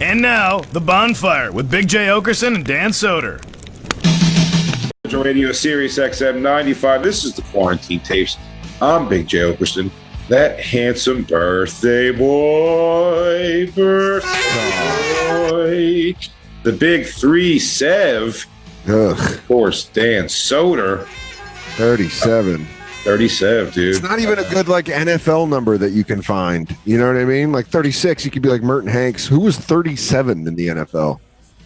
And now, The Bonfire with Big Jay Oakerson and Dan Soder. Radio Sirius XM 95. This is the Quarantine Tapes. I'm Big Jay Oakerson. That handsome birthday boy, birthday boy. The big three Sev, Ugh, of course, Dan Soder. 37. 37, dude. It's not even a good like NFL number that you can find. You know what I mean? Like 36, you could be like Merton Hanks. Who was 37 in the NFL?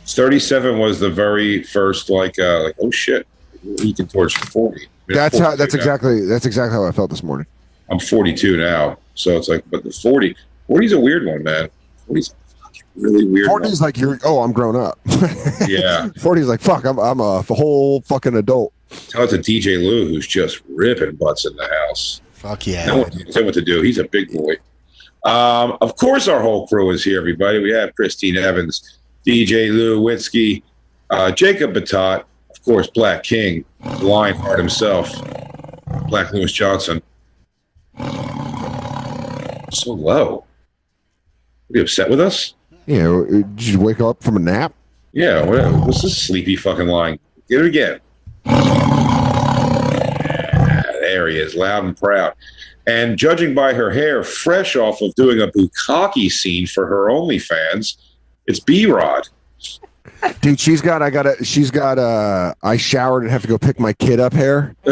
37 was the very first, like, uh, like oh shit, leaking towards 40. I mean, That's how. That's now. exactly. That's exactly how I felt this morning. I'm 42 now, so it's like, but the 40, 40's a weird one, man. 40's really weird 40 is like you're. Oh, I'm grown up. Yeah. 40 is like fuck. I'm. I'm a whole fucking adult. Tell it to DJ Lou, who's just ripping butts in the house. Fuck No yeah. one tells him what to do. He's a big boy. Um, of course, our whole crew is here, everybody. We have Christine Evans, DJ Lou Witzke, uh, Jacob Batat, of course, Black King, Lionheart himself, Black Lewis Johnson. So low. Are you upset with us? Yeah. Did you wake up from a nap? Yeah, what, what's this sleepy fucking line? Get it again. He is, loud and proud. And judging by her hair, fresh off of doing a bukkake scene for her OnlyFans, it's B Rod. Dude, she's got. I got. to she's got a I showered and have to go pick my kid up hair.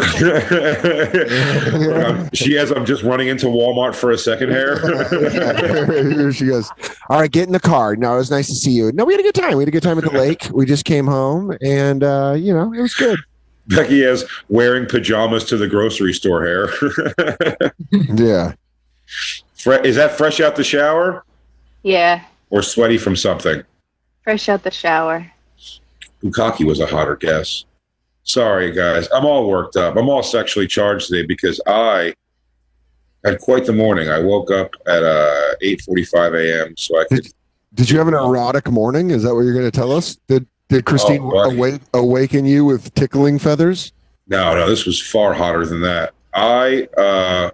she has, I'm just running into Walmart for a second hair. Here she goes. All right, get in the car. No, it was nice to see you. No, we had a good time. We had a good time at the lake. We just came home, and uh, you know, it was good. Becky has wearing pajamas to the grocery store hair. Yeah. Fre- is that fresh out the shower Yeah, or sweaty from something? fresh out the shower. Bukkake was a hotter guess. Sorry, guys. I'm all worked up. I'm all sexually charged today because I had quite the morning. I woke up at uh, 8:45 a.m. so I could. Did you have an erotic morning? Is that what you're going to tell us? Did Did Christine Oh, awake, awaken you with tickling feathers? No, no, this was far hotter than that. I uh,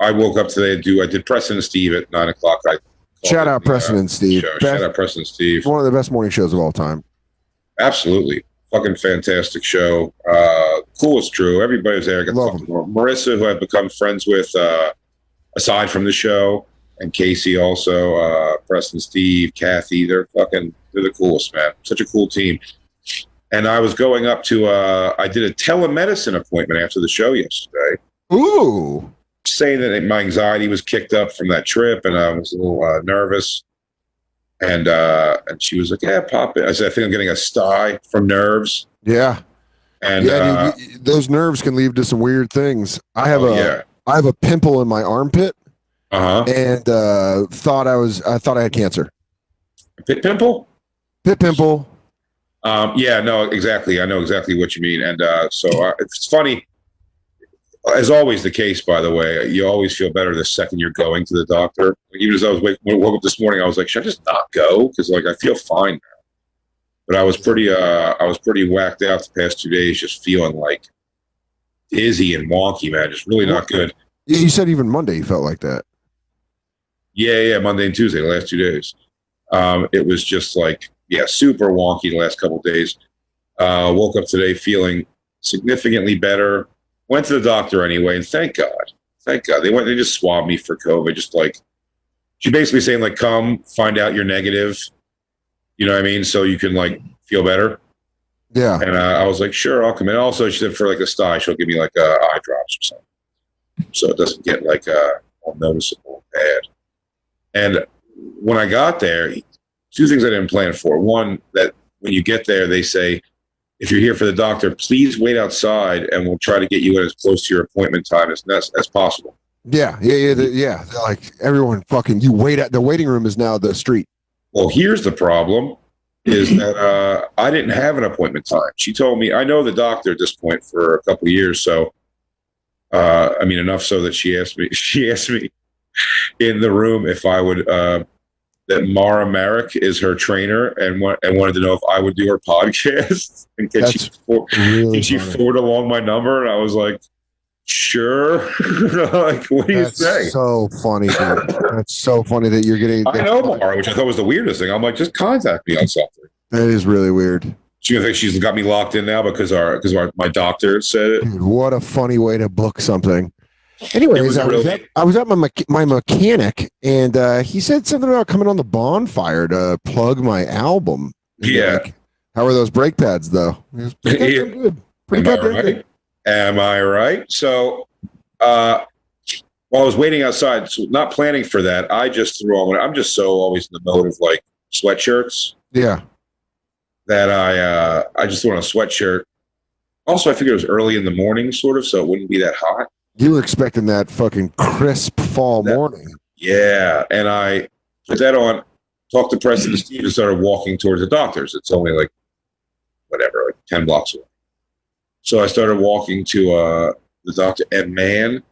I woke up today to do. I did Preston and Steve at nine o'clock. I Shout out uh, Preston and Steve. show. Best- Shout out Preston and Steve. one of the best morning shows of all time. Absolutely. Fucking fantastic show. Uh, coolest crew. Everybody was there. I got Love fucking Marissa, who I've become friends with, uh, aside from the show, and Casey also, uh, Preston, Steve, Kathy. They're fucking, they're the coolest, man. Such a cool team. And I was going up to, uh, I did a telemedicine appointment after the show yesterday, Ooh. saying that my anxiety was kicked up from that trip and I was a little uh, nervous. And uh, and she was like, "Yeah, pop it." I said, "I think I'm getting a sty from nerves." Yeah. And yeah, uh, dude, those nerves can lead to some weird things. I have oh, a I yeah, have a pimple in my armpit uh huh. and uh, thought I was I thought I had cancer. Pit pimple. Pit pimple. Um, yeah, no, exactly. I know exactly what you mean. And uh, so uh, it's funny, as always the case. By the way, you always feel better the second you're going to the doctor. Even as I was wake, when I woke up this morning, I was like, should I just not go? Because like I feel fine now. But I was pretty, uh, I was pretty whacked out the past two days, just feeling like dizzy and wonky, man. Just really not good. You said even Monday you felt like that. Yeah, yeah, Monday and Tuesday, the last two days. Um, it was just like, yeah, super wonky the last couple of days. Uh, woke up today feeling significantly better. Went to the doctor anyway, and thank God, thank God they went. They just swabbed me for COVID. Just like she basically saying like, come find out you're negative. You know what I mean? So you can like feel better. Yeah. And uh, I was like, sure, I'll come in. Also, she said for like a sty, she'll give me like uh, eye drops or something, so it doesn't get like uh, all noticeable bad. And when I got there, two things I didn't plan for. One, that when you get there, they say, if you're here for the doctor, please wait outside, and we'll try to get you in as close to your appointment time as as, as possible. Yeah. Yeah. Yeah. the- yeah. They're Like everyone fucking you wait at the waiting room is now the street. Well, here's the problem is that uh, I didn't have an appointment time. She told me I know the doctor at this point for a couple of years, so uh, I mean enough so that she asked me she asked me in the room if I would uh, that Mara Merrick is her trainer and wa- and wanted to know if I would do her podcast and can she That's for, Really can she funny. forward along my number and I was like sure. like, what do you say? so funny, dude. That's so funny that you're getting. I know Mara, which I thought was the weirdest thing. I'm like, just contact me on something. That is really weird. She gonna think she's got me locked in now because our because our my doctor said it. Dude, what a funny way to book something. Was I, was at, I was at my my mechanic, and uh, he said something about coming on the bonfire to plug my album. Yeah. Like, how are those brake pads, though? Pretty Yeah. good. Pretty Am I right? good. Am I right? So, uh, while I was waiting outside, so not planning for that, I just threw on. I'm just so always in the mode of like sweatshirts Yeah. that I uh, I just threw on a sweatshirt. Also, I figured it was early in the morning, sort of, so it wouldn't be that hot. You were expecting that fucking crisp fall That- morning. Yeah, and I put that on, talked to Preston and Steve, and started walking towards the doctor's. It's only like whatever, like ten blocks away. So I started walking to uh, the doctor, and man,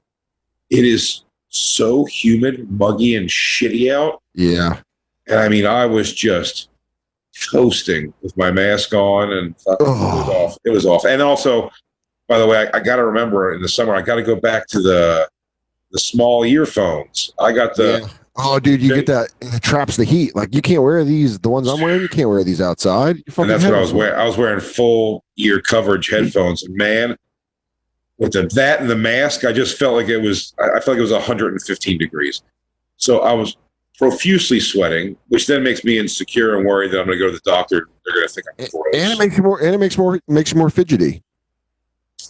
it is so humid, muggy, and shitty out. Yeah. And I mean, I was just toasting with my mask on, and fucking- it was Oh. off. It was off. And also, by the way, I, I got to remember in the summer, I got to go back to the the small earphones. I got the. Yeah. Oh, dude, you get that. It traps the heat. Like you can't wear these. The ones I'm wearing, you can't wear these outside. And that's what I was wearing. I was wearing full ear coverage headphones, and man, with the that and the mask, I just felt like it was. I felt like it was 115 degrees. So I was profusely sweating, which then makes me insecure and worried that I'm going to go to the doctor. They're going to think I'm gross. And it makes you more. And it makes more. Makes you more fidgety.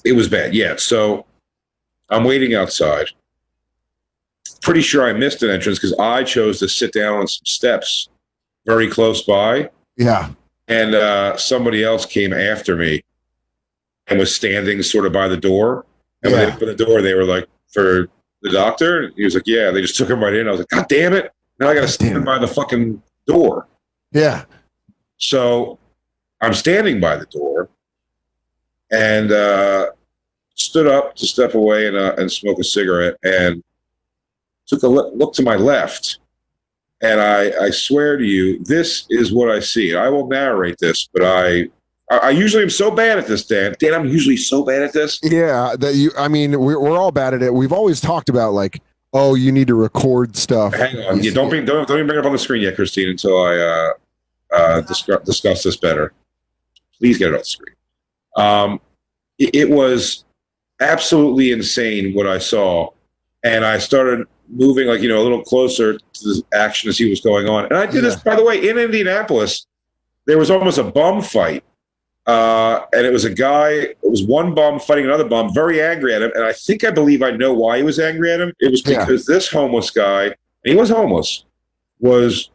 It was bad. Yeah. So I'm waiting outside. Pretty sure I missed an entrance because I chose to sit down on some steps very close by. Yeah. and uh, somebody else came after me and was standing sort of by the door. And when Yeah. they opened the door, they were like, "For the doctor?" He was like, "Yeah." They just took him right in. I was like, "God damn it!" Now I got to stand by the fucking door. Yeah. So I'm standing by the door and uh, stood up to step away and uh, and smoke a cigarette and took a look to my left. And I, I swear to you, this is what I see. I will narrate this, but I, I, usually am so bad at this, Dan. Dan, I'm usually so bad at this. Yeah. That you. I mean, we're we're all bad at it. We've always talked about like, oh, you need to record stuff. Hang on, yeah, don't bring don't, don't even bring it up on the screen yet, Christine, until I uh, uh, discuss, discuss this better. Please get it off the screen. Um, it, it was absolutely insane what I saw, and I started moving like you know a little closer to the action to see what's going on. And I did this, by the way, in Indianapolis. There was almost a bum fight, uh, and it was a guy. It was one bum fighting another bum, very angry at him. And I think I believe I know why he was angry at him. It was Yeah. because this homeless guy, and he was homeless, was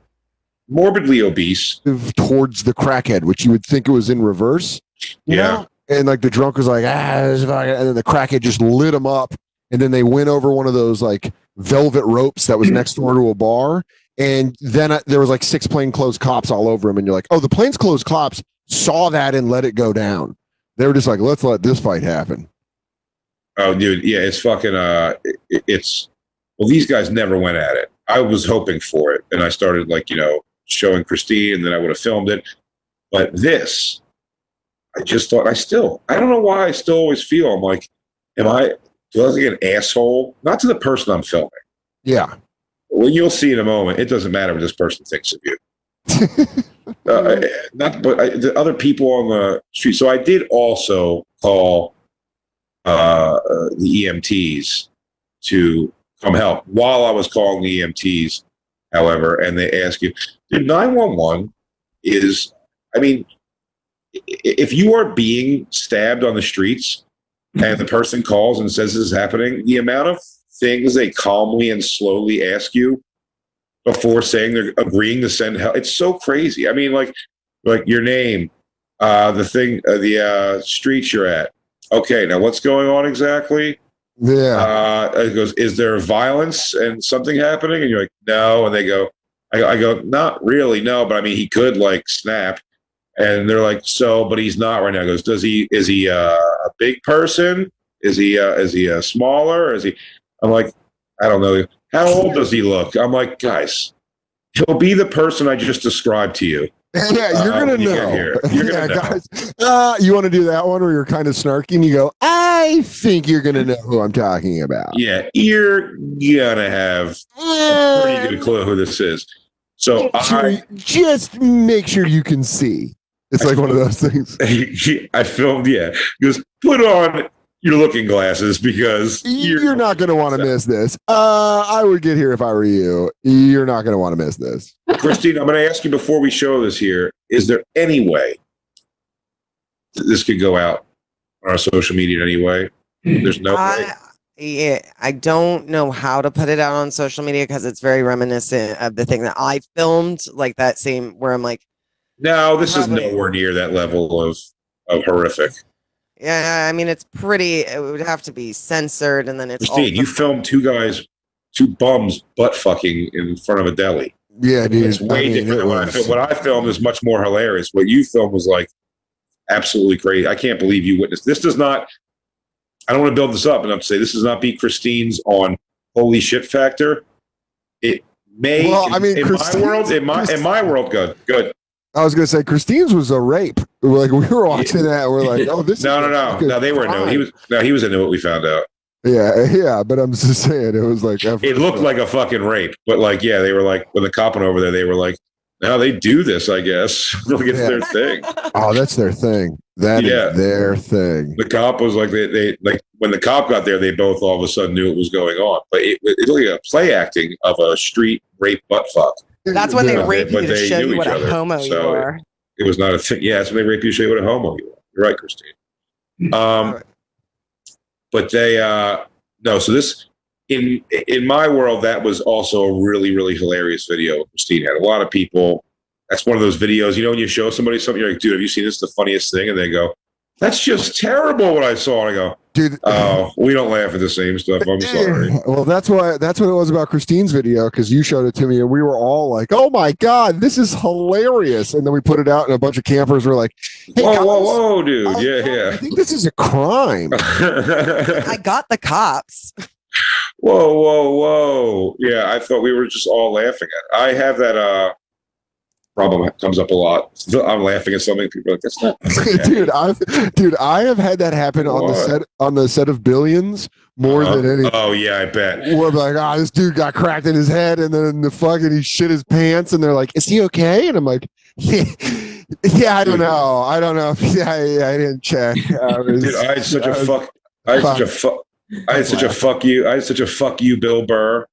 morbidly obese. towards the crackhead, which you would think it was in reverse. you Yeah. know? And like the drunk was like, ah, and then the crackhead just lit him up. And then they went over one of those like velvet ropes that was next door to a bar. And then uh, there was like six plainclothes cops all over him. And you're like, oh, the plainclothes cops saw that and let it go down. They were just like, let's let this fight happen. Oh, dude, yeah, it's fucking. Uh, it, it's well, these guys never went at it. I was hoping for it, and I started like you know showing Christine, and then I would have filmed it. But this, I just thought I still. I don't know why I still always feel I'm like, am I? Do I look like an asshole? Not to the person I'm filming. Yeah. Well, you'll see in a moment. It doesn't matter what this person thinks of you. uh, not, but I, the other people on the street. So I did also call uh, the EMTs to come help. While I was calling the EMTs, however, and they ask you, "Dude, nine one one is." I mean, if you are being stabbed on the streets and the person calls and says this is happening, the amount of things they calmly and slowly ask you before saying they're agreeing to send help. It's so crazy. I mean, like, like your name, uh, the thing, uh, the uh, street you're at. Okay, now what's going on exactly? Yeah. Uh, it goes, is there violence and something happening? And you're like, no. And they go, I, I go, not really, no. But I mean, he could like snap. And they're like, so, but he's not right now. He goes, does he? Is he uh, a big person? Is he? Uh, is he uh, smaller? Is he? I'm like, I don't know. How old does he look? I'm like, guys, he'll be the person I just described to you. Yeah, you're Uh, gonna you know. here. You're yeah, gonna know. guys. Uh, you want to do that one where you're kind of snarky and you go, "I think you're gonna know who I'm talking about." Yeah, you're gonna have a pretty good clue who this is. So Sure, I, just make sure you can see. It's like one of those things. I filmed. Yeah, just put on your looking glasses because You're, you're, not going to want to miss this. Uh, I would get here if I were you. You're not going to want to miss this. Christine. I'm going to ask you before we show this here. Is there any way that this could go out on our social media in any way? There's no way. I, yeah, I don't know how to put it out on social media because it's very reminiscent of the thing that I filmed, like that same where I'm like, No, this is Probably. nowhere near that level of of horrific. yeah, I mean, it's pretty. It would have to be censored, and then it's all Christine, you filmed two guys, two bums butt fucking in front of a deli. Yeah, dude. It's way I mean, different. it than What I, was- fil- what I filmed is much more hilarious. What you filmed was like absolutely crazy. I can't believe you witnessed. This does not. I don't want to build this up enough to say this does not beat Christine's on holy shit factor. It may. Well, I mean, in Christine- my world, in my in my world, good, good. I was going to say Christine's was a rape. Like we were watching that, we're like, oh, this. No, is no, no, no. They were no. He was no. He was into what we found out. Yeah, yeah, but I'm just saying, it was like It looked like a fucking rape, but like, yeah, they were like when the cop went over there, they were like, "Now they do this, I guess. It's Yeah. their thing." Oh, that's their thing. That is Yeah. their thing. the cop was like they, they like when the cop got there they both all of a sudden knew what was going on but it, it looked like a play acting of a street rape butt fuck That's when they Yeah, rape but you to show you what each a other, homo you so- are. it was not a thing. Yeah that's when they rape you to show you what a homo you are. You're right christine. Um but they uh no so this in in my world that was also a really really hilarious video christine had. A lot of people that's one of those videos you know when you show somebody something you're like dude have you seen this? The funniest thing and they go that's just terrible what i saw and i go Dude, Oh, we don't laugh at the same stuff. I'm sorry. Well, that's why that's what it was about Christine's video because you showed it to me and we were all like, "Oh my god, this is hilarious!" And then we put it out and a bunch of campers were like, "Hey, Whoa, guys, whoa, whoa, dude. I- Yeah, I think this is a crime." I got the cops. whoa, whoa, whoa. Yeah, I thought we were just all laughing at. I have that uh problem comes up a lot. I'm laughing at something. People are like, that's not. dude, I've dude, I have had that happen on the set on the set of Billions more Uh-huh. than any. Oh yeah, I bet. Where I'm like, ah, this dude got cracked in his head, and then the fucking he shit his pants, and they're like, "Is he okay?" And I'm like, "Yeah, yeah I don't know, I don't know. Yeah, yeah I didn't check." I was- Dude, I had such I a fuck. I had such a fuck. I had such a fuck you. I had such a fuck you, Bill Burr.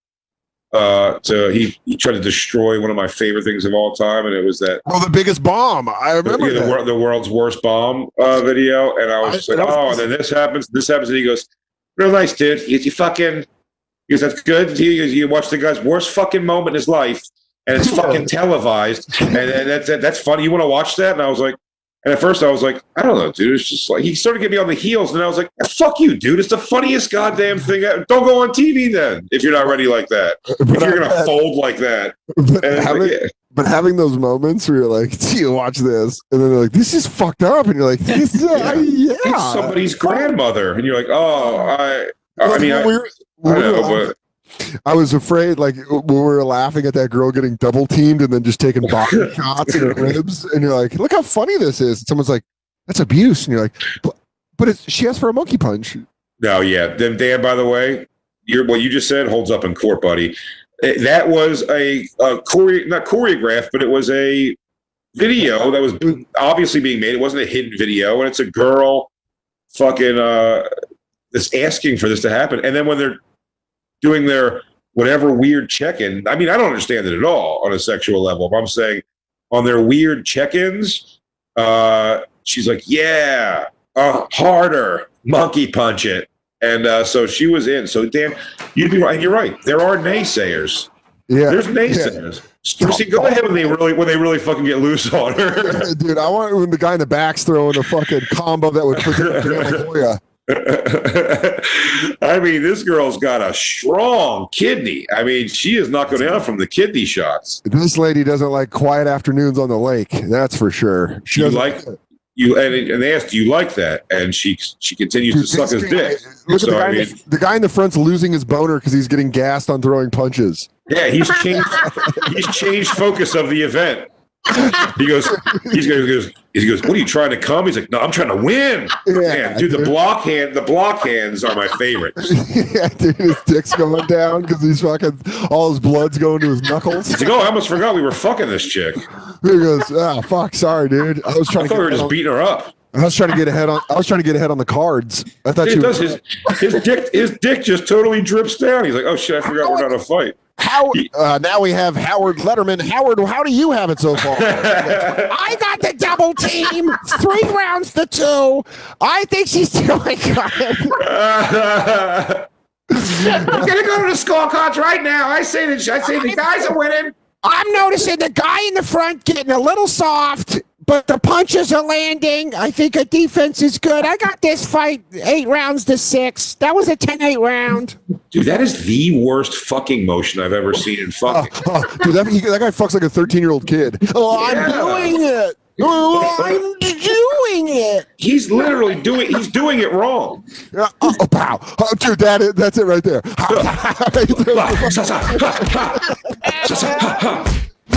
Uh, to he, he tried to destroy one of my favorite things of all time, and it was that Well, the biggest bomb. I remember the, that. the world's worst bomb uh, video, and I was I- just like, was- oh, and then this happens, this happens, and he goes, real nice, dude. You, you fucking, he goes, that's good. He goes, you watch the guy's worst fucking moment in his life, and it's fucking televised, and, and that's that's funny. You want to watch that? And I was like, and at first I was like, I don't know, dude. It's just like he started getting me on the heels, and I was like, ah, fuck you, dude. It's the funniest goddamn thing. ever. Don't go on TV then if you're not ready like that. If But, you're gonna fold like that, but having, like, yeah. but having those moments where you're like, "Gee, watch this," and then they're like, "This is fucked up," and you're like, "This is Yeah. yeah." Somebody's grandmother, and you're like, oh, I. I mean, I, we were, we I know, I was afraid, like when we were laughing at that girl getting double teamed and then just taking body shots in her ribs, and you're like, "Look how funny this is." And someone's like, "That's abuse," and you're like, "But, but it's, she asked for a monkey punch." no, yeah. Then Dan, by the way, your what you just said holds up in court, buddy. Eh, That was a, a chore, not choreographed, but it was a video that was obviously being made. It wasn't a hidden video, and it's a girl fucking uh that's asking for this to happen. And then when they're doing their whatever weird check-in, I mean, I don't understand it at all on a sexual level. But I'm saying on their weird check-ins, uh, she's like, "Yeah, uh, harder, monkey punch it." And uh, so she was in. So Dan, you'd be right. And you're right. There are naysayers. Yeah, There's naysayers. Chrissy, go ahead when they really when they really fucking get loose on her. dude. I want when the guy in the back's throwing a fucking combo that would put you in. I mean, this girl's got a strong kidney. I mean, she is not going down from the kidney shots. This lady doesn't like quiet afternoons on the lake. That's for sure. She like you and, and they asked, "Do you like that?" And she she continues to suck his dick. Look So, at the guy. I in the, the guy in the front's losing his boner because he's getting gassed on throwing punches. Yeah, he's changed. he's changed focus of the event. He goes, he goes, he goes, what are you trying to come? He's like, no, I'm trying to win. Man, dude, the block hand, the block hands are my favorite. yeah, dude, his dick's going down because he's fucking all his blood's going to his knuckles. He's like, oh, I almost forgot we were fucking this chick. He goes, "Ah, fuck, sorry, dude. I was I trying to thought get we were just on, beating her up. I was trying to get ahead on I was trying to get ahead on the cards. I thought It you does his his dick his dick just totally drips down. He's like, oh shit, I forgot we're not a fight. How uh, now we have Harold Lederman. Harold, how do you have it so far? I got the double team. Three rounds to two. I think she's doing good. I'm gonna go to the scorecards right now. I say that I say the guys are winning. I'm noticing the guy in the front getting a little soft, but the punches are landing. I think a defense is good. I got this fight eight rounds to six. That was a 10-8 round. Dude, that is the worst fucking motion I've ever seen in fucking. oh, dude, that, he, that guy fucks like a 13-year-old kid. Oh, I'm doing it. Oh, I'm doing it. He's literally doing he's doing it wrong. Uh, oh, oh, pow. Oh, dude, that is, that's it right there.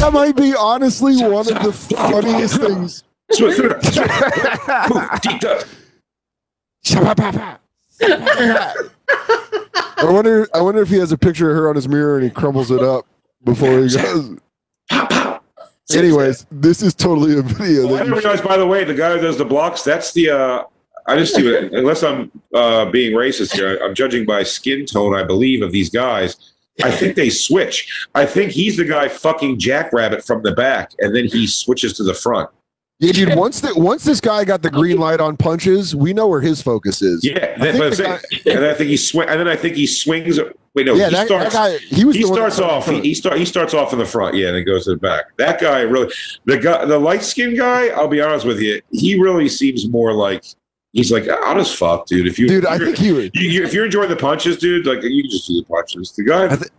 That might be honestly one of the funniest things. Switch through it. Boom, deep up. I wonder. I wonder if he has a picture of her on his mirror and he crumbles it up before he goes. Anyways, this is totally a video. I That didn't realize, by the way, the guy who does the blocks, that's the, uh, I just do it, unless I'm uh, being racist here, I'm judging by skin tone, I believe, of these guys. I think they switch. I think he's the guy fucking Jackrabbit from the back, and then he switches to the front. yeah, dude. Once that once this guy got the green light on punches, we know where his focus is. Yeah, I think but I'm the saying- and I think he swing, and then I think he swings. Wait, no, yeah. he That, starts. that guy. He was. he the one that starts off. He, he start. He starts off in the front, yeah, and then goes to the back. That guy really, the guy, the light skinned guy. I'll be honest with you, he really seems more like he's like I'll just fuck, dude. If you, dude, I if think he would. you, you, if you're enjoying the punches, dude, like you can just do the punches. The guy, I thi-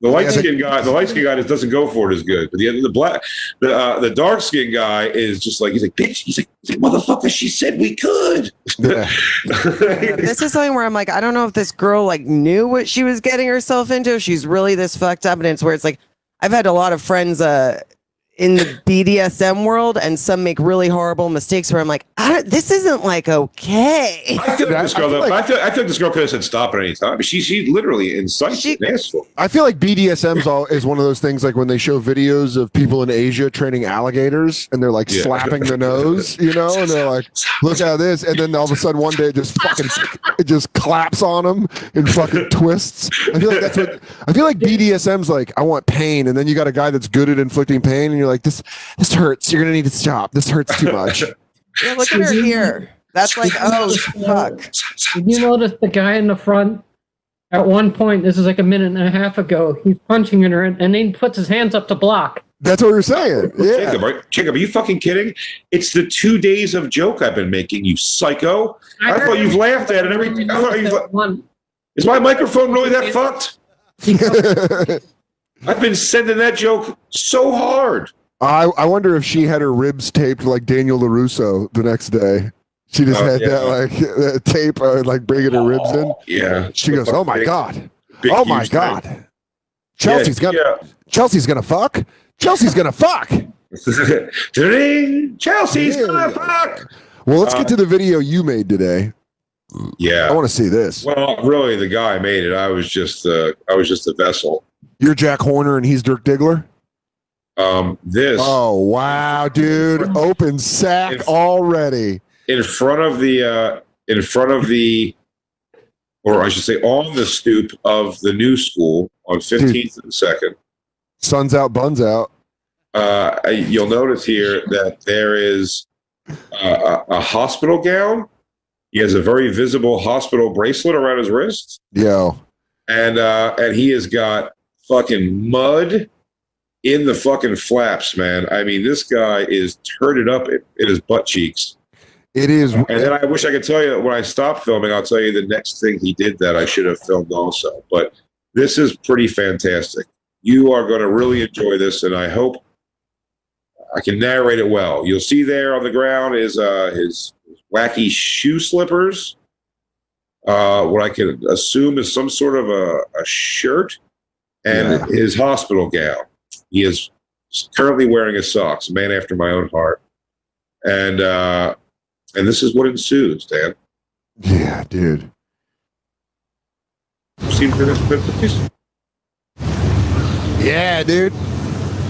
the light Yeah, skinned guy, the light skinned guy just doesn't go for it as good. But the the black, the uh, the dark skinned guy is just like he's like bitch. He's like, he's like motherfucker. She said we could. Yeah. this is something where I'm like, I don't know if this girl like knew what she was getting herself into. If she's really this fucked up, and it's where it's like, I've had a lot of friends uh in the BDSM world, and some make really horrible mistakes. Where I'm like, I don't, this isn't like okay. I feel like this I girl. feel I like- feel, I feel like this girl could have said stop at any time. But she she literally incites She- it and asks for. it. I feel like BDSM's all is one of those things like when they show videos of people in Asia training alligators and they're like Yeah. slapping the nose, you know, and they're like, look at this, and then all of a sudden one day it just fucking it just claps on them and fucking twists. I feel like that's what I feel like BDSM's like. I want pain, and then you got a guy that's good at inflicting pain, and you're like, this this hurts. You're gonna need to stop. This hurts too much. Yeah, look at her here. That's like, oh fuck. Did you notice the guy in the front? At one point, this is like a minute and a half ago, he's punching in her and then he puts his hands up to block. That's what we're saying. Yeah. Jacob, right? Jacob, are you fucking kidding? It's the two days of joke I've been making, you psycho. I thought you've laughed at it every. I thought you've, One. is my microphone really that fucked? I've been sending that joke so hard. I, I wonder if she had her ribs taped like Daniel LaRusso the next day. She just Oh, had yeah. that like that tape, uh, like bringing her ribs in. Yeah. She goes, "Oh my god! Big, oh my god! thing. Chelsea's Yeah, gonna Chelsea's gonna fuck. Chelsea's gonna fuck." Chelsea's Yeah. gonna fuck. Well, let's Uh, get to the video you made today. Yeah, I want to see this. Well, really, the guy made it. I was just uh, I was just a vessel. You're Jack Horner and he's Dirk Diggler. Um, this Oh wow, dude! Open sack If- already. in front of the uh, in front of the or I should say on the stoop of the new school on 15th and 2nd. Sun's out, buns out. Uh, you'll notice here that there is uh, a, a hospital gown. He has a very visible hospital bracelet around his wrist, Yeah. and uh, and he has got fucking mud in the fucking flaps, man. I mean, this guy is turned up in, his butt cheeks. it is. And then I wish I could tell you when I stopped filming, I'll tell you the next thing he did that I should have filmed also. But this is pretty fantastic. You are going to really enjoy this, and I hope I can narrate it well. You'll see there on the ground is uh, his wacky shoe slippers, uh, what I can assume is some sort of a, a shirt, and Yeah. his hospital gown. He is currently wearing his socks. A man after my own heart. And uh, and this is what ensues, Dan. Yeah, dude. Seen Venice Fifties? Yeah, dude.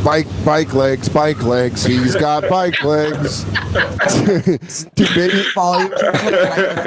Bike, bike legs, bike legs. He's got bike legs. dude, baby, Volume.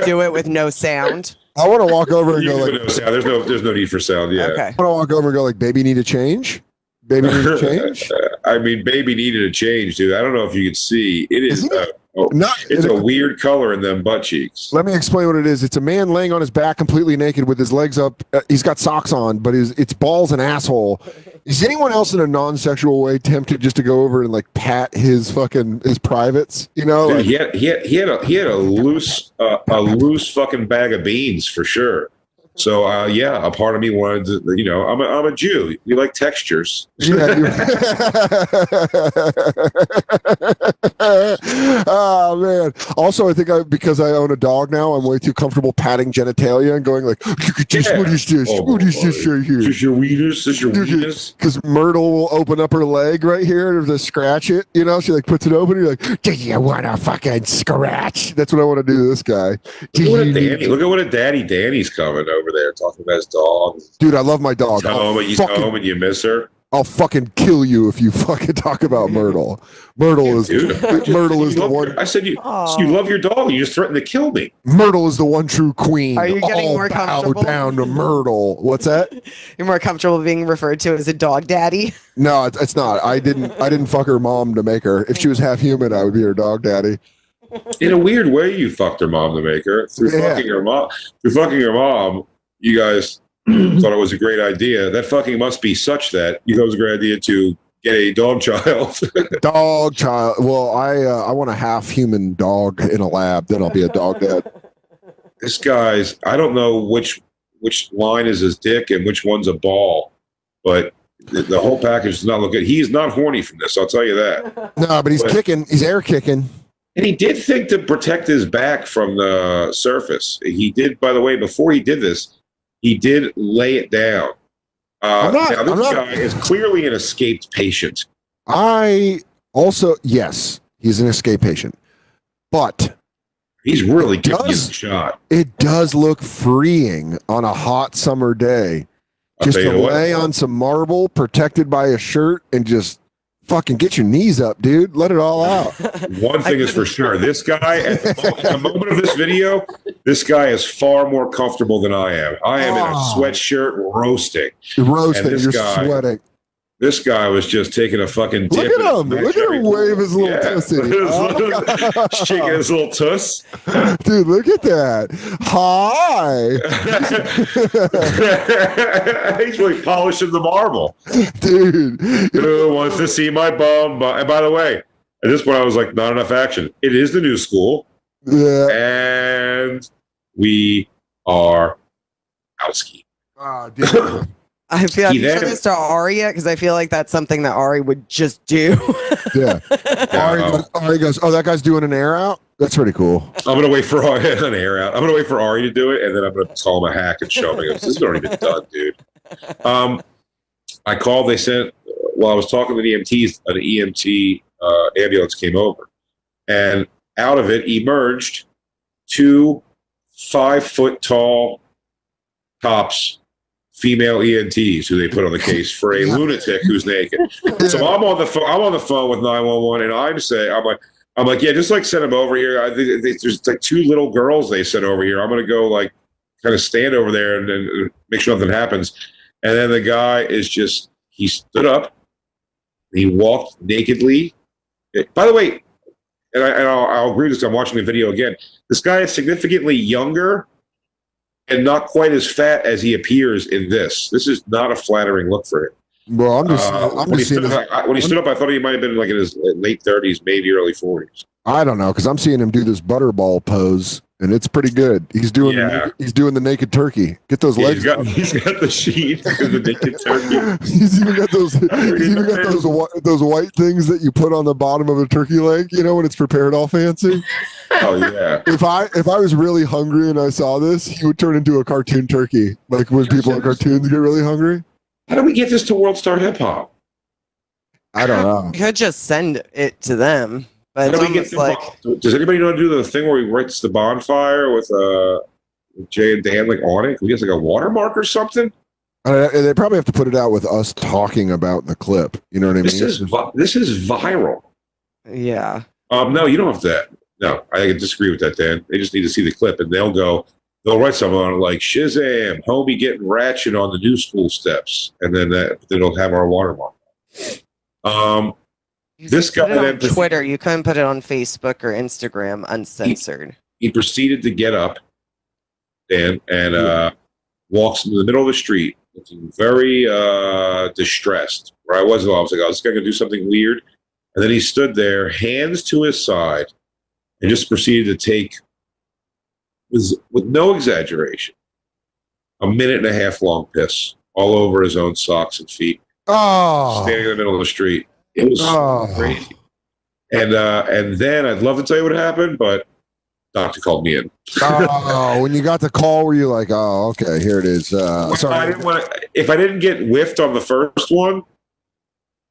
Do it with no sound. I want to walk over and go like, no sound. There's no there's no need for sound. Yeah. Okay. I want to walk over and go like, baby, need a change. Baby, need a change. I mean, baby needed a change, dude. I don't know if you can see. It is. Isn't Uh, oh, No, it's a weird color in them butt cheeks. Let me explain what it is. It's a man laying on his back, completely naked, with his legs up. Uh, he's got socks on, but his it's balls and asshole. Is anyone else in a non-sexual way tempted just to go over and like pat his fucking his privates? You know, Dude, like, he had he had he had a he had a loose uh, a loose fucking bag of beans for sure. So uh, yeah, a part of me wanted to, you know, I'm a I'm a Jew. You like textures. yeah. oh man. Also, I think I because I own a dog now, I'm way too comfortable patting genitalia and going like, "Look at this, Yeah. what is this? Oh, what is this right here?" Is this your weenus? Is this your weenus? because Myrtle will open up her leg right here to scratch it. You know, she like puts it open. You're like, do you want to fucking scratch? That's what I want to do to this guy. Look at what a Danny. Look at what a daddy Danny's coming over there talking about his dog. Dude, I love my dog. He's home, I'll and he's fucking, home, and you miss her. I'll fucking kill you if you fucking talk about Myrtle. Myrtle is Dude, I just- Myrtle is you the love one. your- I said you. Aw. You love your dog. You just threatened to kill me. Myrtle is the one true queen. Are you getting All more bow comfortable? down to Myrtle. What's that? You're more comfortable being referred to as a dog daddy. No, it's, it's not. I didn't. I didn't fuck her mom to make her. If she was half human, I would be her dog daddy. In a weird way, you fucked her mom to make her through Yeah. fucking her mom. Through fucking her mom, you guys thought it was a great idea. That fucking must be such that you thought it was a great idea to get a dog child. Dog child. Well, I uh, I want a half human dog in a lab. Then I'll be a dog dad. this guy's. I don't know which which line is his dick and which one's a ball, but the, the whole package does not look good. He's not horny from this. I'll tell you that. No, but he's But- kicking. He's air kicking. And he did think to protect his back from the surface. He did, by the way, before he did this, he did lay it down. Uh, I'm not- now, this I'm not- guy is clearly an escaped patient. I also yes, he's an escape patient, but He's really giving you Does- the shot. it does look freeing on a hot summer day. Just to you what. lay on some marble, protected by a shirt, and just fucking get your knees up, dude. Let it all out. One thing is for sure. This guy, at the, moment, at the moment of this video, this guy is far more comfortable than I am. I am in a Oh. sweatshirt roasting. You're roasting. this You're guy- sweating. This guy was just taking a fucking dip. Look at him. Look at him wave his little Yeah. Oh. Shaking his little tuss. Dude, look at that. Hi. He's really polishing the marble. Dude. Who wants to see my bum? And by the way, at this point, I was like, not enough action. It is the new school, Yeah. and we are outski. Oh, ah, dude. I feel have He you this to Ari yet? Because I feel like that's something that Ari would just do. Yeah. Ari, goes, Ari goes, oh, that guy's doing an air out? That's pretty cool. I'm gonna wait for Ari an air out. I'm gonna wait for Ari to do it, and then I'm gonna call him a hack and show him. He goes, This is already been done, dude. Um, I called. They sent while I was talking to the EMTs. An EMT uh, ambulance came over, and out of it emerged two five foot tall cops, female EMTs, who they put on the case for a lunatic who's naked. So I'm on the phone. I'm on the phone with 911, and I'm saying, I'm like, I'm like, yeah, just like send them over here. I think they- there's like two little girls they sent over here. I'm gonna go like kind of stand over there and, and make sure nothing happens. And then the guy is just he stood up, he walked nakedly. Eh, By the way, and, I, and I'll, I'll agree with this. I'm watching the video again. This guy is significantly younger and not quite as fat as he appears in this. This is not a flattering look for him. Well, I'm just, Uh, I'm when, he just seeing up, I, when he stood up, I thought he might have been like in his late 30s, maybe early 40s. I don't know, because I'm seeing him do this butterball pose, and it's pretty good. He's doing, the Yeah. naked, he's doing the naked turkey. Get those Yeah, legs. he's got he's got the sheet and the naked turkey. he's even got those. He's even got those those white things that you put on the bottom of a turkey leg. You know when it's prepared all fancy. Oh yeah. If I if I was really hungry and I saw this, he would turn into a cartoon turkey. Like when people in cartoons get really hungry. How do we get this to World Star Hip Hop? I don't know. You could just send it to them, but it's we get almost like bon- Does anybody know how to do the thing where he writes the bonfire with uh Jay and Dan like on it? Can we get like a watermark or something? Uh, they probably have to put it out with us talking about the clip. You know what I mean? This is vi- this is viral. yeah. Um, no, you don't have to. No, I disagree with that, Dan. They just need to see the clip, and they'll go. They'll write something on it like Shazam, homie getting ratchet on the new school steps, and then that then it'll have our watermark. Um, You This could put guy it on then Twitter. You couldn't put it on Facebook or Instagram uncensored. he proceeded to get up, Dan, and uh, walks into the middle of the street, looking very uh, distressed. Where I was, I was like, "Oh, this guy gonna do something weird," and then he stood there, hands to his side, and just proceeded to take, with, with no exaggeration, a minute and a half long piss all over his own socks and feet, Oh, standing in the middle of the street. It was Oh. crazy. And uh, and then I'd love to tell you what happened, but doctor called me in. oh, when you got the call, were you like, oh, okay, here it is. Uh, Well, I sorry. didn't want. If I didn't get whiffed on the first one,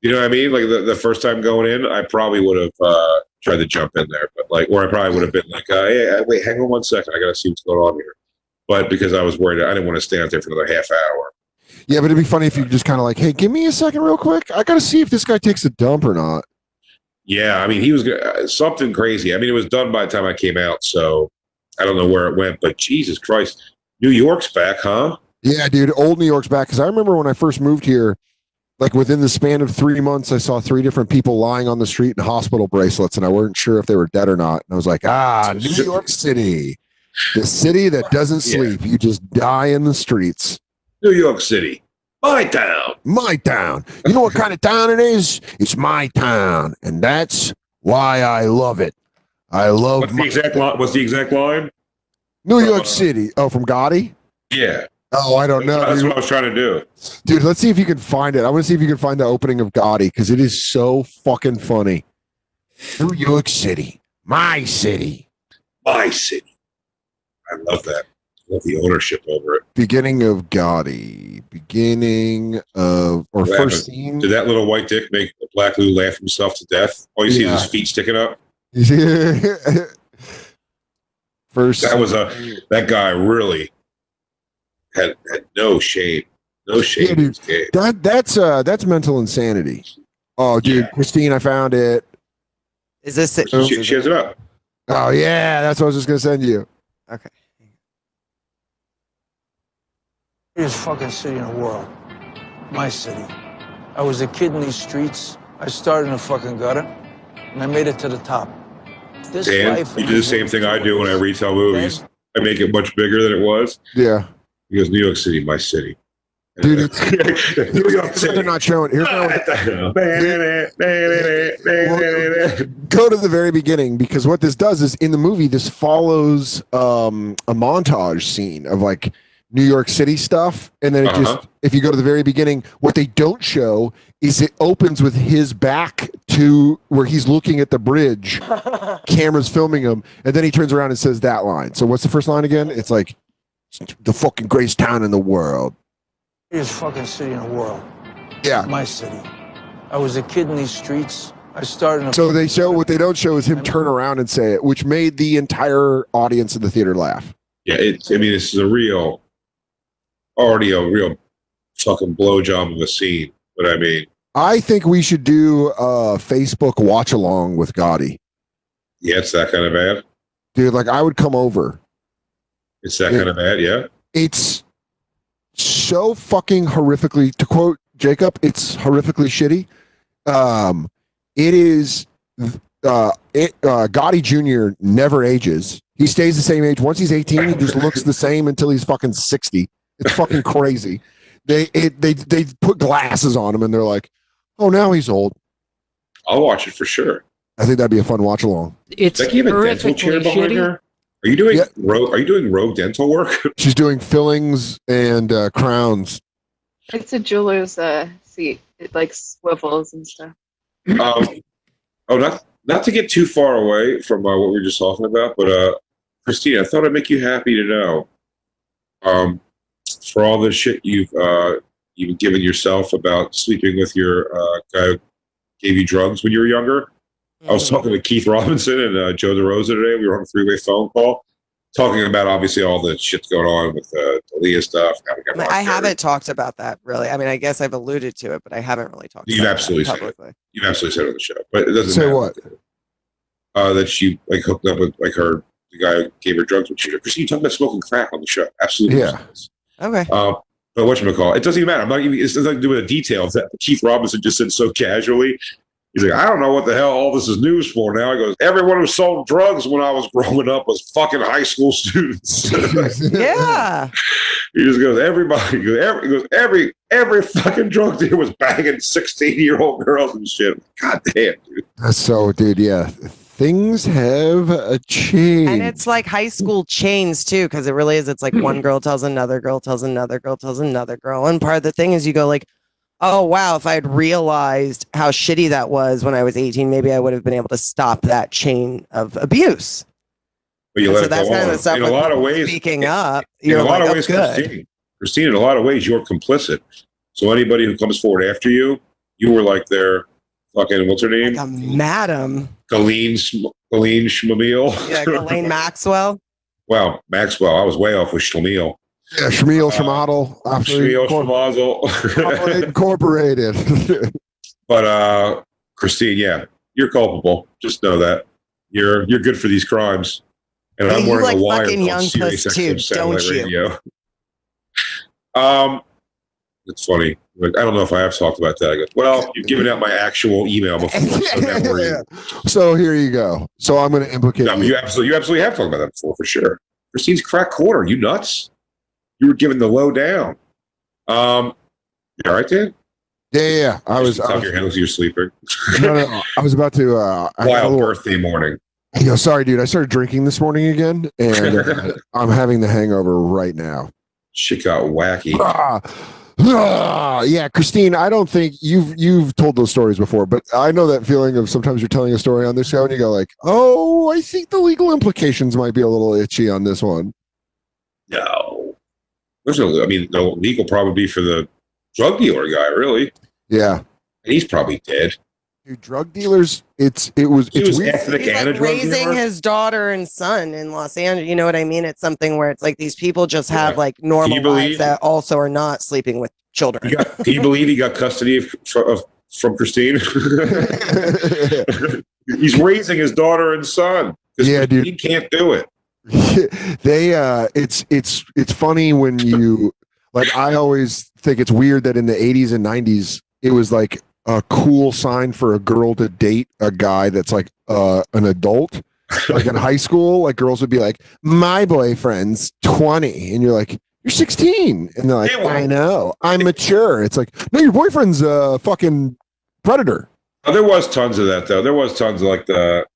you know what I mean? Like the, the first time going in, I probably would have uh, tried to jump in there, but like, or I probably would have been like, uh, "Hey, uh, wait, hang on one second, I got to see what's going on here." But because I was worried, I didn't want to stand out there for another half hour. Yeah, but it'd be funny if you just kind of like, hey, give me a second, real quick. I got to see if this guy takes a dump or not. Yeah, I mean, he was uh, something crazy. I mean, it was done by the time I came out, so I don't know where it went. But Jesus Christ, New York's back, huh? Yeah, dude, old New York's back. Because I remember when I first moved here, like within the span of three months, I saw three different people lying on the street in hospital bracelets, and I wasn't sure if they were dead or not. And I was like, ah, New York City, the city that doesn't Yeah. sleep. You just die in the streets. New York City, my town. My town. You know what kind of town it is? It's my town, and that's why I love it. I love What's the exact line? What's the exact line? New York City. Oh, from Gotti? Yeah, Oh, I don't know. that's dude. what I was trying to do. Dude, let's see if you can find it. I want to see if you can find the opening of Gotti because it is so fucking funny. New York City, my city. My city. I love that. I the ownership over it. Beginning of Gotti. Beginning of or What first scene. Did that little white dick make Black Lou laugh himself to death? All you see is his feet sticking up. first. That was a that guy really had had no shame, no shame Yeah, dude. that that's uh that's mental insanity. Oh, dude, Yeah. Christine, I found it. Is this it? She, she has it up. Oh yeah, that's what I was just gonna send you. Greatest fucking city in the world. My city. I was a kid in these streets. I started in the fucking gutter, and I made it to the top. This Dan, life you do the same thing I do when I retell movies. I make it much bigger than it was. Yeah, Because New York City, my city. Dude, it's- New York They're City. not showing. Here's how Go go to the very beginning because what this does is in the movie this follows um, a montage scene of like New York City stuff, and then it Uh-huh. just if you go to the very beginning, what they don't show is it opens with his back to where he's looking at the bridge, cameras filming him, and then he turns around and says that line. So what's the first line again? It's like the fucking greatest town in the world. Greatest fucking city in the world. Yeah. My city. I was a kid in these streets. I started in the So they show what they don't show is him turn around and say it, which made the entire audience in the theater laugh. Yeah, it's. I mean, this is a real, already a real fucking blowjob of a scene. But I mean, I think we should do a Facebook watch along with Gotti. yeah, it's that kind of bad. Dude, like I would come over. It's that Yeah. kind of bad. Yeah. It's so fucking horrifically to quote Jacob, it's horrifically shitty. Um it is uh it uh Gotti Jr. never ages. He stays the same age. Once he's 18, he just looks the same until he's fucking 60. It's fucking crazy. They it, they they put glasses on him and they're like, "Oh, now he's old." I'll watch it for sure. I think that'd be a fun watch along. It's Becky, you have a dental chair behind shitty. her. Are you doing Yeah. rogue? Are you doing rogue dental work? She's doing fillings and uh, crowns. It's a jeweler's uh, seat. It like swivels and stuff. um, oh, not not to get too far away from uh, what we were just talking about, but uh, Christina, I thought I'd make you happy to know, um, for all the shit you've uh, you've given yourself about sleeping with your uh, guy gave you drugs when you were younger. I was Mhm. talking with Keith Robinson and uh, Joe DeRosa today. We were on a three-way phone call, talking about obviously all the shit's going on with uh, the Leah stuff. Now we got I, mean, I haven't talked about that really. I mean, I guess I've alluded to it, but I haven't really talked. You've about absolutely that said it. publicly. You've absolutely said it on the show, but it doesn't Say matter. what? Uh, that she like hooked up with like her the guy who gave her drugs when she was Christine, you talking about smoking crack on the show. Absolutely. Yeah. Okay. Um, but what you call it doesn't even matter. I'm not even. It's nothing to do with the details that Keith Robinson just said so casually. He's like, I don't know what the hell all this is news for now. He goes, everyone who sold drugs when I was growing up was fucking high school students. Yeah. he just goes, everybody. He goes, every, he goes, every every fucking drug dealer was banging 16 year old girls and shit. God damn, dude. so, dude, yeah, things have uh, changed. And it's like high school chains too, because it really is. It's like one girl tells another girl, tells another girl, tells another girl. And part of the thing is you go like, oh wow, if I had realized how shitty that was when I was 18, maybe I would have been able to stop that chain of abuse. But you And let so it that's go kind of on. the stuff In a lot of ways, speaking up. in You're a lot like, of oh, ways, good. Christine, Christine, in a lot of ways, you're complicit. So anybody who comes forward after you, you were like their fucking what's her name? Like a madam. Colleen Sm- Colleen Schlemiel. Yeah, Ghislaine Maxwell. wow, Maxwell. I was way off with Schlemiel. yeah, Schmiel, Uh, Schmadl, Schlemiel Incorporated. Incorporated. but uh, Christine, yeah, you're culpable. Just know that you're you're good for these crimes. And Hey, I'm you wearing like a wire fucking called young Sirius puss too, satellite don't you? radio. Um, it's funny. Like, I don't know if I have talked about that. I go, well, you've given out my actual email before, so we're- so here you go. So I'm going to implicate. No, you. you absolutely, you absolutely have talked about that before for sure. Christine's crack corner. You nuts? You were given the low down. Um, you all right, Dan? Yeah, yeah, yeah. I was. I was your heels. You're sleeping. no, no, I was about to. Uh, I had a Wild little- birthday morning. You know, sorry, dude. I started drinking this morning again, and uh, I'm having the hangover right now. Shit got wacky. Ah, yeah, Christine. I don't think you've you've told those stories before, but I know that feeling of sometimes you're telling a story on this show and you go like, "Oh, I think the legal implications might be a little itchy on this one." No, there's no. I mean, the legal probably for the drug dealer guy, really, Yeah, and he's probably dead. Dude, drug dealers. It's it was He it's was weird. ethnic He's and a like drug raising dealer. his daughter and son in Los Angeles. You know what I mean? It's something where it's like these people just have Yeah. like normal believe- lives that also are not sleeping with children. He got, can you believe he got custody of, of from Christine? he's raising his daughter and son. 'Cause Yeah, dude. He can't do it. they uh it's it's it's funny when you like i always think it's weird that in the 80s and 90s it was like a cool sign for a girl to date a guy that's like uh an adult like in high school like girls would be like my boyfriend's 20 and you're like you're 16 and they're like Yeah, well- i know i'm mature it's like no your boyfriend's a fucking predator Oh, there was tons of that though. There was tons of like the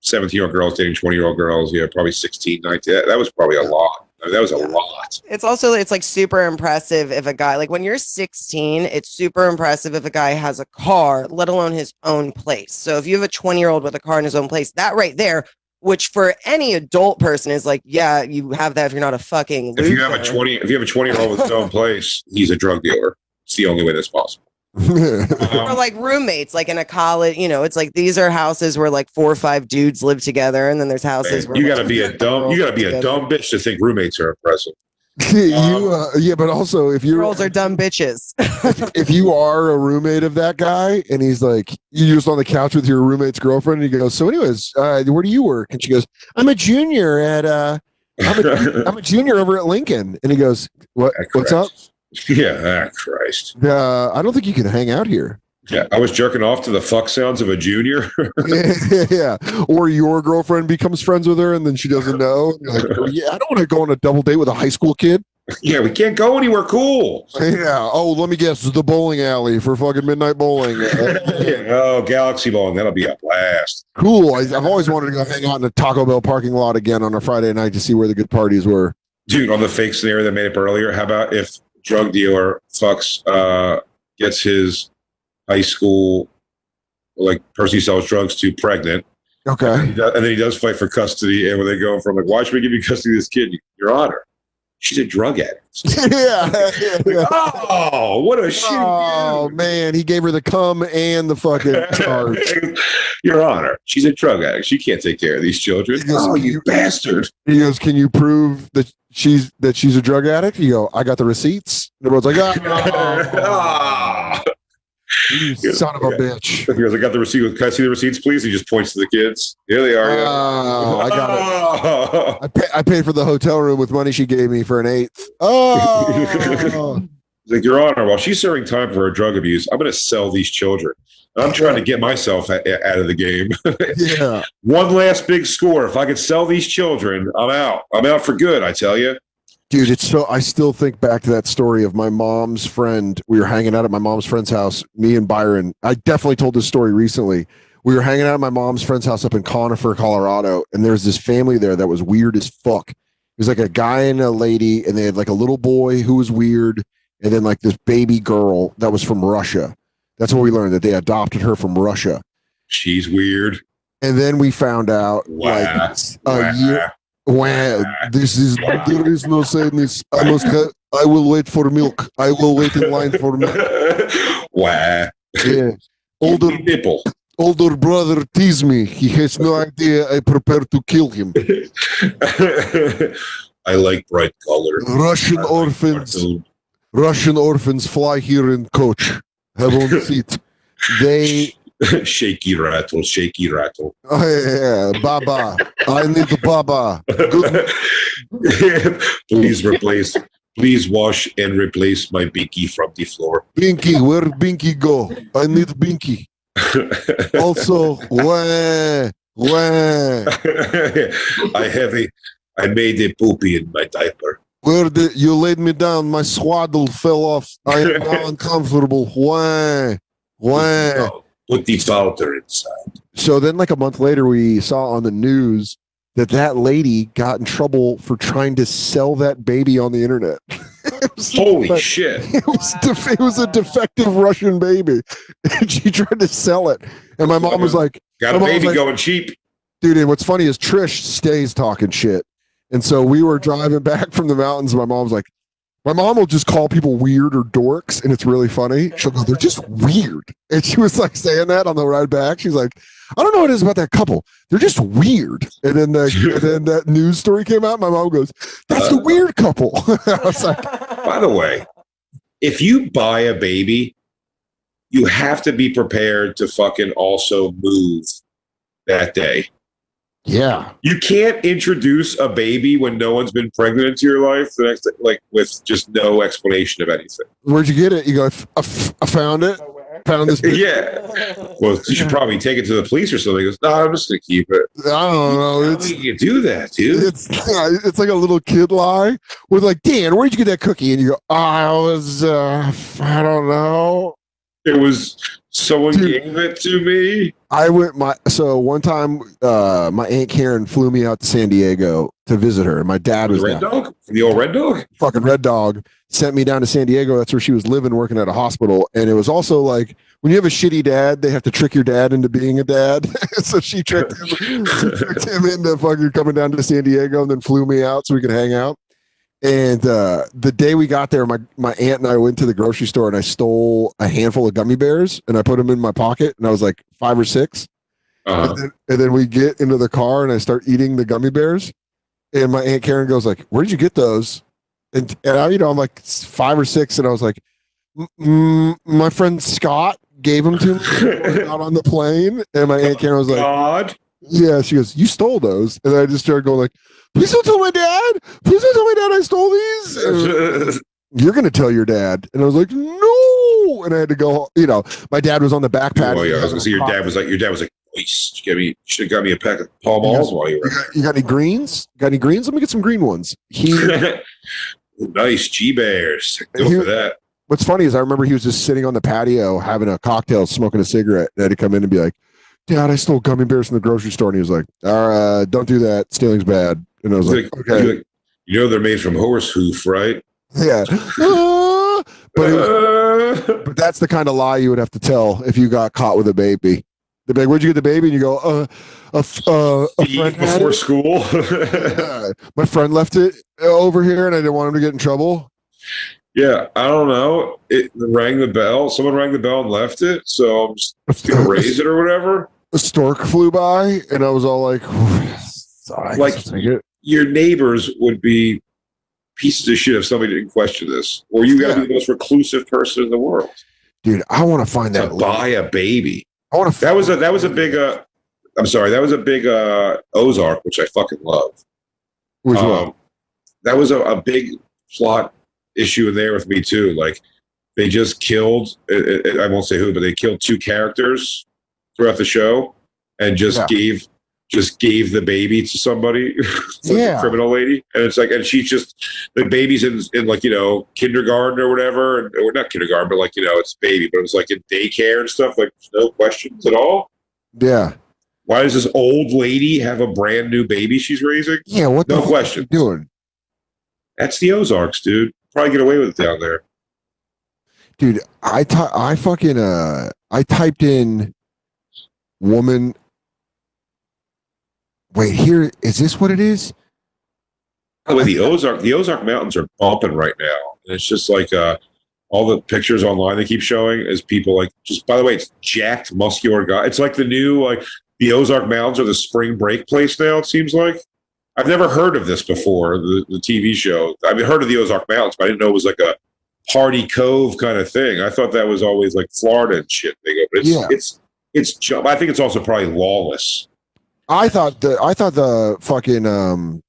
17 year old girls dating 20 year old girls. Yeah, probably 16, 19. That, that was probably a lot. Mean, that was a Yeah. lot. It's also it's like super impressive if a guy like when you're 16, it's super impressive if a guy has a car, let alone his own place. So if you have a 20 year old with a car in his own place, that right there, which for any adult person is like, yeah, you have that if you're not a fucking. If you have a 20, if you have a 20 year old with his own place, he's a drug dealer. It's the only way that's possible. or Um, like roommates, like in a college, you know, it's like these are houses where like four or five dudes live together, and then there's houses where you like, got to be a dumb. You got to be a dumb bitch to think roommates are impressive. you uh, yeah but also if you're girls are dumb bitches. if you are a roommate of that guy and he's like you're just on the couch with your roommate's girlfriend and he goes so anyways uh, where do you work and she goes i'm a junior at uh I'm a, I'm a junior over at lincoln and he goes what what's up Christ. Yeah, ah, Christ. uh, i don't think you can hang out here Yeah, I was jerking off to the fuck sounds of a junior. yeah or your girlfriend becomes friends with her and then she doesn't know like "Oh, yeah i don't want to go on a double date with a high school kid yeah, we can't go anywhere cool. yeah oh let me guess the bowling alley for fucking midnight bowling Yeah, oh, Galaxy Bowling, that'll be a blast. cool I, i've always wanted to go hang out in a taco bell parking lot again on a friday night to see where the good parties were Dude, on the fake scenario that made up earlier, how about if drug dealer fucks uh gets his high school like person he sells drugs to pregnant, okay He does- and then he does fight for custody, and when they go from like, why should we give you custody of this kid? Your Honor, she's a drug addict. yeah. yeah. Oh, what a shitty Oh dude. man, he gave her the cum and the fucking charge. Your Honor, she's a drug addict. She can't take care of these children. Goes, Oh, you bastard. He goes, "Can you prove that she's that she's a drug addict?" You go, "I got the receipts." And everyone's like, "Ah, Ah. you son of a bitch!" He goes, I got the receipt. Can I see the receipts, please? He just points to the kids. Here they are. yeah. Oh, I got it. Oh. I, pay, I paid for the hotel room with money she gave me for an eighth. Oh, like, Your Honor, while she's serving time for her drug abuse, I'm going to sell these children. I'm trying to get myself a- a- out of the game. yeah. One last big score. If I could sell these children, I'm out. I'm out for good, I tell you. Dude, it's so I still think back to that story of my mom's friend. We were hanging out at my mom's friend's house, me and Byron. I definitely told this story recently. We were hanging out at my mom's friend's house up in Conifer, Colorado, and there's this family there that was weird as fuck. It was like a guy and a lady, and they had like a little boy who was weird, and then like this baby girl that was from Russia. That's what we learned that they adopted her from Russia. She's weird. And then we found out like Wow. a year Wow, this is there is no sadness. I must have. I will wait for milk. I will wait in line for milk. wow. Yeah. Older nipple. older brother tease me. He has no idea I prepare to kill him. I like bright color. Russian like orphans. cartoon. Russian orphans fly here in coach. Have on seat. They. shaky rattle, shaky rattle. Oh yeah, Baba. I need the Baba. Please replace, please wash and replace my binky from the floor. Binky, where Binky go? I need Binky. Also, wah, wah. I have a, I made a poopy in my diaper. Where did you laid me down? My swaddle fell off. I am now uncomfortable. Why? Why? Put the powder inside. So then, like a month later, we saw on the news that that lady got in trouble for trying to sell that baby on the internet. Holy shit! It was, def- it was a defective Russian baby, and she tried to sell it. And my mom was like, Got a baby like- going cheap. dude and what's funny is trish stays talking shit and so we were driving back from the mountains. And my mom's like my mom will just call people weird or dorks and it's really funny. She'll go they're just weird. And she was like saying that on the ride back. She's like i don't know what it is about that couple. They're just weird. And then the, and then that news story came out. My mom goes that's the uh, weird couple. I was like By the way, if you buy a baby, you have to be prepared to fucking also move that day. Yeah You can't introduce a baby when no one's been pregnant into your life the next like with just no explanation of anything. where'd you get it you go "I f- I, f- I found it found this Yeah. Well, you should probably take it to the police or something. He goes, no, I'm just gonna keep it. i don't know How it's do you do that, dude? It's it's like a little kid lie with like Dan, where'd you get that cookie? And you go, I was uh I don't know. It was someone Dude. gave it to me. I went my so one time uh my aunt Karen flew me out to San Diego to visit her, and my dad The was red down. dog? The old red dog? fucking red dog sent me down to San Diego. That's where she was living, working at a hospital. And it was also like when you have a shitty dad, they have to trick your dad into being a dad. so she tricked him, she tricked him into fucking coming down to San Diego and then flew me out so we could hang out. And uh, the day we got there, my, my aunt and I went to the grocery store and I stole a handful of gummy bears and I put them in my pocket and I was like five or six. Uh-huh. And, then, and then we get into the car and I start eating the gummy bears. And my aunt Karen goes like, "Where did you get those?" And and I, you know, I'm like five or six, and I was like, "Mm, mm, "My friend Scott gave them to me out on the plane." And my aunt Karen was like, God. "Yeah." She goes, "You stole those?" And I just started going like, "Please don't tell my dad. Please don't tell my dad I stole these." You're gonna tell your dad, and I was like, "No!" And I had to go. You know, my dad was on the back patio. Oh yeah, I was gonna say your dad was like your dad was like, "Nice, you, got me- you should have got me a pack of Pall Malls while you You were." got, you got any greens? Got any greens? Let me get some green ones. He nice G Bears. Go He- for that. what's funny is I remember he was just sitting on the patio having a cocktail, smoking a cigarette, and I had to come in and be like, Dad, I stole gummy bears from the grocery store. And he was like, All right, don't do that. Stealing's bad. And I was like, like, Okay. like, you know they're made from horse hoof, right? Yeah. Ah, but, was- Uh, but that's the kind of lie you would have to tell if you got caught with a baby. They'd be like, "Where'd you get the baby?" And you go, "Uh, a, uh, a friend before it. school. Yeah, My friend left it uh, over here, and I didn't want him to get in trouble." yeah, I don't know. It rang the bell. Someone rang the bell and left it, so I'm just gonna raise it or whatever. a stork flew by, and I was all like, "Sorry, Like- like take it." Your neighbors would be pieces of shit if somebody didn't question this, or you got to Yeah. be the most reclusive person in the world dude. I want to find to that. buy a baby. I want to. That was a that was a big. uh I'm sorry, that was a big uh Ozark, which I fucking love. Which? Um, that was a, a big plot issue in there with me too. Like they just killed. I I- I won't say who, but they killed two characters throughout the show, and just Yeah. gave just gave the baby to somebody, like Yeah. a criminal lady, and it's like, and she's just the baby's in in like you know kindergarten or whatever, and, or not kindergarten, but like you know it's baby, but it was like in daycare and stuff. Like no questions at all. yeah, Why does this old lady have a brand new baby she's raising? yeah. What No question. doing, That's the Ozarks, dude. Probably get away with it down there. dude? I ty- I fucking uh, I typed in woman. Wait, here is this what it is? By the way, the Ozark, the Ozark Mountains are bumping right now. And it's just like uh, all the pictures online they keep showing is people like just. By the way, it's jacked, muscular guy. It's like the new like the Ozark Mountains are the spring break place now. It seems like I've never heard of this before. The the TV show. I've heard of the Ozark Mountains, but I didn't know it was like a party cove kind of thing. I thought that was always like Florida and shit. They go, but it's Yeah. it's it's. I think it's also probably lawless. I thought the I thought the fucking um,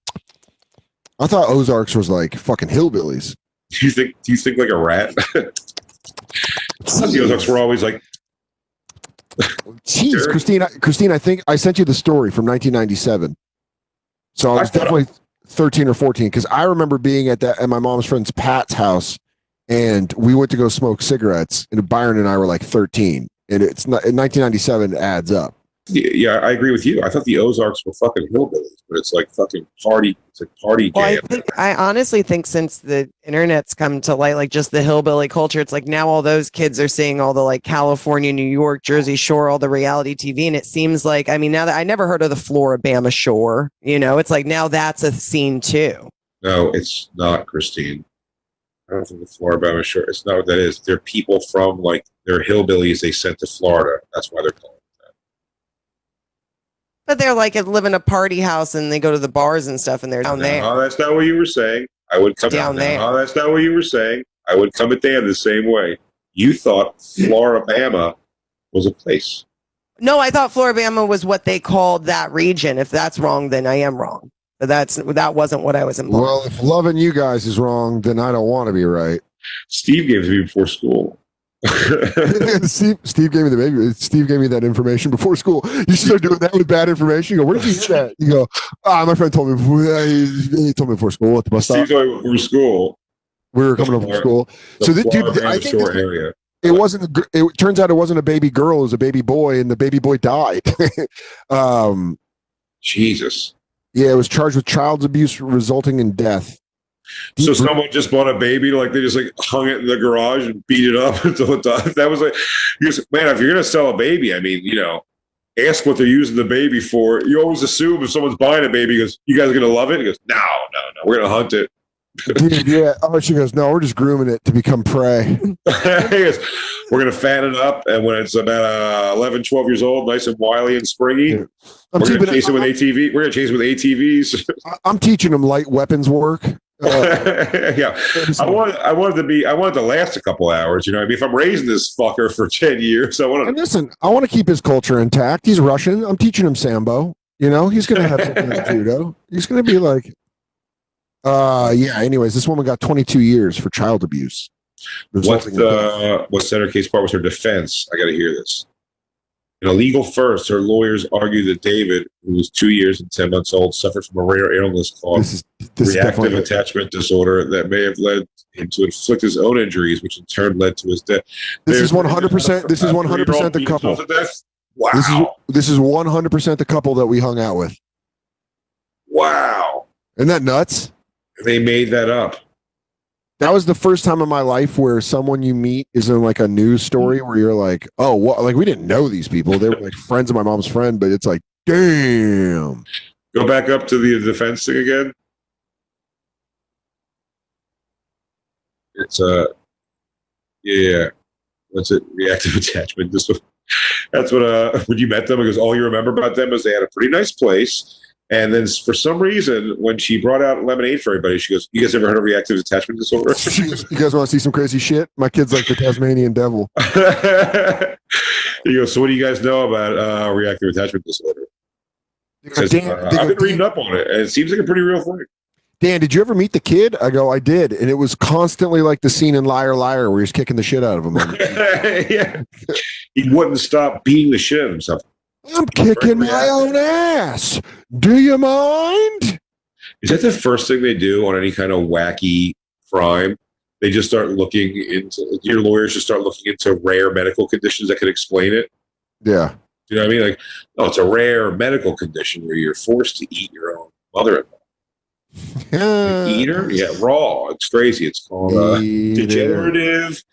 I thought Ozarks was like fucking hillbillies. Do you think? Do you think like a rat? the Ozarks were always like Jeez, Christine, I- Christine, I think I sent you the story from 1997. So I I was thought- definitely 13 or 14 because I remember being at that at my mom's friend's Pat's house, and we went to go smoke cigarettes, and Byron and I were like 13, and it's not in 1997 it adds up. Yeah, I agree with you. I thought the Ozarks were fucking hillbillies, but it's like fucking party. It's like party Well, I think I honestly think since the internet's come to light, like just the hillbilly culture, it's like now all those kids are seeing all the like California, New York, Jersey Shore, all the reality TV, and it seems like I mean now that I never heard of the Floribama Shore, you know, it's like now that's a scene too. no, it's not Christine. I don't think the Florida Shore. It's not what that is. They're people from like they're hillbillies they sent to Florida. That's why they're called. But they're like live in a party house and they go to the bars and stuff, and they're down there. No, that's not what you were saying. I would come Down there. No, that's not what you were saying. I would come at Dan the same way. You thought Floribama was a place. No, I thought Floribama was what they called that region. If that's wrong, then I am wrong. But that's that wasn't what I was implying. Well, if loving you guys is wrong, then I don't want to be right. Steve gave to me before school. Steve, Steve gave me the baby. Steve gave me that information before school. You start doing that with bad information. You go, where did you get that? You go, ah, my friend told me. Before, he, told me before school at the bus stop. Told before school. We were coming home from school. The So, dude, I think this- area. It wasn't. A, it turns out it wasn't a baby girl. It was a baby boy, and the baby boy died. um, Jesus. yeah, it was charged with child abuse resulting in death. So Deep- someone just bought a baby, like they just like hung it in the garage and beat it up until it died. That was like, goes, man, if you're gonna sell a baby, I mean, you know, ask what they're using the baby for. You always assume if someone's buying a baby, goes, you guys are gonna love it. He goes, no, no, no, we're gonna hunt it. Dude, yeah. Oh, she goes, no, we're just grooming it to become prey. he goes, we're gonna fatten it up, and when it's about uh, 11, 12 years old, nice and wily and springy, Yeah. We're gonna chase it with ATV. We're gonna chase it with ATVs. I'm teaching them light weapons work. Uh, yeah. I wanted, I wanted to be, I wanted to last a couple hours. You know, I mean, if I'm raising this fucker for ten years, I want to. and listen, I want to keep his culture intact. He's Russian. I'm teaching him sambo. You know, he's gonna have something as judo. He's gonna be like, uh, yeah. Anyways, this woman got 22 years for child abuse. What resulting in death. uh, what Senator Case part was her defense? I got to hear this. In a legal first, her lawyers argue that David, who was two years and ten months old, suffered from a rare illness called This is this reactive attachment disorder that may have led him to inflict his own injuries, which in turn led to his death. this is 100. percent This is 100 percent the couple. beat himself to death? Wow! This is this is 100 percent the couple that we hung out with. wow! Isn't that nuts? They made that up. That was the first time in my life where someone you meet is in like a news story where you're like, oh, what? Like we didn't know these people. They were like friends of my mom's friend, but it's like, damn. Go back up to the defense thing again. It's uh, yeah. What's it? Reactive attachment. This one. That's what uh when you met them, because all you remember about them is they had a pretty nice place. And then for some reason, when she brought out lemonade for everybody, she goes, "You guys ever heard of reactive attachment disorder?" you guys want to see some crazy shit? My kid's like the Tasmanian devil. you go. So what do you guys know about uh, reactive attachment disorder? Dan, uh, I've been reading up on it, and it seems like a pretty real thing. Dan, did you ever meet the kid? I go, I did, and it was constantly like the scene in Liar Liar where he's kicking the shit out of him. yeah, he wouldn't stop beating the shit out of himself. I'm kicking my own ass. Do you mind? Is that the first thing they do on any kind of wacky crime? They just start looking into your lawyers just start looking into rare medical conditions that could explain it. Yeah. You know what I mean? Like, oh, it's a rare medical condition where you're forced to eat your own mother-in-law. Eater? Yeah, raw. It's crazy. It's called uh, degenerative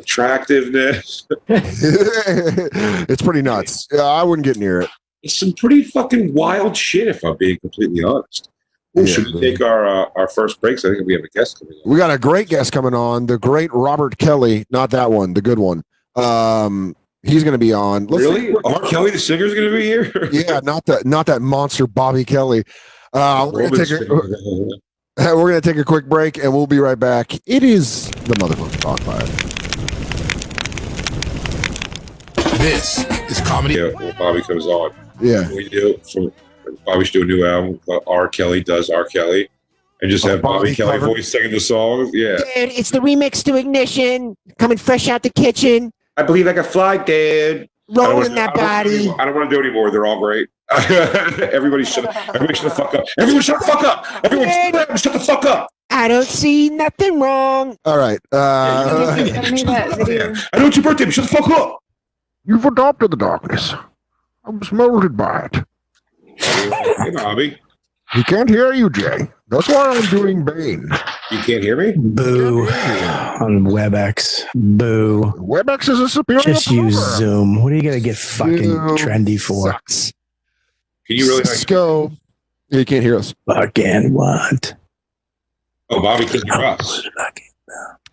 attractiveness. it's pretty nuts. Yeah, I wouldn't get near it. It's some pretty fucking wild shit, if I'm being completely honest. Well, Yeah, should we take our uh, our first breaks? I think we have a guest coming on. We got a great guest coming on, the great Robert Kelly. Not that one, the good one. Um, he's going to be on. Let's really? R. Kelly, the singer's going to be here? yeah, not that, not that monster Bobby Kelly. Uh, we're take a, take a quick break and we'll be right back. It is the motherfucking talk fire. This is comedy. yeah, when Bobby comes on. Yeah, We do from Bobby should do a new album. R. Kelly does R. Kelly, and just A have Bobby, Bobby Kelly cover? voice singing the songs. Yeah, Dude, it's the remix to Ignition, coming fresh out the kitchen, I believe I can fly, Dad. Rolling wanna- that don't body. I don't want to do it anymore. They're all great. everybody shut. Everybody shut the fuck up. Everyone shut the fuck up. Everyone shut, shut the fuck up. I don't see nothing wrong. all right. Uh, Send me that video. I know it's your birthday. but Shut the fuck up. You've adopted the darkness. I was molded by it. Hey, Bobby, He can't hear you, Jay. That's why I'm doing Bane. you can't hear me. Boo on WebEx. Boo. WebEx is a superior Just use. Zoom. What are you gonna get fucking Zoom trendy for? Sucks. Can you really? Not, Cisco. Yeah, you can't hear us. Fucking what? oh, Bobby can't oh, hear us.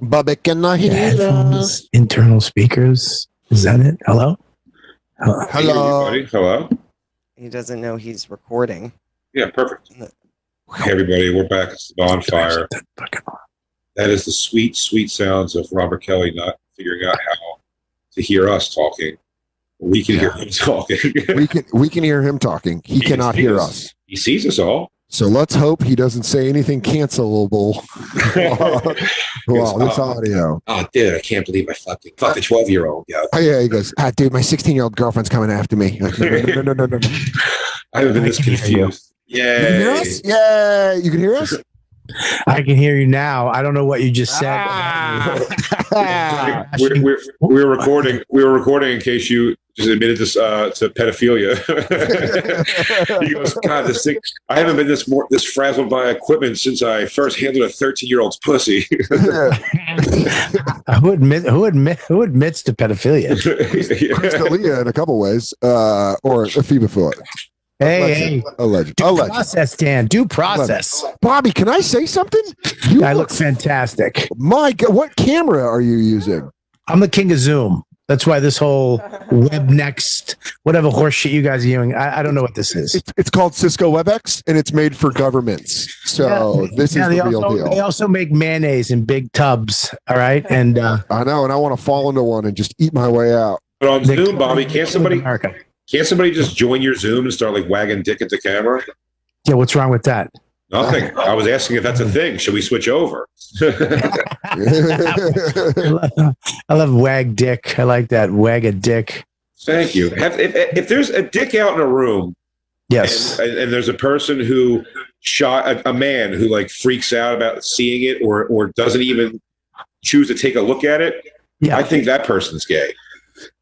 Bubba can I hear us? Headphones, internal speakers. Is that it? Hello? Hello? Can you hear me, Hello. buddy? Hello. He doesn't know he's recording. Yeah, perfect. Hey, everybody, we're back. It's the bonfire. That is the sweet, sweet sounds of Robert Kelly not figuring out how to hear us talking. We can hear him talking. We can we can hear him talking. He, can cannot see hear us. He sees us all. So let's hope he doesn't say anything cancelable while this audio. Oh, dude, I can't believe I fucking fucked a 12 year old. Yeah. Oh yeah, he goes, ah, dude, my 16 year old girlfriend's coming after me. Like, no, no, no, no, no, no. I haven't been this can hear you. confused. You can hear us? Yeah, you can hear us. I can hear you now. I don't know what you just said. Ah. We're, we're, we're recording. We were recording in case you just admitted this uh, to pedophilia. he goes, God, this thing. I haven't been this more this frazzled by equipment since I first handled a 13 year old's pussy. who admit who admit who admits to pedophilia? Chris D'Elia in a couple ways, uh, or a femophilia. Hey, hey. Alleged. Due Alleged. process, Dan. Due process. Bobby, can I say something? You I look fantastic. My God, what camera are you using? I'm the king of Zoom. That's why this whole web next, whatever horseshit you guys are using, I, I don't know what this is. It's, it's called Cisco WebEx, and it's made for governments. So this Yeah, is the real also, they also make mayonnaise in big tubs. All right. And uh, I know, and I want to fall into one and just eat my way out. But on they- Zoom, Bobby, can't somebody America. Can't somebody just join your Zoom and start like wagging dick at the camera? Yeah. What's wrong with that? Nothing. I was asking if that's a thing. Should we switch over? I love, I love wag dick. I like that wag a dick. Thank you. Have, if, if there's a dick out in a room Yes. and, and there's a person who shot a, a man who like freaks out about seeing it or or doesn't even choose to take a look at it, Yeah. I think that person's gay.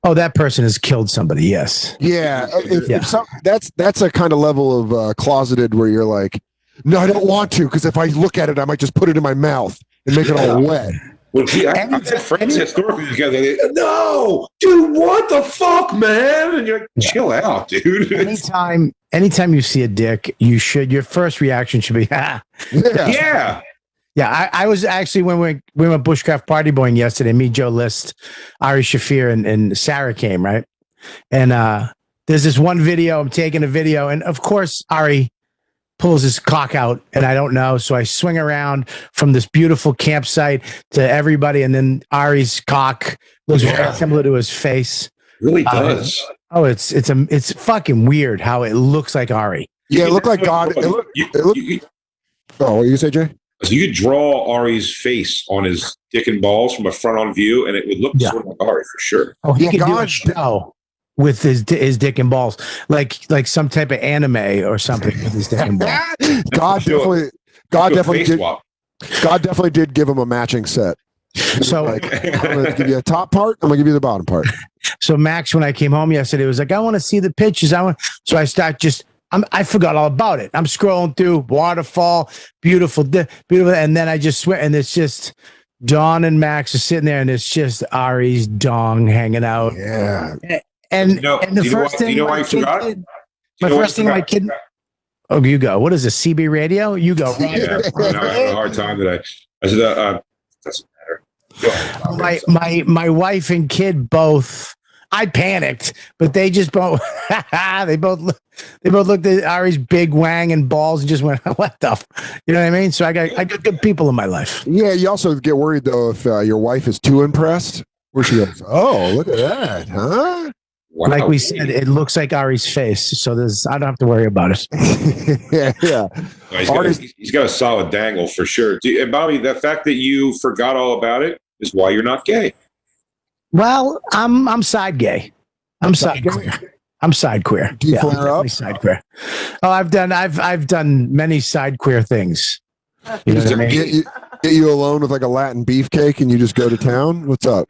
Oh, that person has killed somebody. Yes. yeah, if, Yeah. if some, that's that's a kind of level of uh, closeted where you're like, no, I don't want to because if I look at it, I might just put it in my mouth. and make it all wet. When he, I, I've had friends historically together. They, no, dude, what the fuck, man? And you're like, chill out, dude. anytime, anytime you see a dick, you should. Your first reaction should be, ah. Yeah. yeah. Yeah, I, I was actually when we we went bushcraft party boying yesterday. Me, Joe List, Ari Shaffir, and, and Sarah came right. And uh there's this one video. I'm taking a video, and of course Ari pulls his cock out, and I don't know. So I swing around from this beautiful campsite to everybody, and then Ari's cock looks Yeah. very similar to his face. Really Uh, does. Oh, it's it's a it's fucking weird how it looks like Ari. Yeah, it looked like God. It looked, it looked- you- you- oh, what you say, Jay? So you could draw Ari's face on his dick and balls from a front on view, and it would look Yeah. sort of like Ari for sure. Oh, he Yeah, could do a God- show with his his dick and balls, like like some type of anime or something with his dick and balls. God Do definitely, God definitely did. swap. God definitely did give him a matching set. So Like, I'm gonna give you a top part. I'm gonna give you the bottom part. so Max, when I came home yesterday, was like, I want to see the pictures. I want. So I start just. I'm, I forgot all about it. I'm scrolling through waterfall, beautiful, beautiful, and then I just swear, and it's just Dawn and Max are sitting there, and it's just Ari's dong hanging out. Yeah. And You know- and the you first thing you know my why you kid forgot? did- my first thing my kid. Oh, you go. What is this? CB radio? You go. Ron. Yeah, I know, I had a hard time today. I said, uh, uh, doesn't matter. Go ahead. my my my wife and kid both I panicked, but they just both they both they both looked at Ari's big wang and balls and just went, "What the?" F-? You know what I mean? So I got I got good people in my life. Yeah. You also get worried though if uh, your wife is too impressed, where she goes, "Oh, look at that, huh?" Wow. Like we said, it looks like Ari's face, so there's I don't have to worry about it. yeah, yeah. No, he's, got, Artist- he's- he's got a solid dangle for sure. Do, and Bobby, the fact that you forgot all about it is why you're not gay. Well, I'm I'm side gay. I'm side queer. I'm side queer. Do you Yeah, flare up? Side queer. Oh, I've done I've I've done many side queer things. You know what I mean? Get you, get you alone with like a Latin beefcake and you just go to town. What's up?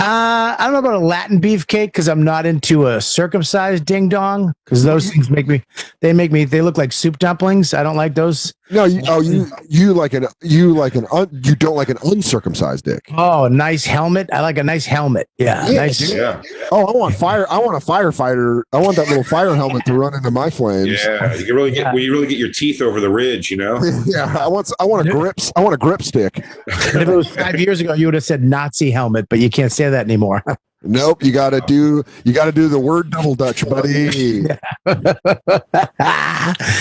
Uh, I don't know about a Latin beefcake because I'm not into a circumcised ding dong because those things make me they make me they look like soup dumplings. I don't like those. No, you, oh, you you like an you like an un, you don't like an uncircumcised dick. Oh, a nice helmet. I like a nice helmet. Yeah, Yeah, nice. Yeah, Oh, I want fire. I want a firefighter. I want that little fire helmet to run into my flames. yeah. You can really get Yeah. when you really get your teeth over the ridge. You know. yeah, I want I want a grips. I want a grip stick. If it was five years ago, you would have said Nazi helmet, but you can't say that anymore. Nope, you got to do you got to do the word double dutch, buddy.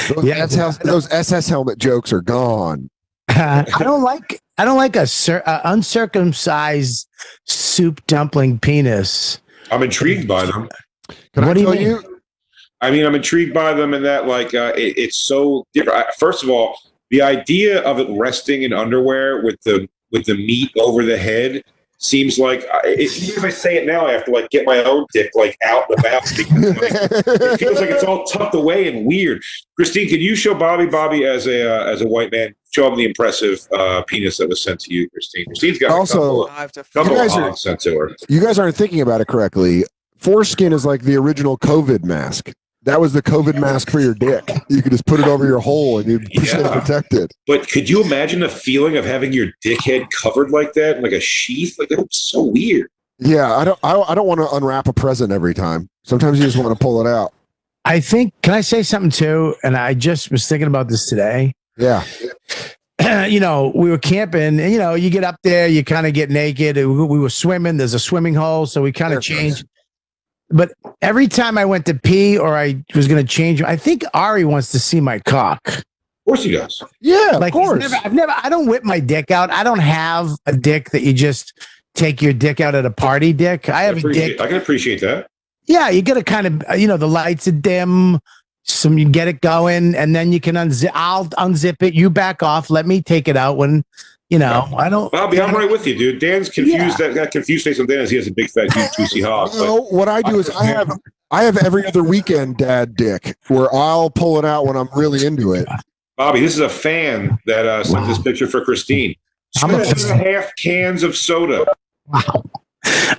Those, Yeah. SS, those SS helmet jokes are gone. I don't like I don't like a cir- uh, uncircumcised soup dumpling penis. I'm intrigued by them. Can What I do you mean? you? I mean, I'm intrigued by them in that, like, uh, it, it's so different. First of all, the idea of it resting in underwear with the with the meat over the head seems like I- it, even if I say it now, I have to like get my own dick like out and about because like, it feels like it's all tucked away and weird. Christine, can you show Bobby Bobby as a uh, as a white man? Show him the impressive uh, penis that was sent to you, Christine. Christine's got Also, a I have to. couple, couple You of guys are- sent to her. you guys aren't thinking about it correctly. Foreskin is like the original COVID mask. That was the COVID mask for your dick. You could just put it over your hole and you'd stay Yeah. protected. But could you imagine the feeling of having your dickhead covered like that, like a sheath? Like that was so weird. Yeah, I don't. I, I don't want to unwrap a present every time. Sometimes you just want to pull it out. I think. Can I say something too? And I just was thinking about this today. Yeah, you know, we were camping, and you know, you get up there, you kind of get naked. We we were swimming. There's a swimming hole, so we kind of Sure. changed. But every time I went to pee or I was going to change, I think Ari wants to see my cock. Of course he does. yeah, like of course. Never, I've never, I don't whip my dick out. I don't have a dick that you just take your dick out at a party. Dick. I have a dick. I can appreciate that. Yeah, you got to kind of, uh, you know, the lights are dim. Some you get it going, and then you can unzip. I'll unzip it. You back off. Let me take it out when, you know, I don't. Bobby, I'm right with you, dude. Dan's confused. That got confused based on Dan as he has a big fat huge juicy hog. But No, what I do is I have I have every other weekend dad dick where I'll pull it out when I'm really into it. Bobby, this is a fan that uh, sent this picture for Christine. I'm a- Two and a half cans of soda. Wow.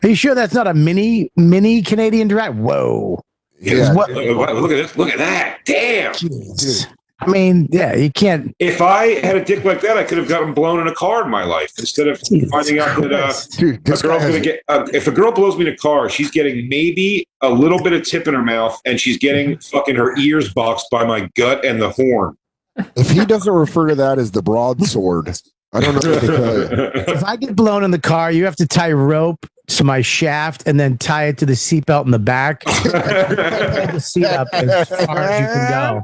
Are you sure that's not a mini mini Canadian Dry? Whoa. Yeah, What- Look, look at this. Look at that. Damn. Jeez. I mean, yeah, you can't. If I had a dick like that, I could have gotten blown in a car in my life instead of Jesus finding out that uh, Dude, a girl's gonna get. Uh, if a girl blows me in a car, she's getting maybe a little bit of tip in her mouth, and she's getting fucking her ears boxed by my gut and the horn. if he doesn't refer to that as the broadsword, I don't know what to tell you. If I get blown in the car, you have to tie rope to my shaft and then tie it to the seatbelt in the back. Pull the seat up as far as you can go.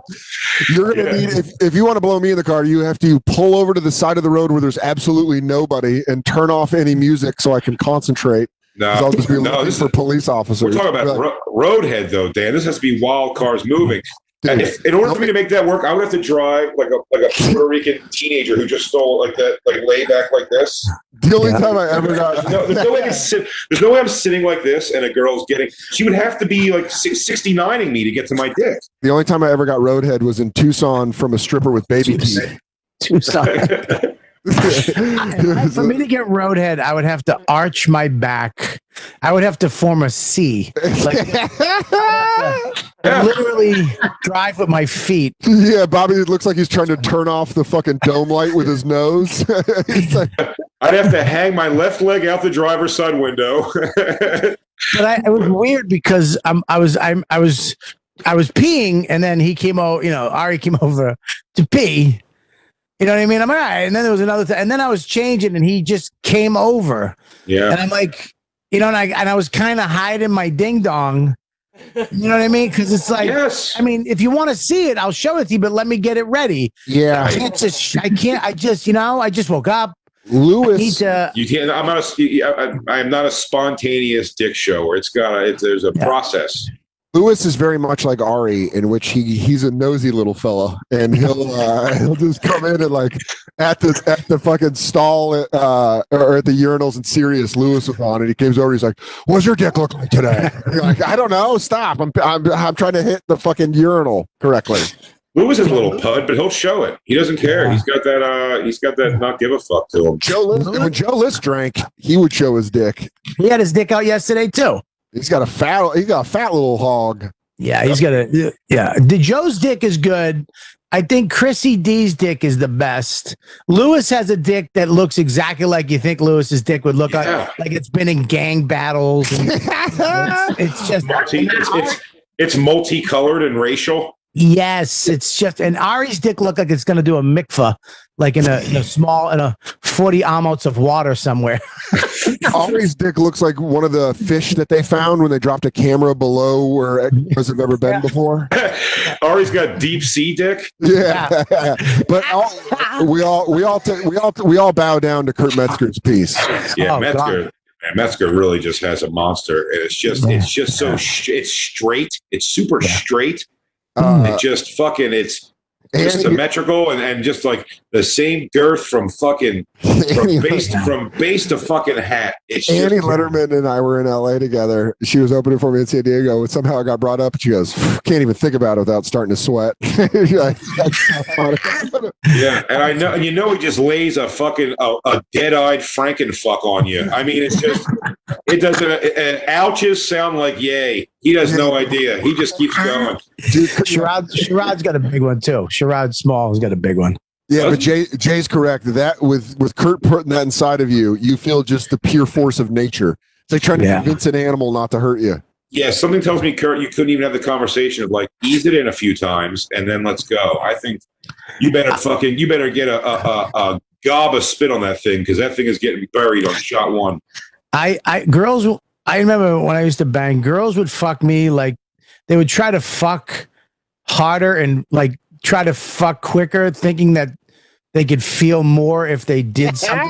You're gonna Yeah. need if, if you want to blow me in the car, you have to pull over to the side of the road where there's absolutely nobody and turn off any music so I can concentrate. 'cause I'll just be no, no, looking this for is, police officers. we're talking about Like, ro- roadhead though, Dan. This has to be while cars moving. And dude, if, in order for me to make that work, I would have to drive like a like a Puerto Rican teenager who just stole like that, like lay back like this. the only Yeah. time I ever got There's no, there's no way I can sit. There's no way I'm sitting like this, and a girl's getting. She would have to be like 69ing me to get to my dick. the only time I ever got roadhead was in Tucson from a stripper with baby teeth. Tucson. It was For me to get roadhead, I would have to arch my back. I would have to form a C. Like literally drive with my feet. yeah, Bobby it looks like he's trying to turn off the fucking dome light with his nose. He's like, I'd have to hang my left leg out the driver's side window. But I, it was weird because I'm, I was, I'm, I was, I was peeing, and then he came over. You know, Ari came over to pee. You know what I mean? I'm all right. And then there was another thing, and then I was changing, and he just came over, yeah. and I'm like, you know, and I and I was kind of hiding my ding dong. You know what I mean? Because it's like, yes. I mean, if you want to see it, I'll show it to you, but let me get it ready. Yeah. I yeah, can't just, I can't, I just, you know, I just woke up. I Lewis. to, You can't. I'm not a. I, I am not a spontaneous dick shower. It's got. A, it's, there's a Yeah. process. Lewis is very much like Ari, in which he he's a nosy little fella, and he'll uh, he'll just come in and like at the at the fucking stall uh, or at the urinals and Sirius Lewis was on, and he comes over. He's like, "What's your dick look like today?" Like, "I don't know. Stop. I'm I'm I'm trying to hit the fucking urinal correctly." Lewis is a little pud, but he'll show it. He doesn't care. Yeah. He's got that. Uh, he's got that. Not give a fuck to him. Joe List, when Joe List drank, he would show his dick. he had his dick out yesterday too. He's got a fat he's got a fat little hog. Yeah, he's got a yeah. The Joe's dick is good. I think Chrissy D's dick is the best. Lewis has a dick that looks exactly like you think Lewis's dick would look Yeah. like. Like it's been in gang battles. And it's, it's just Multi, it's, it's it's multicolored and racial. yes, it's just and Ari's dick look like it's gonna do a mikvah, like in a, in a small in a forty ounce of water somewhere. Ari's dick looks like one of the fish that they found when they dropped a camera below where cameras have ever been before. Ari's got deep sea dick. Yeah, but all, we all we all ta- we all we all bow down to Kurt Metzger's piece. Yeah, Oh, Metzger. Man, Metzger really just has a monster, and it's just it's just so sh- it's straight. It's super Yeah. straight. Uh, it just fucking it's just symmetrical and, and just like the same girth from fucking from base to, from base to fucking hat. It's just Annie Lederman and I were in LA together. She was opening for me in San Diego, and somehow I got brought up. And she goes, "Can't even think about it without starting to sweat." You're like, "That's so funny." Yeah, and I know, and you know, he just lays a fucking a, a dead-eyed Frankenfuck on you. I mean, it's just it doesn't. Uh, ouches sound like yay. He has no idea. He just keeps going. Dude, Sherrod Sherrod's got a big one too. Sherrod Small's got a big one. Yeah, but Jay Jay's correct. That with with Kurt putting that inside of you, you feel just the pure force of nature. It's like trying to Yeah. convince an animal not to hurt you. Yeah, something tells me, Kurt, you couldn't even have the conversation of like ease it in a few times and then let's go. I think you better fucking you better get a a, a, a gob of spit on that thing because that thing is getting buried on shot one. I, I girls will- I remember when I used to bang, girls would fuck me like they would try to fuck harder and like try to fuck quicker, thinking that they could feel more if they did something.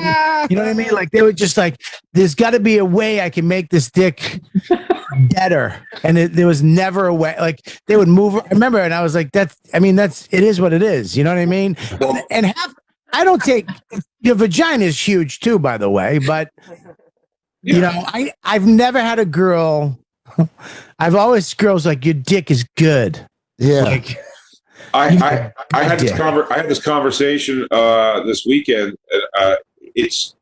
You know what I mean? Like they would just like, there's got to be a way I can make this dick better. and it, there was never a way. Like they would move. I remember, and I was like, that's. I mean, that's. It is what it is. You know what I mean? Well, And half. I don't take your vagina is huge too, by the way, but you know, I I've never had a girl. I've always girls like your dick is good. Yeah, Like I, I, I had this Yeah. conver- I had this conversation uh, this weekend. Uh, it's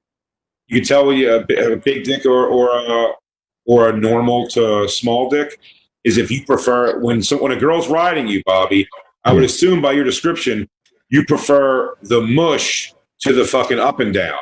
you can tell you have a a big dick or or a, or a normal to small dick is if you prefer when so when a girl's riding you, Bobby. I would assume by your description, you prefer the mush to the fucking up and down.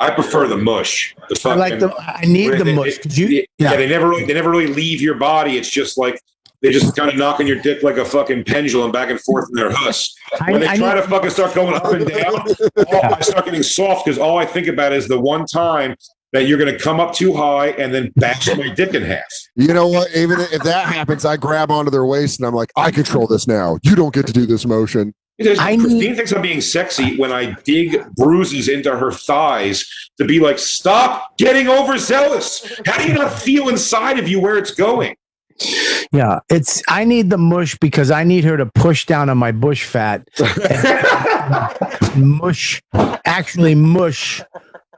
I prefer the mush. The I fucking, like the. I need the They- mush. they- you? yeah, Yeah. they never really they never really leave your body. It's just like they just kind of knock on your dick like a fucking pendulum back and forth in their huss. I, When they I try need- to fucking start going up and down, all, I start getting soft because all I think about is the one time that you're going to come up too high and then bash my dick in half. You know what? Even if that happens, I grab onto their waist and I'm like, I control this now. You don't get to do this motion. Because I Christine need- thinks I'm being sexy when I dig bruises into her thighs to be like, stop getting overzealous. How do you not feel inside of you where it's going? Yeah, it's. I need the mush because I need her to push down on my bush fat, mush, actually mush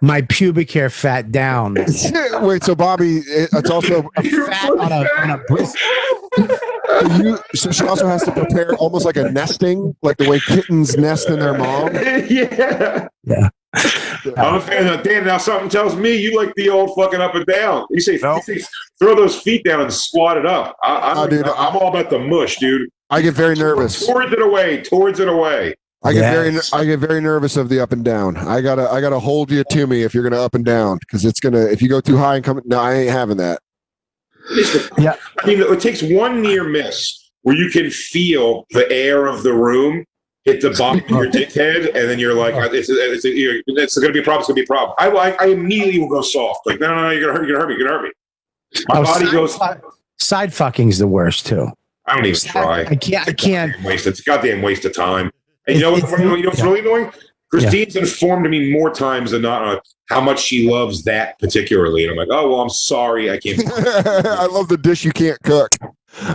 my pubic hair fat down. Wait, so Bobby, it's also a Fat on a, on a bris- you. So she also has to prepare almost like a nesting, like the way kittens nest in their mom. yeah. Yeah. I'm a fan of Dan. Now something tells me you like the old fucking up and down. You say, No. you say throw those feet down and squat it up. I, I'm, Oh, dude, I'm all about the mush, dude. I get very nervous. Towards it away, towards it away. I get very, I get very nervous of the up and down. I gotta, I gotta hold you to me if you're gonna up and down because it's gonna. If you go too high and come, no, I ain't having that. Yeah. I mean, it takes one near miss where you can feel the air of the room hit the bottom of your dick head, and then you're like, it's, it's, it's, it's going to be a problem. It's going to be a problem. I, I, I immediately will go soft. Like, no, no, no, you're going to hurt me. You're going to hurt me. You're to hurt me. My Oh, body side, goes, side fucking's the worst too. I don't even try. I can't. I can't. Waste. It's a goddamn waste of time. And you know what? You know what's yeah. really annoying? Christine's informed me more times than not on how much she loves that particularly. And I'm like, oh well, I'm sorry, I can't. I love the dish you can't cook.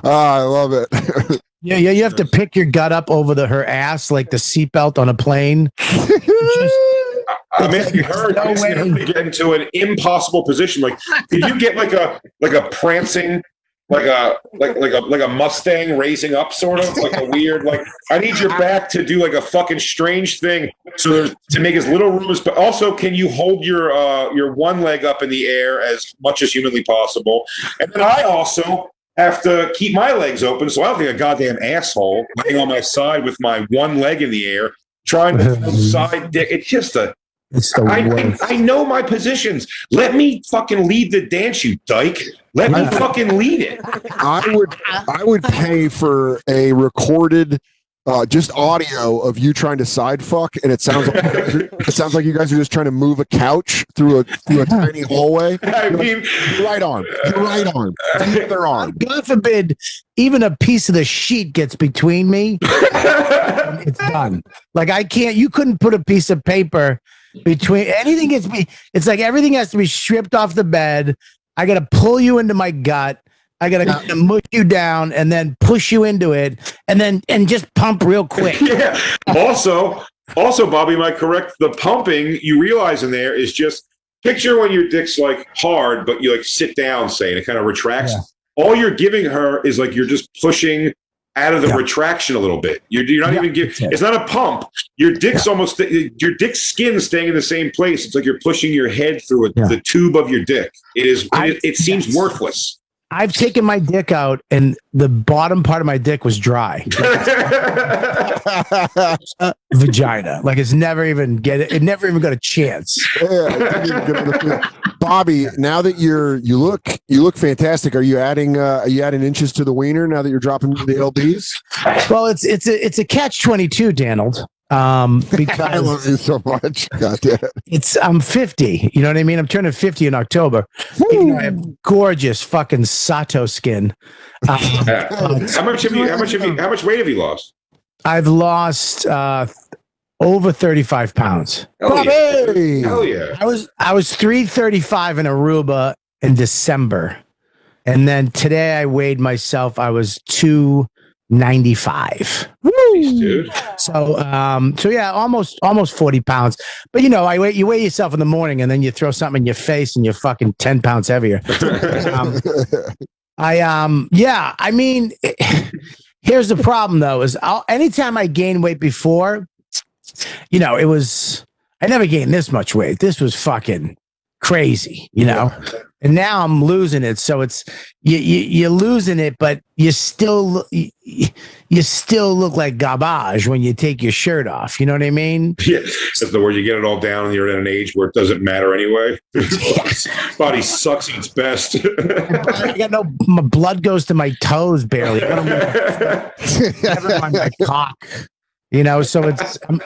Ah, I love it. Yeah, yeah. You have to pick your gut up over the her ass like the seatbelt on a plane. I'm asking her, No asking her to get into an impossible position. Like, could you get like a like a prancing, like a like like a like a Mustang raising up, sort of like a weird like? I need your back to do like a fucking strange thing, so there's to make as little room as. But also, can you hold your uh your one leg up in the air as much as humanly possible? And then I also have to keep my legs open, so I don't think a goddamn asshole laying on my side with my one leg in the air, trying to side dick. It's just a It's the I, I, worst. I know my positions. Let me fucking lead the dance, you dyke. Let me fucking lead it. I would, I would pay for a recorded, uh, just audio of you trying to side fuck, and it sounds like it sounds like you guys are just trying to move a couch through a through a tiny hallway. I mean, Your right arm, your right arm, the other arm. God forbid, even a piece of the sheet gets between me. it's done. Like I can't. You couldn't put a piece of paper between anything. Gets me. It's like everything has to be stripped off the bed. I got to pull you into my gut. I got to mush you down and then push you into it, and then and just pump real quick. yeah. Also, also, Bobby, am I correct? The pumping you realize in there is just picture when your dick's like hard, but you like sit down, say, and it kind of retracts. Yeah. All you're giving her is like you're just pushing out of the Yeah. retraction a little bit. You're, you're not Yeah, even giving. it. It's not a pump. Your dick's almost your dick's skin staying in the same place. It's like you're pushing your head through a, Yeah. the tube of your dick. It is. I- it, it seems yes. worthless. I've taken my dick out, and the bottom part of my dick was dry. Vagina, like it's never even get it. It never even got a chance. Yeah, I didn't even get on the field. Bobby, now that you're you look you look fantastic. Are you adding uh, are you adding inches to the wiener now that you're dropping the lbs? Well, it's it's a it's a catch twenty two, Donald. Um, because I love you so much. God damn. it. it's I'm fifty. You know what I mean? I'm turning fifty in October. Even though I have gorgeous fucking Sato skin. Um, how much have you? How much have you? How much weight have you lost? I've lost uh, over thirty five pounds. Hell yeah! Hell yeah! I was I was 335 in Aruba in December. And then today I weighed myself. I was 295. Dude. So um so yeah, almost almost 40 pounds. But you know, I weigh you weigh yourself in the morning and then you throw something in your face and you're fucking 10 pounds heavier. Um, I um yeah, I mean here's the problem though is I'll, anytime I gain weight before, you know, it was I never gained this much weight. This was fucking crazy, you know. And now I'm losing it, so it's you, you you're losing it, but you still you, you still look like garbage when you take your shirt off. You know what I mean? Yeah, that's the word. You get it all down, and you're at an age where it doesn't matter anyway. Body sucks its best. I got no my blood goes to my toes barely. What am I- never mind my cock. You know, so it's. I'm,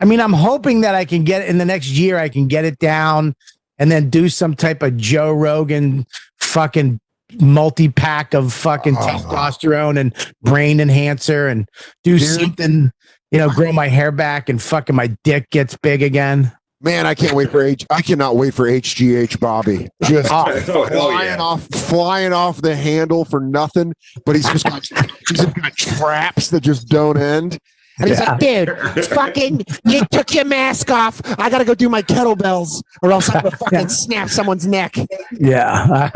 I mean, I'm hoping that I can get in the next year. I can get it down, and then do some type of Joe Rogan fucking multi pack of fucking Oh. testosterone and brain enhancer, and do Dude. something. You know, grow my hair back, and fucking my dick gets big again. Man, I can't wait for H. I cannot wait for HGH Bobby. Just Oh, oh flying yeah! off, flying off the handle for nothing. But he's just got he's just got traps that just don't end. And he's like, dude, fucking, you took your mask off. I gotta go do my kettlebells, or else I'm gonna fucking snap someone's neck. Yeah,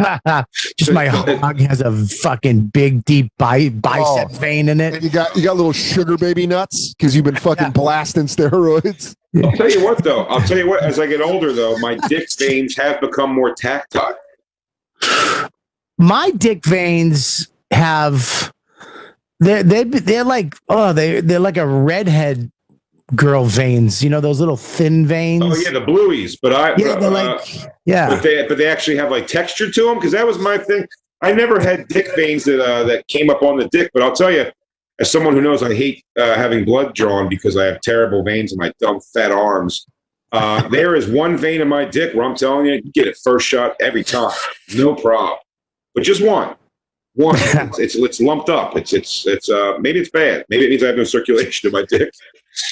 just my hog has a fucking big, deep bi- bicep Oh. vein in it. And you got you got little sugar baby nuts because you've been fucking Yeah. blasting steroids. I'll tell you what, though. I'll tell you what. As I get older, though, my dick veins have become more tactile. my dick veins have they're they they're like oh they they're like a redhead girl veins you know those little thin veins Oh yeah, the blueies. But I, yeah they're uh, like yeah but they but they actually have like texture to them because that was my thing. I never had dick veins that uh, that came up on the dick, but I'll tell you, as someone who knows I hate uh, having blood drawn because I have terrible veins in my dumb fat arms. Uh, there is one vein in my dick where I'm telling you, you get it first shot every time, no problem. But just one, one. it's, it's it's lumped up. It's it's it's uh maybe it's bad. Maybe it means I have no circulation in my dick.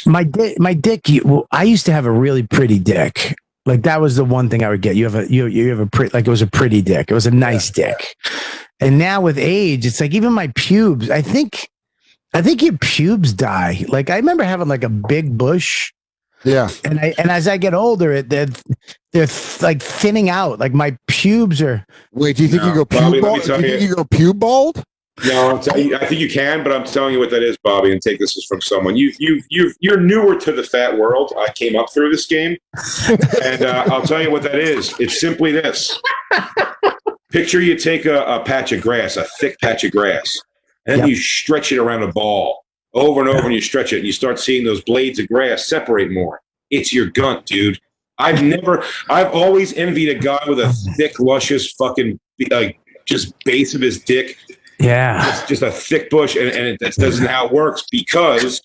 my dick my dick you, well, i used to have a really pretty dick like that was the one thing i would get you have a you, you have a pretty like it was a pretty dick it was a nice dick and now with age it's like even my pubes i think i think your pubes die like i remember having like a big bush Yeah, and I and as I get older, it they're they're th- like thinning out. Like my pubes are. wait. Do you think No, you go Bobby, pube bald? Do you think you- you go pube bald? No, I'm telling you, I think you can, but I'm telling you what that is, Bobby, and take this as from someone. You, you, you, you're newer to the fat world. I came up through this game, and uh, I'll tell you what that is. It's simply this: picture you take a, a patch of grass, a thick patch of grass, and Yep. you stretch it around a ball over and over, and you stretch it, and you start seeing those blades of grass separate more. It's your gunt, dude. I've never, I've always envied a guy with a thick, luscious, fucking, like, just base of his dick Yeah. it's just a thick bush, and, and it, that doesn't how it works because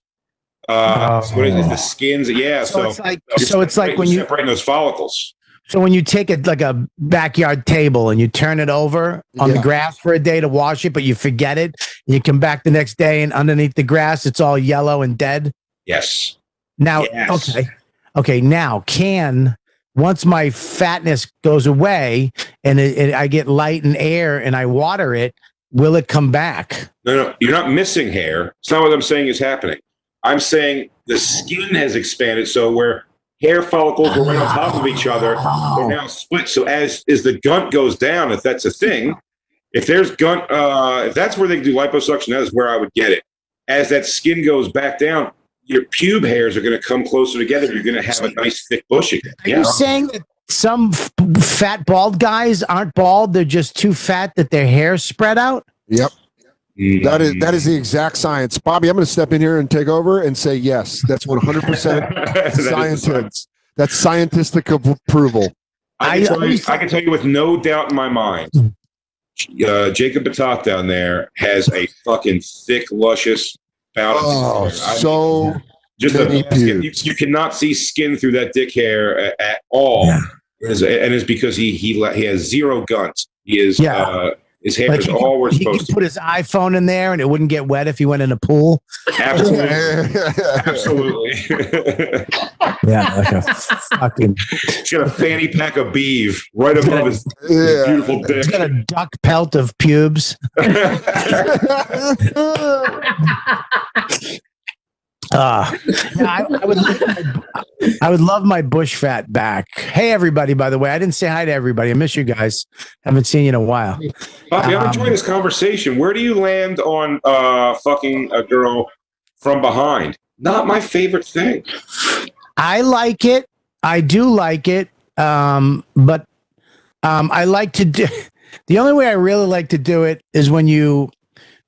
uh, Oh. what is it? The skins, yeah. So So, it's like you're so it's like when you separating those follicles. so when you take it like a backyard table and you turn it over on the grass for a day to wash it, but you forget it. And you come back the next day and underneath the grass, it's all yellow and dead. Yes. Now, Yes. okay, okay. Now, can once my fatness goes away and it, it, I get light and air and I water it, will it come back? No, no, you're not missing hair. It's not what I'm saying is happening. I'm saying the skin has expanded, so where hair follicles were right on top of each other, they're now split. So as as the gunt goes down, if that's a thing, if there's gunt, uh, if that's where they do liposuction, that is where I would get it. As that skin goes back down, your pube hairs are going to come closer together. You're going to have a nice thick bush again. Are you saying that some f- fat bald guys aren't bald? They're just too fat that their hair spread out. Yep. That is that is the exact science. Bobby, I'm going to step in here and take over and say yes. That's 100 percent That is science. scientists. That's scientific approval. I can, I- tell you, I can tell you with no doubt in my mind, uh, Jacob Batak down there has a fucking thick, luscious bout of Oh, I mean, so just a, many skin. You, you cannot see skin through that dick hair at, at all, Yeah. and it's- and it's because he he he has zero gunt. He is Yeah. uh, his hair Like is he, all we're he could supposed to. put his iPhone in there and it wouldn't get wet if he went in a pool. Absolutely, absolutely. Yeah, like a fucking. He's got a fanny pack of beef right above his yeah. beautiful dick. He's got a duck pelt of pubes. Uh, I, I would, I would love my bush fat back. Hey, everybody! By the way, I didn't say hi to everybody. I miss you guys. Haven't seen you in a while. Bobby, I'm Um, enjoying this conversation. Where do you land on uh, fucking a girl from behind? Not my favorite thing. I like it. I do like it. Um, but Um, I like to do. The only way I really like to do it is when you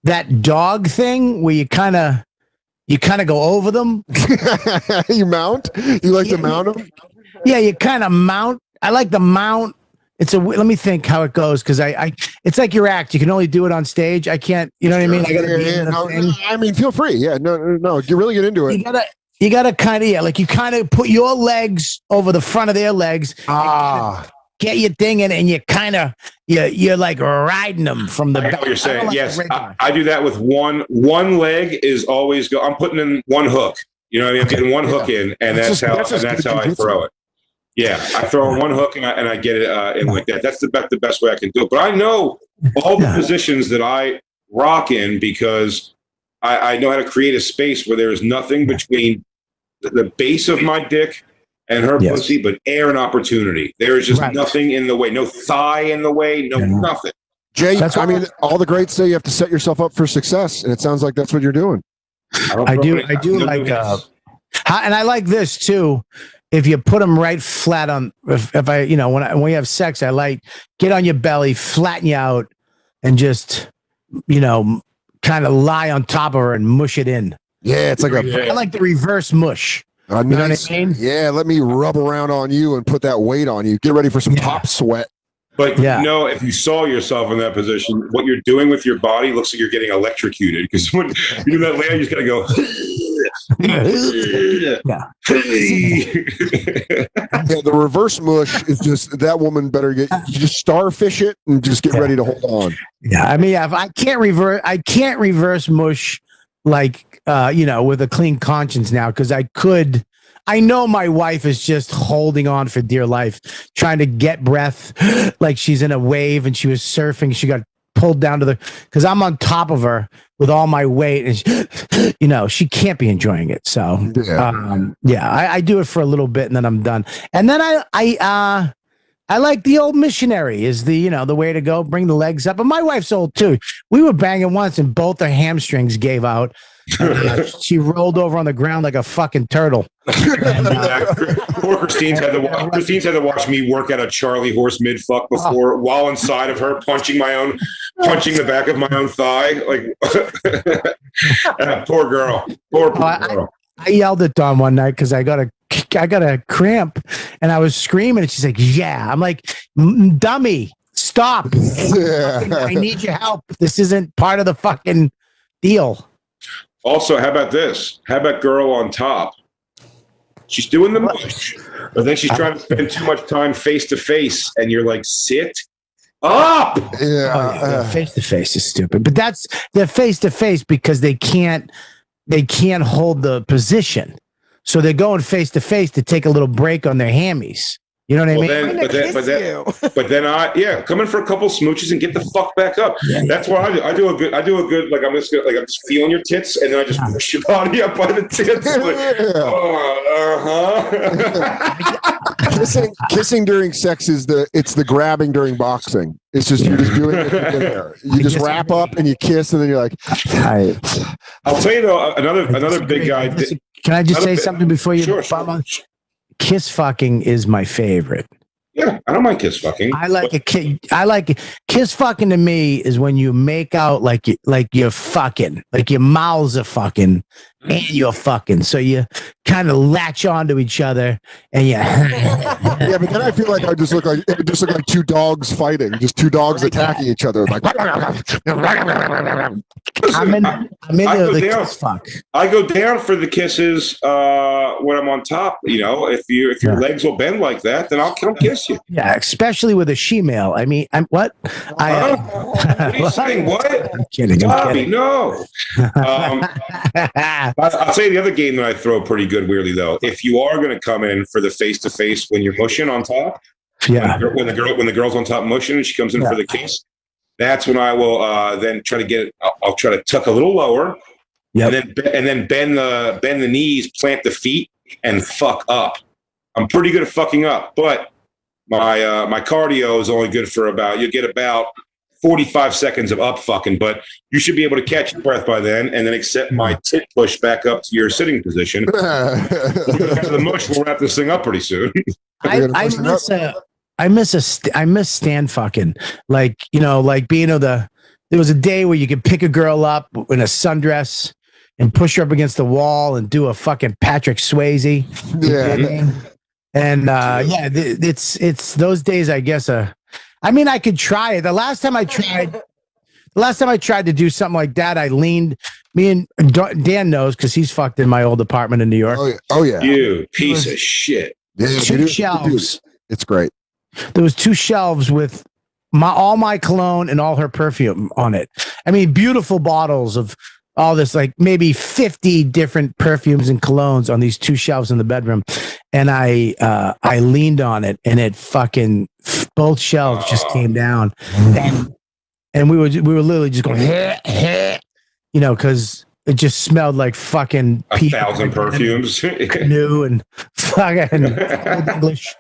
that dog thing where you kind of you kind of go over them. you mount? You like to mount them? Yeah, you kind of mount. I like the mount. It's a. Let me think how it goes because I, I. It's like your act. You can only do it on stage. I can't. You know what I mean? I gotta Yeah, yeah, the no. I mean, feel free. Yeah, no, no, no. You really get into it. You gotta. You gotta kind of yeah, like you kind of put your legs over the front of their legs. Ah, Get your thing in, and you kind of you you're like riding them from the I back. what you're saying. don't like yes. I, I do that with one. One leg is always go. I'm putting in one hook. You know, what I mean? I'm getting one hook in, and That's that's, just- how that's and that's how I throw it. Yeah, I throw in one hook and I and I get it uh, in like that. That's the best the best way I can do it. But I know all the Yeah. positions that I rock in because I, I know how to create a space where there is nothing between the base of my dick and her Yes. pussy, but air and opportunity. There is just Right. nothing in the way. No thigh in the way. No Yeah. nothing. Jay. That's I what- mean, all the greats say you have to set yourself up for success, and it sounds like that's what you're doing. don't I do. I do no like. Uh, and I like this too. If you put them right flat on, if, if I, you know, when I, when we have sex, I like get on your belly, flatten you out, and just, you know, kind of lie on top of her and mush it in. Yeah, it's like a, Yeah. I like the reverse mush. A know what I mean? Yeah, let me rub around on you and put that weight on you. Get ready for some Yeah. pop sweat. But Yeah. you know, if you saw yourself in that position, what you're doing with your body looks like you're getting electrocuted. Because when you do that layer, you just gotta go. Yeah. Yeah, the reverse mush is just that woman better get you just starfish it and just get Yeah. ready to hold on. Yeah, I mean, yeah, if I can't reverse, I can't reverse mush like uh, you know, with a clean conscience now because I could. I know my wife is just holding on for dear life, trying to get breath, like she's in a wave and she was surfing. She got pulled down to the because I'm on top of her with all my weight, and she, you know she can't be enjoying it. So Yeah. um, yeah, I, I do it for a little bit and then I'm done. And then I, I, uh, I like the old missionary is the, you know, the way to go. Bring the legs up. And my wife's old too. We were banging once and both her hamstrings gave out. Uh, she rolled over on the ground like a fucking turtle. And, uh, Poor Christine's had to watch. Christine's had to watch me work at a Charlie horse mid fuck before, while inside of her, punching my own, punching the back of my own thigh. Like, Ah, poor girl. Poor, poor Oh, I- girl. I yelled at Dawn one night because I got a I got a cramp and I was screaming and she's like, "Yeah." I'm like, "Dummy, stop! I need your help. This isn't part of the fucking deal." Also, how about this? How about girl on top? She's doing the mush, but then she's trying to spend too much time face to face, and you're like, sit up. Oh, uh, yeah. face to face is stupid, but that's they're face to face because they can't they can't hold the position, so they're going face to face to take a little break on their hammies. You know what I mean? then, but then, but then, but then I, yeah, come in for a couple smooches and get the fuck back up. That's why I do. I do a good, I do a good, like I'm just gonna, like I'm just feeling your tits, and then I just push your body up by the tits. Like, oh, uh-huh. kissing, kissing during sex is the it's the grabbing during boxing. It's just you're just doing it. there. You just wrap up and you kiss, and then you're like, I'll tell you though, another another big guy. Can I just say bit- something before you? Sure, sure. on- Kiss fucking is my favorite. Yeah, I don't mind kiss fucking. I like a kiss. I like kiss fucking to me is when you make out like you like you're fucking, like your mouths are fucking, and you're fucking. So you kind of latch onto each other, and you. yeah, but then I feel like I just look like it just look like two dogs fighting, just two dogs attacking each other. Like, I'm in. I'm I into go the down. kiss fuck. I go down for the kisses uh, when I'm on top. You know, if you if your Yeah. legs will bend like that, then I'll come kiss you. Yeah, especially with a she-male. I mean, I'm what? I. Huh? Uh, What are you saying? What? I'm kidding. I'm Bobby, kidding. no. Um, I- I'll say the other game that I throw pretty good, weirdly though. If you are going to come in for the face to face when you're mushing on top, yeah. when, the, girl when the girl's on top mushing and she comes in Yeah. for the kiss, that's when I will uh, then try to get. I'll, I'll try to tuck a little lower, Yep. and then and then bend the bend the knees, plant the feet, and fuck up. I'm pretty good at fucking up, but my uh, my cardio is only good for about you get about 45 seconds of up fucking, but you should be able to catch your breath by then, and then accept my tit push back up to your sitting position. The mush, we'll wrap this thing up pretty soon. I, I push it up? miss a I miss a st- I miss stand fucking like you know like being able to. There was a day where you could pick a girl up in a sundress and push her up against the wall and do a fucking Patrick Swayze. Yeah. And uh, yeah, th- it's it's those days. I guess. Uh, I mean, I could try it. The last time I tried, the last time I tried to do something like that, I leaned. Me and Dan knows because he's fucked in my old apartment in New York. Oh yeah. Oh yeah. You piece of shit. Yeah, Two dude, shelves. It's great. There was two shelves with my all my cologne and all her perfume on it. I mean, beautiful bottles of all this, like maybe 50 different perfumes and colognes on these two shelves in the bedroom. And I uh I leaned on it and it fucking both shelves just came oh. down. And and we were we were literally just going you know, because it just smelled like fucking A pee- thousand perfumes. new and fucking Old English.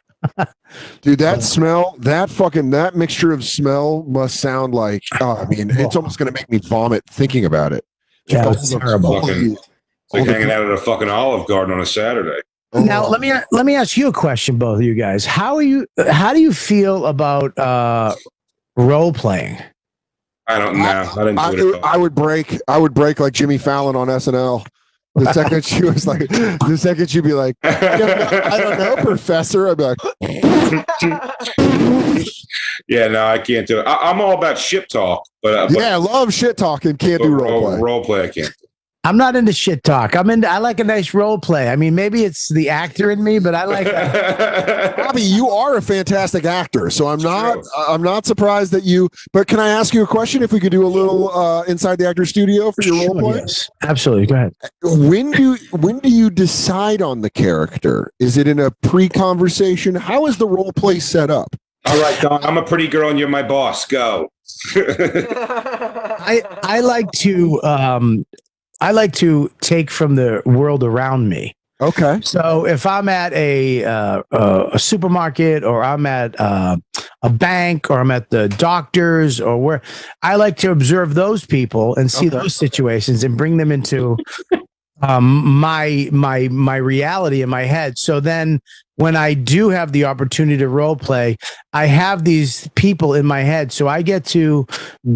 Dude, that smell, that fucking that mixture of smell must sound like oh, I mean, it's almost gonna make me vomit thinking about it. Yeah, All it's terrible. Fucking- It's like hanging out at a fucking Olive Garden on a Saturday. Now let me let me ask you a question, both of you guys. How are you? How do you feel about uh, role playing? I don't know. I didn't I, do it. I would break. I would break like Jimmy Fallon on SNL. The second she was like, the second she'd be like, I don't know, Professor. I'd be like, yeah, no, I can't do it. I, I'm all about ship talk, but, uh, but yeah, I love shit talking. Can't do role role, play. role play, I can't. I'm not into shit talk. I'm into. I like a nice role play. I mean, maybe it's the actor in me, but I like. Bobby, you are a fantastic actor, so I'm not. True. I'm not surprised that you. But can I ask you a question? If we could do a little uh, inside the actor studio for your role Sure, play, yes, absolutely. Go ahead. when do when do you decide on the character? Is it in a pre-conversation? How is the role play set up? all right, Don, I'm a pretty girl and you're my boss. Go. I I like to um, I like to take from the world around me. Okay. So if I'm at a uh, uh, a supermarket or I'm at uh, a bank or I'm at the doctor's or where I like to observe those people and see Okay. those situations and bring them into um, my my my reality in my head. So then when I do have the opportunity to role play, I have these people in my head. So I get to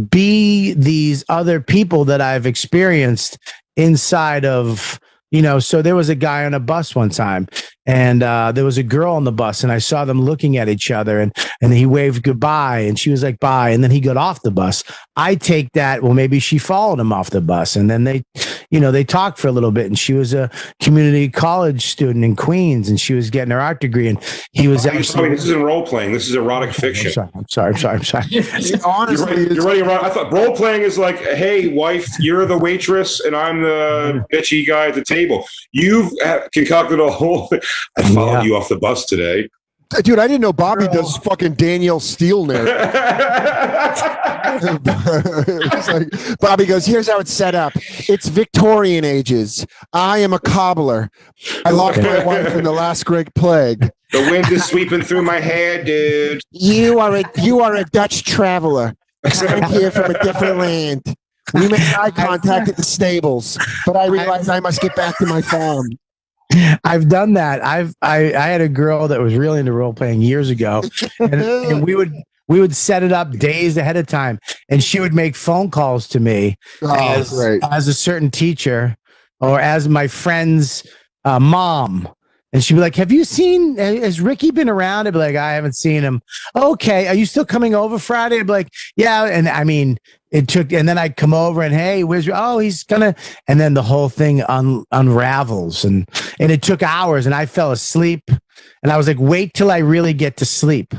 be these other people that I've experienced inside of you know so there was a guy on a bus one time and uh, there was a girl on the bus and i saw them looking at each other and and he waved goodbye and she was like bye and then he got off the bus i take that well maybe she followed him off the bus and then they you know they talked for a little bit and she was a community college student in queens and she was getting her art degree and he was I mean, actually this isn't role playing. This is erotic I'm fiction. sorry i'm sorry i'm sorry i'm sorry You're, Honestly, right, it's, you're running around. I thought role playing is like, hey, wife, you're the waitress and I'm the mm-hmm. bitchy guy at the table. You've concocted a whole. I followed Yeah. you off the bus today. Dude, I didn't know Bobby does fucking Danielle Steel narrative. Like, Bobby goes, here's how it's set up. It's Victorian ages. I am a cobbler. I lost my wife in the last great plague. the wind is sweeping through my hair, dude. You are a you are a Dutch traveler. I'm here from a different land. We made eye contact at the stables, but I realized I must get back to my farm. I've done that. I've I, I had a girl that was really into role playing years ago, and, and we would we would set it up days ahead of time, and she would make phone calls to me Oh, as, as a certain teacher or as my friend's uh, mom. And she'd be like, "Have you seen? Has Ricky been around?" I'd be like, "I haven't seen him." Okay, are you still coming over Friday? I'd be like, "Yeah." And I mean, it took, and then I'd come over and, "Hey, where's your?" Oh, he's gonna, and then the whole thing un, unravels, and and it took hours, and I fell asleep, and I was like, "Wait till I really get to sleep."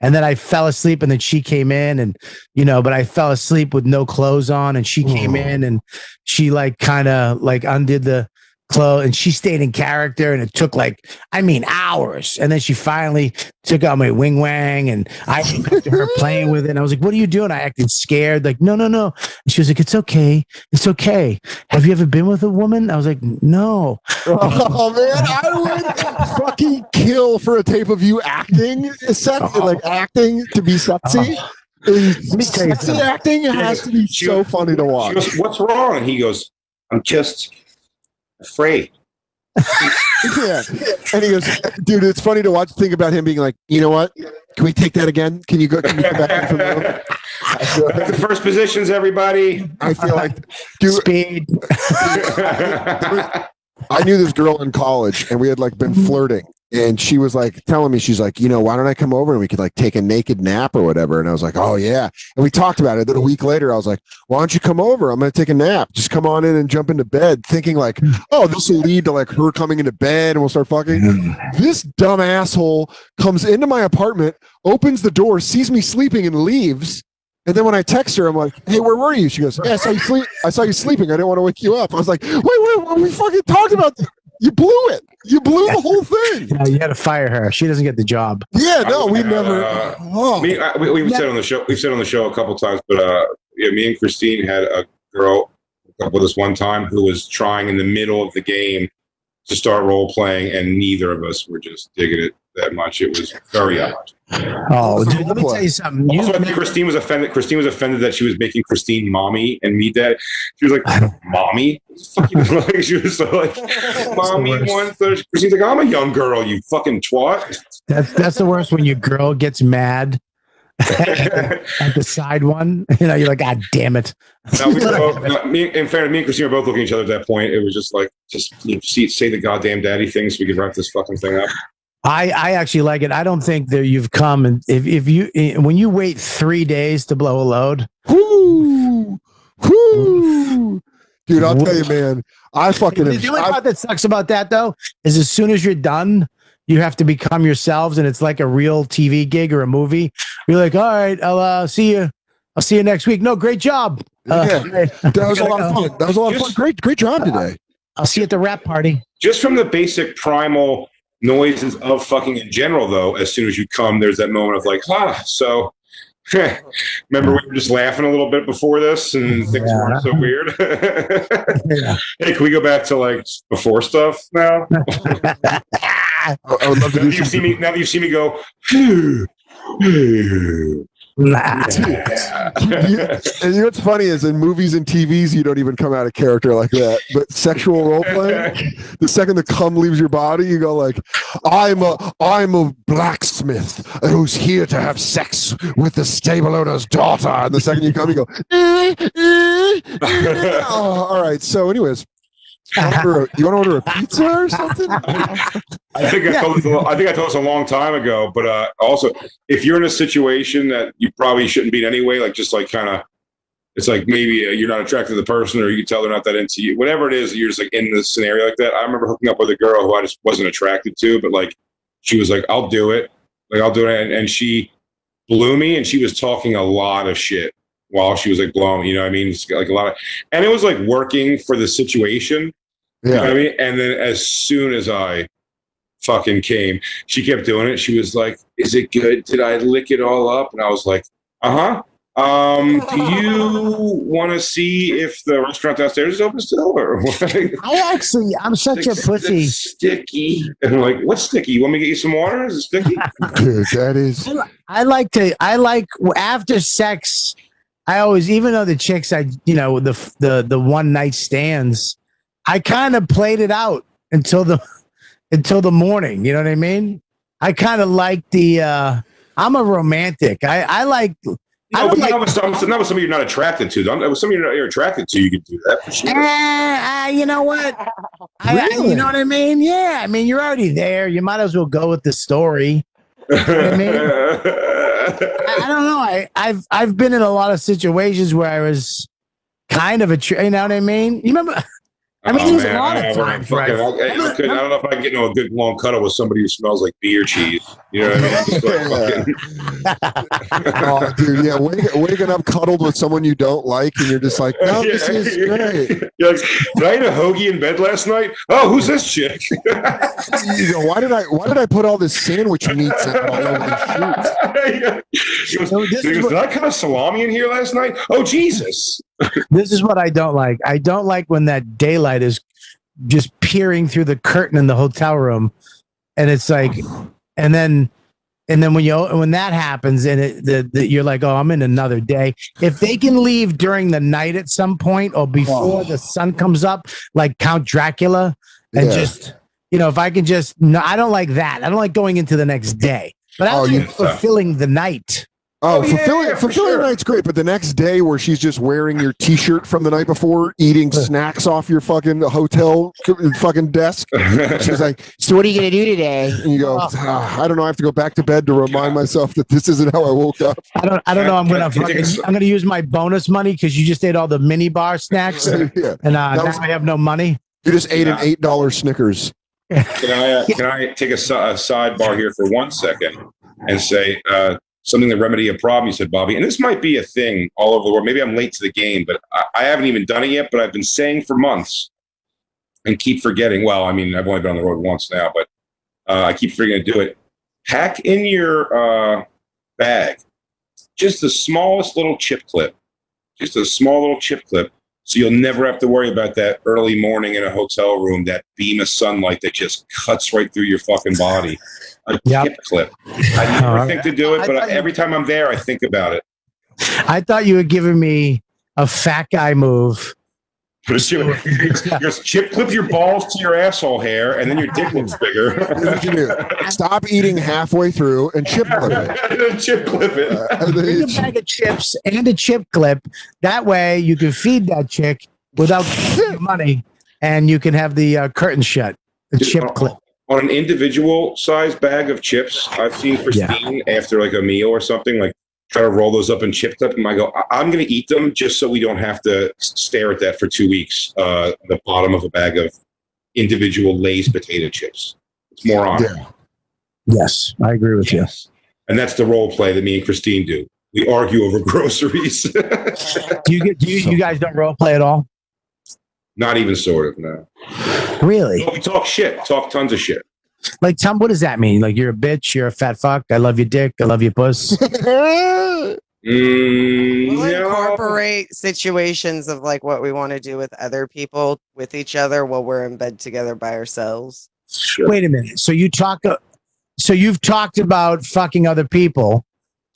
And then I fell asleep, and then she came in, and you know, but I fell asleep with no clothes on, and she came Oh. in, and she like kind of like undid the clothes, and she stayed in character, and it took like I mean hours, and then she finally took out my wing wang, and I pictured her playing with it, and I was like, "What are you doing?" I acted scared, like, "No, no, no," and she was like, "It's okay, it's okay." Have you ever been with a woman? I was like, "No." Oh man, I would fucking kill for a tape of you acting, sex, like oh. acting to be sexy. Oh. Let me tell Sexy acting has to be so funny to She watch. goes, What's wrong? He goes, I'm just afraid. yeah. And he goes, dude, it's funny to watch. Think about him being like, you know what? Can we take that again? Can you go? Can you come back in from the room? I feel, Back to first positions, everybody. I feel like, dude, Speed. I knew this girl in college, and we had like been flirting. And she was like telling me, she's like, you know, why don't I come over and we could like take a naked nap or whatever? And I was like, oh yeah. And we talked about it. Then a week later, I was like, why don't you come over? I'm gonna take a nap. Just come on in and jump into bed, thinking like, oh, this will lead to like her coming into bed and we'll start fucking. This dumb asshole comes into my apartment, opens the door, sees me sleeping, and leaves. And then when I text her, I'm like, "Hey, where were you?" She goes, "Yeah, I saw you sleep. I saw you sleeping. I didn't want to wake you up." I was like, "Wait, wait, wait we fucking talked about this. You blew it. You blew the whole thing." Yeah, you had to fire her. She doesn't get the job. Yeah, no, we Uh, never. Oh, Me, I, we, we've said on the show, we've said on the show a couple times, but uh, yeah, me and Christine had a girl up with us one time who was trying in the middle of the game to start role playing, and neither of us were just digging it that much. It was very odd. Oh, dude, let me tell you something. You, Also, I think Christine was offended. Christine was offended that she was making Christine mommy and me dad. She was like, "Mommy," What the fuck you like, she was so like, "Mommy worst. wants." to-" Christine's like, "I'm a young girl, you fucking twat." that's that's the worst when your girl gets mad at the side one. You know, you're like, God damn it. No, we were both, no, me, in fairness, me and Christine were both looking at each other at that point. It was just like, just you know, see, say the goddamn daddy thing so we can wrap this fucking thing up. I, I actually like it. I don't think that you've come and if, if you eh, when you wait three days to blow a load, whoo, whoo, dude. I'll tell you, man. I fucking. the only I- part that sucks about that though is as soon as you're done, you have to become yourselves, and it's like a real TV gig or a movie. You're like, all right, I'll uh, see you. I'll see you next week. No, great job. Uh, Yeah. that was a lot of fun. That was a lot of fun. Great, great job today. I'll see you at the wrap party. Just from the basic primal noises of fucking in general, though, as soon as you come, there's that moment of like, ah, so. Remember, we were just laughing a little bit before this, and things Yeah. weren't so weird. Yeah. hey, can we go back to like before stuff now? I, I would love to now do that you some. see me, now that you see me go, "Phew, phew." Nah. You- and you know what's funny is in movies and TVs you don't even come out of character like that. But sexual role playing, the second the cum leaves your body, you go like, "I'm a I'm a blacksmith who's here to have sex with the stable owner's daughter." And the second you come, you go, "Eh, eh, eh." oh, "All right." So, anyways, you want to order a, you wanna order a pizza or something? I think I told this. a- I think I told this a long time ago. But uh, also, if you're in a situation that you probably shouldn't be in anyway, like just like kind of, it's like maybe uh, you're not attracted to the person, or you can tell they're not that into you. Whatever it is, you're just like in this scenario like that. I remember hooking up with a girl who I just wasn't attracted to, but like she was like, "I'll do it," like I'll do it, and, and she blew me, and she was talking a lot of shit while she was like blowing. me, You know what I mean? It's like a lot of, and it was like working for the situation. You know what Yeah. I mean? And then as soon as I fucking came, she kept doing it. She was like, Is it good? Did I lick it all up? And I was like, Uh huh. Um, do you want to see if the restaurant downstairs is open still or what? I actually, I'm such a pussy. sticky. And I'm like, What's sticky? You want me to get you some water? Is it sticky? Dude, that is. I like to. I like after sex. I always, even though the chicks, I you know the the the one night stands, I kind of played it out until the until the morning. You know what I mean? I kind of like the. uh I'm a romantic. I I like. I No, don't but like. not with, some, not with somebody you're not attracted to. Don't- With somebody you're, not, you're attracted to, you can do that for sure. uh, you know what? I, I- Really? you know what I mean? Yeah. I mean, you're already there. You might as well go with the story. I, I don't know. I, I've I've been in a lot of situations where I was kind of a, you know what I mean? You remember? I mean, Oh, there's man, a lot oh, I of don't know, times. fucking- Right? I, I, could, I don't know if I can get into a good long cuddle with somebody who smells like beer cheese. You know what I mean? Just like fucking- Oh, dude, yeah, wake, waking up cuddled with someone you don't like, and you're just like, no, this Yeah. is great. You're like, did I eat a hoagie in bed last night? Oh, who's this chick? You go, why did I why did I put all this sandwich meat out all over the shoes? He goes, So this he is goes, what- did I cut a salami in here last night? Oh, Jesus. This is what I don't like. I don't like when that daylight is just peering through the curtain in the hotel room, and it's like, and then, and then when you when that happens, and it the, the you're like, oh, I'm in another day. If they can leave during the night at some point or before the sun comes up, like Count Dracula, and Yeah. just you know, if I can just, no, I don't like that. I don't like going into the next day, but I Oh, like fulfilling the night. Oh, Oh, yeah, fulfilling yeah, fulfilling sure. night's great, but the next day where she's just wearing your T-shirt from the night before, eating snacks off your fucking hotel fucking desk. She's like, "So what are you gonna do today?" And you go, "Ah, "I don't know. I have to go back to bed to remind myself that this isn't how I woke up." I don't, I don't know. I'm gonna, Can I take fucking, a- I'm gonna use my bonus money because you just ate all the mini bar snacks, and yeah, uh, now was- I have no money. you just ate an eight dollar Snickers. Can I uh, can I take a, a sidebar here for one second and say uh, something to remedy a problem? You said, Bobby, and this might be a thing all over the world. Maybe I'm late to the game, but I, I haven't even done it yet. But I've been saying for months and keep forgetting. Well, I mean, I've only been on the road once now, but uh, I keep forgetting to do it. Pack in your uh, bag just the smallest little chip clip, just a small little chip clip. So you'll never have to worry about that early morning in a hotel room, that beam of sunlight that just cuts right through your fucking body. A Yep. chip clip. I never All think to do it, but thought you- every time I'm there, I think about it. I thought you were giving me a fat guy move. But just chip clip your balls to your asshole hair, and then your dick looks bigger. Here's what you do. Stop eating halfway through and chip clip it. chip clip it. Uh, Bring a it's- bag of chips and a chip clip. That way you can feed that chick without money, and you can have the uh, curtain shut. The chip clip. On an individual size bag of chips, I've seen Christine after like a meal or something, like try to roll those up and chip clip And I go, I- I'm going to eat them just so we don't have to stare at that for two weeks. Uh, the bottom of a bag of individual Lay's potato chips. It's more on. Yeah. Yes, I agree with you. And that's the role play that me and Christine do. We argue over groceries. Do you get? Do you, you guys don't role play at all? Not even sort of, no. Really? No, we talk shit, talk tons of shit. Like, Tom, what does that mean? Like, you're a bitch. You're a fat fuck. I love your dick. I love your puss. Mm, We'll no. incorporate situations of like what we want to do with other people with each other while we're in bed together by ourselves. Sure. Wait a minute. So you talk. Uh, so you've talked about fucking other people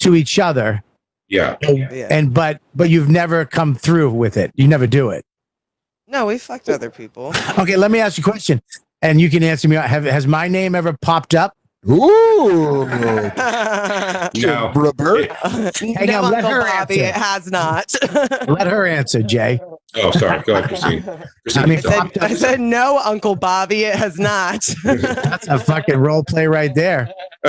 to each other, Yeah. Yeah. and but but you've never come through with it. You never do it. No, we fucked other people. Okay, let me ask you a question, and you can answer me. Have has my name ever popped up? Ooh, No. Robert. Hang no, on, let Uncle her Bobby, answer. it has not. Let her answer, Jay. Oh, sorry. Go ahead, Christine. Christine, I mean, I said. I said no, Uncle Bobby, it has not. That's a fucking role play right there.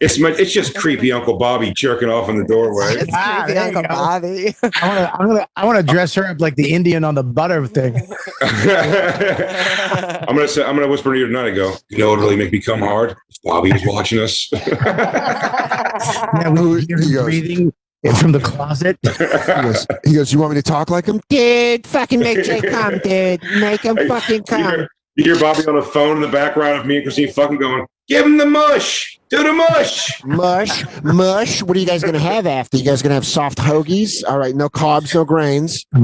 it's my, it's just creepy Uncle Bobby jerking off in the doorway. it's Ah, creepy, Uncle go. Bobby. I want to. I'm gonna. I want to dress her up like the Indian on the butter thing. I'm gonna say I'm gonna whisper to you tonight. I go, you know what really make me come hard? If Bobby was watching us. Yeah, we hear He him goes- breathing from the closet. He goes, he goes, You want me to talk like him? Dude, fucking make Jay come, dude. Make him Hey, fucking you, come. hear, you hear Bobby on the phone in the background of me and Christine fucking going, give him the mush, do the mush. Mush, mush. What are you guys gonna have after? You guys gonna have soft hoagies? All right, no carbs, no grains.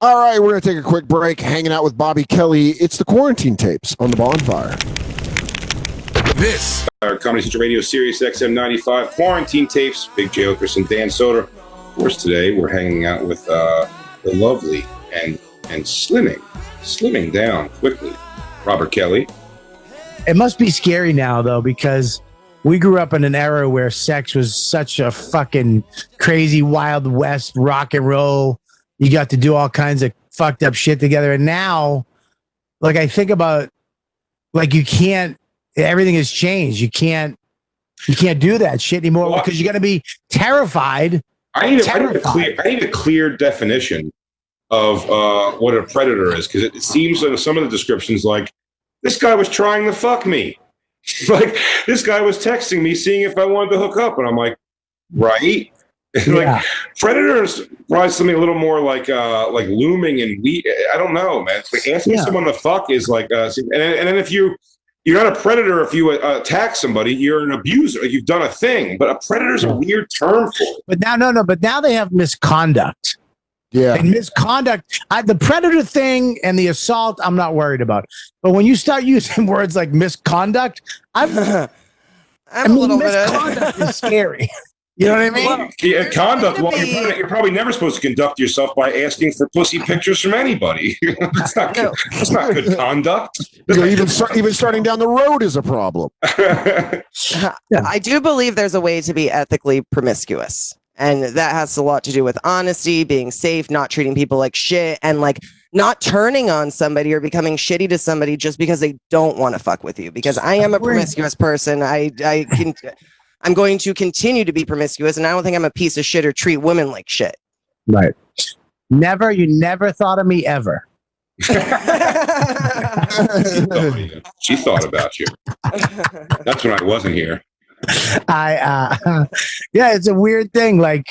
All right, we're going to take a quick break hanging out with Bobby Kelly. It's the quarantine tapes on the bonfire. This Our Comedy Central Radio Sirius XM 95 quarantine tapes. Big Jay Oakerson, Dan Soder. Of course, today we're hanging out with uh, the lovely and and slimming, slimming down quickly. Robert Kelly. It must be scary now though, because we grew up in an era where sex was such a fucking crazy wild west rock and roll. You got to do all kinds of fucked up shit together. And now, like I think about like you can't everything has changed. You can't you can't do that shit anymore Well, because you gotta be terrified. I need, a, I need a clear I need a clear definition of uh, what a predator is because it, it seems in some of the descriptions like this guy was trying to fuck me, like this guy was texting me seeing if I wanted to hook up, and I'm like, right. like Yeah. predators probably something a little more like uh like looming and we I don't know man like asking Yeah. someone to fuck is like uh and, and then if you you're not a predator if you uh, attack somebody you're an abuser you've done a thing but a predator's a weird term for it But now no no, but now they have misconduct. Yeah. and misconduct. I, the predator thing and the assault, I'm not worried about. But when you start using words like misconduct, I'm, I'm I a mean, little bit misconduct of is scary. You know what I mean? Yeah, conduct. Well, gonna you're be- probably, you're probably never supposed to conduct yourself by asking for pussy pictures from anybody. that's not good. That's not good conduct. You know, even start, even starting down the road is a problem. Uh, I do believe there's a way to be ethically promiscuous. And that has a lot to do with honesty, being safe, not treating people like shit, and like not turning on somebody or becoming shitty to somebody just because they don't want to fuck with you. Because I am a promiscuous person. I I can I'm going to continue to be promiscuous, and I don't think I'm a piece of shit or treat women like shit. Right. Never, you never thought of me ever. she thought about you. That's when I wasn't here. I uh yeah, it's a weird thing. Like,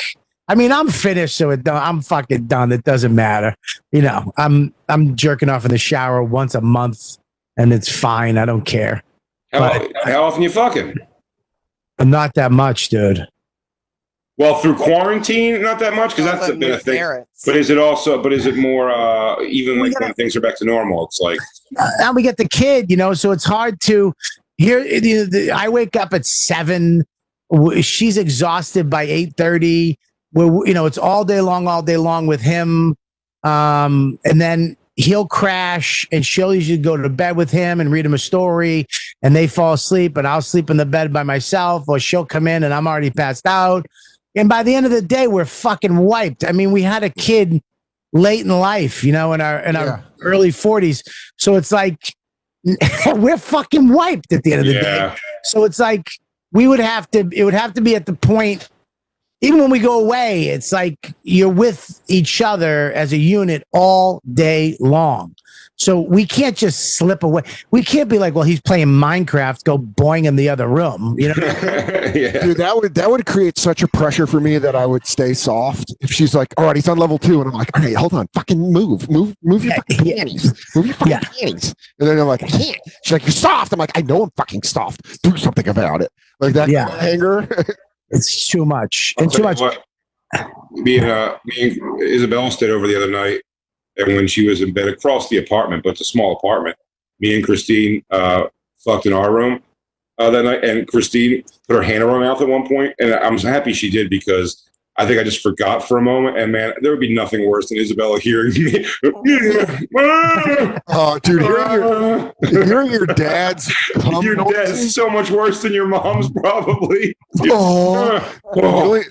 I mean, I'm finished, so it don't, I'm fucking done. It doesn't matter. You know, I'm I'm jerking off in the shower once a month, and it's fine. I don't care. How, how often you fucking? Not that much, dude. Well, through quarantine, not that much because that's been a thing. Parents. But is it also? But is it more uh, even We like when things are back to normal? It's like Uh, and we get the kid, you know, so it's hard to here. the- the- I wake up at seven. w- She's exhausted by eight thirty. Where you know it's all day long, all day long with him, um, and then he'll crash, and she'll usually go to bed with him and read him a story, and they fall asleep, and I'll sleep in the bed by myself, or she'll come in and I'm already passed out. And by the end of the day, we're fucking wiped. I mean, we had a kid late in life, you know, in our in our early forties. So it's like we're fucking wiped at the end of the day. So it's like we would have to it would have to be at the point even when we go away, it's like you're with each other as a unit all day long. So we can't just slip away. We can't be like, well, he's playing Minecraft, go boing in the other room. You know, yeah. Dude, that would that would create such a pressure for me that I would stay soft. If she's like, "All right, he's on level two, and I'm like, "All right, hold on, fucking move, move, move your Yeah, fucking yeah. panties, move your fucking Yeah. panties." And then I'm like, "I can't." She's like, "You're soft." I'm like, "I know I'm fucking soft. Do something about it." Like that Yeah. kind anger. it's too much. And too much. what, me and uh, me and Isabel stayed over the other night, and when she was in bed across the apartment, but it's a small apartment, me and Christine uh, fucked in our room uh, that night, and Christine put her hand around my mouth at one point, and I'm happy she did because. I think I just forgot for a moment, and man, there would be nothing worse than Isabella hearing me. Oh, dude, hearing your, hearing your dad's cum your dad's noises- so much worse than your mom's, probably. Oh, the only,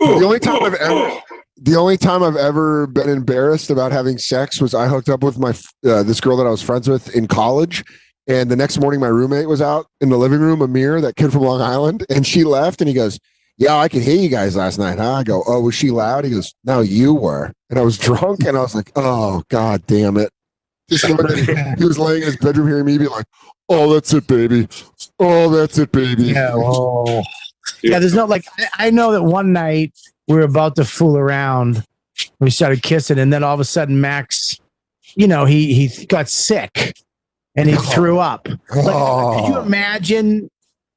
the only time I've ever the only time I've ever been embarrassed about having sex was I hooked up with my uh, this girl that I was friends with in college, and the next morning my roommate was out in the living room, Amir, that kid from Long Island, and she left, and he goes, "Yeah, I could hear you guys last night, huh?" I go, "Oh, was she loud?" He goes, "No, you were," and I was drunk, and I was like, "Oh, god damn it!" Just that he was laying in his bedroom hearing me be like, "Oh, that's it, baby. Oh, that's it, baby." Yeah, oh. yeah. There's no like. I, I know that one night we were about to fool around. We started kissing, and then all of a sudden, Max, you know, he he got sick, and he threw up. Like, Could you Oh. imagine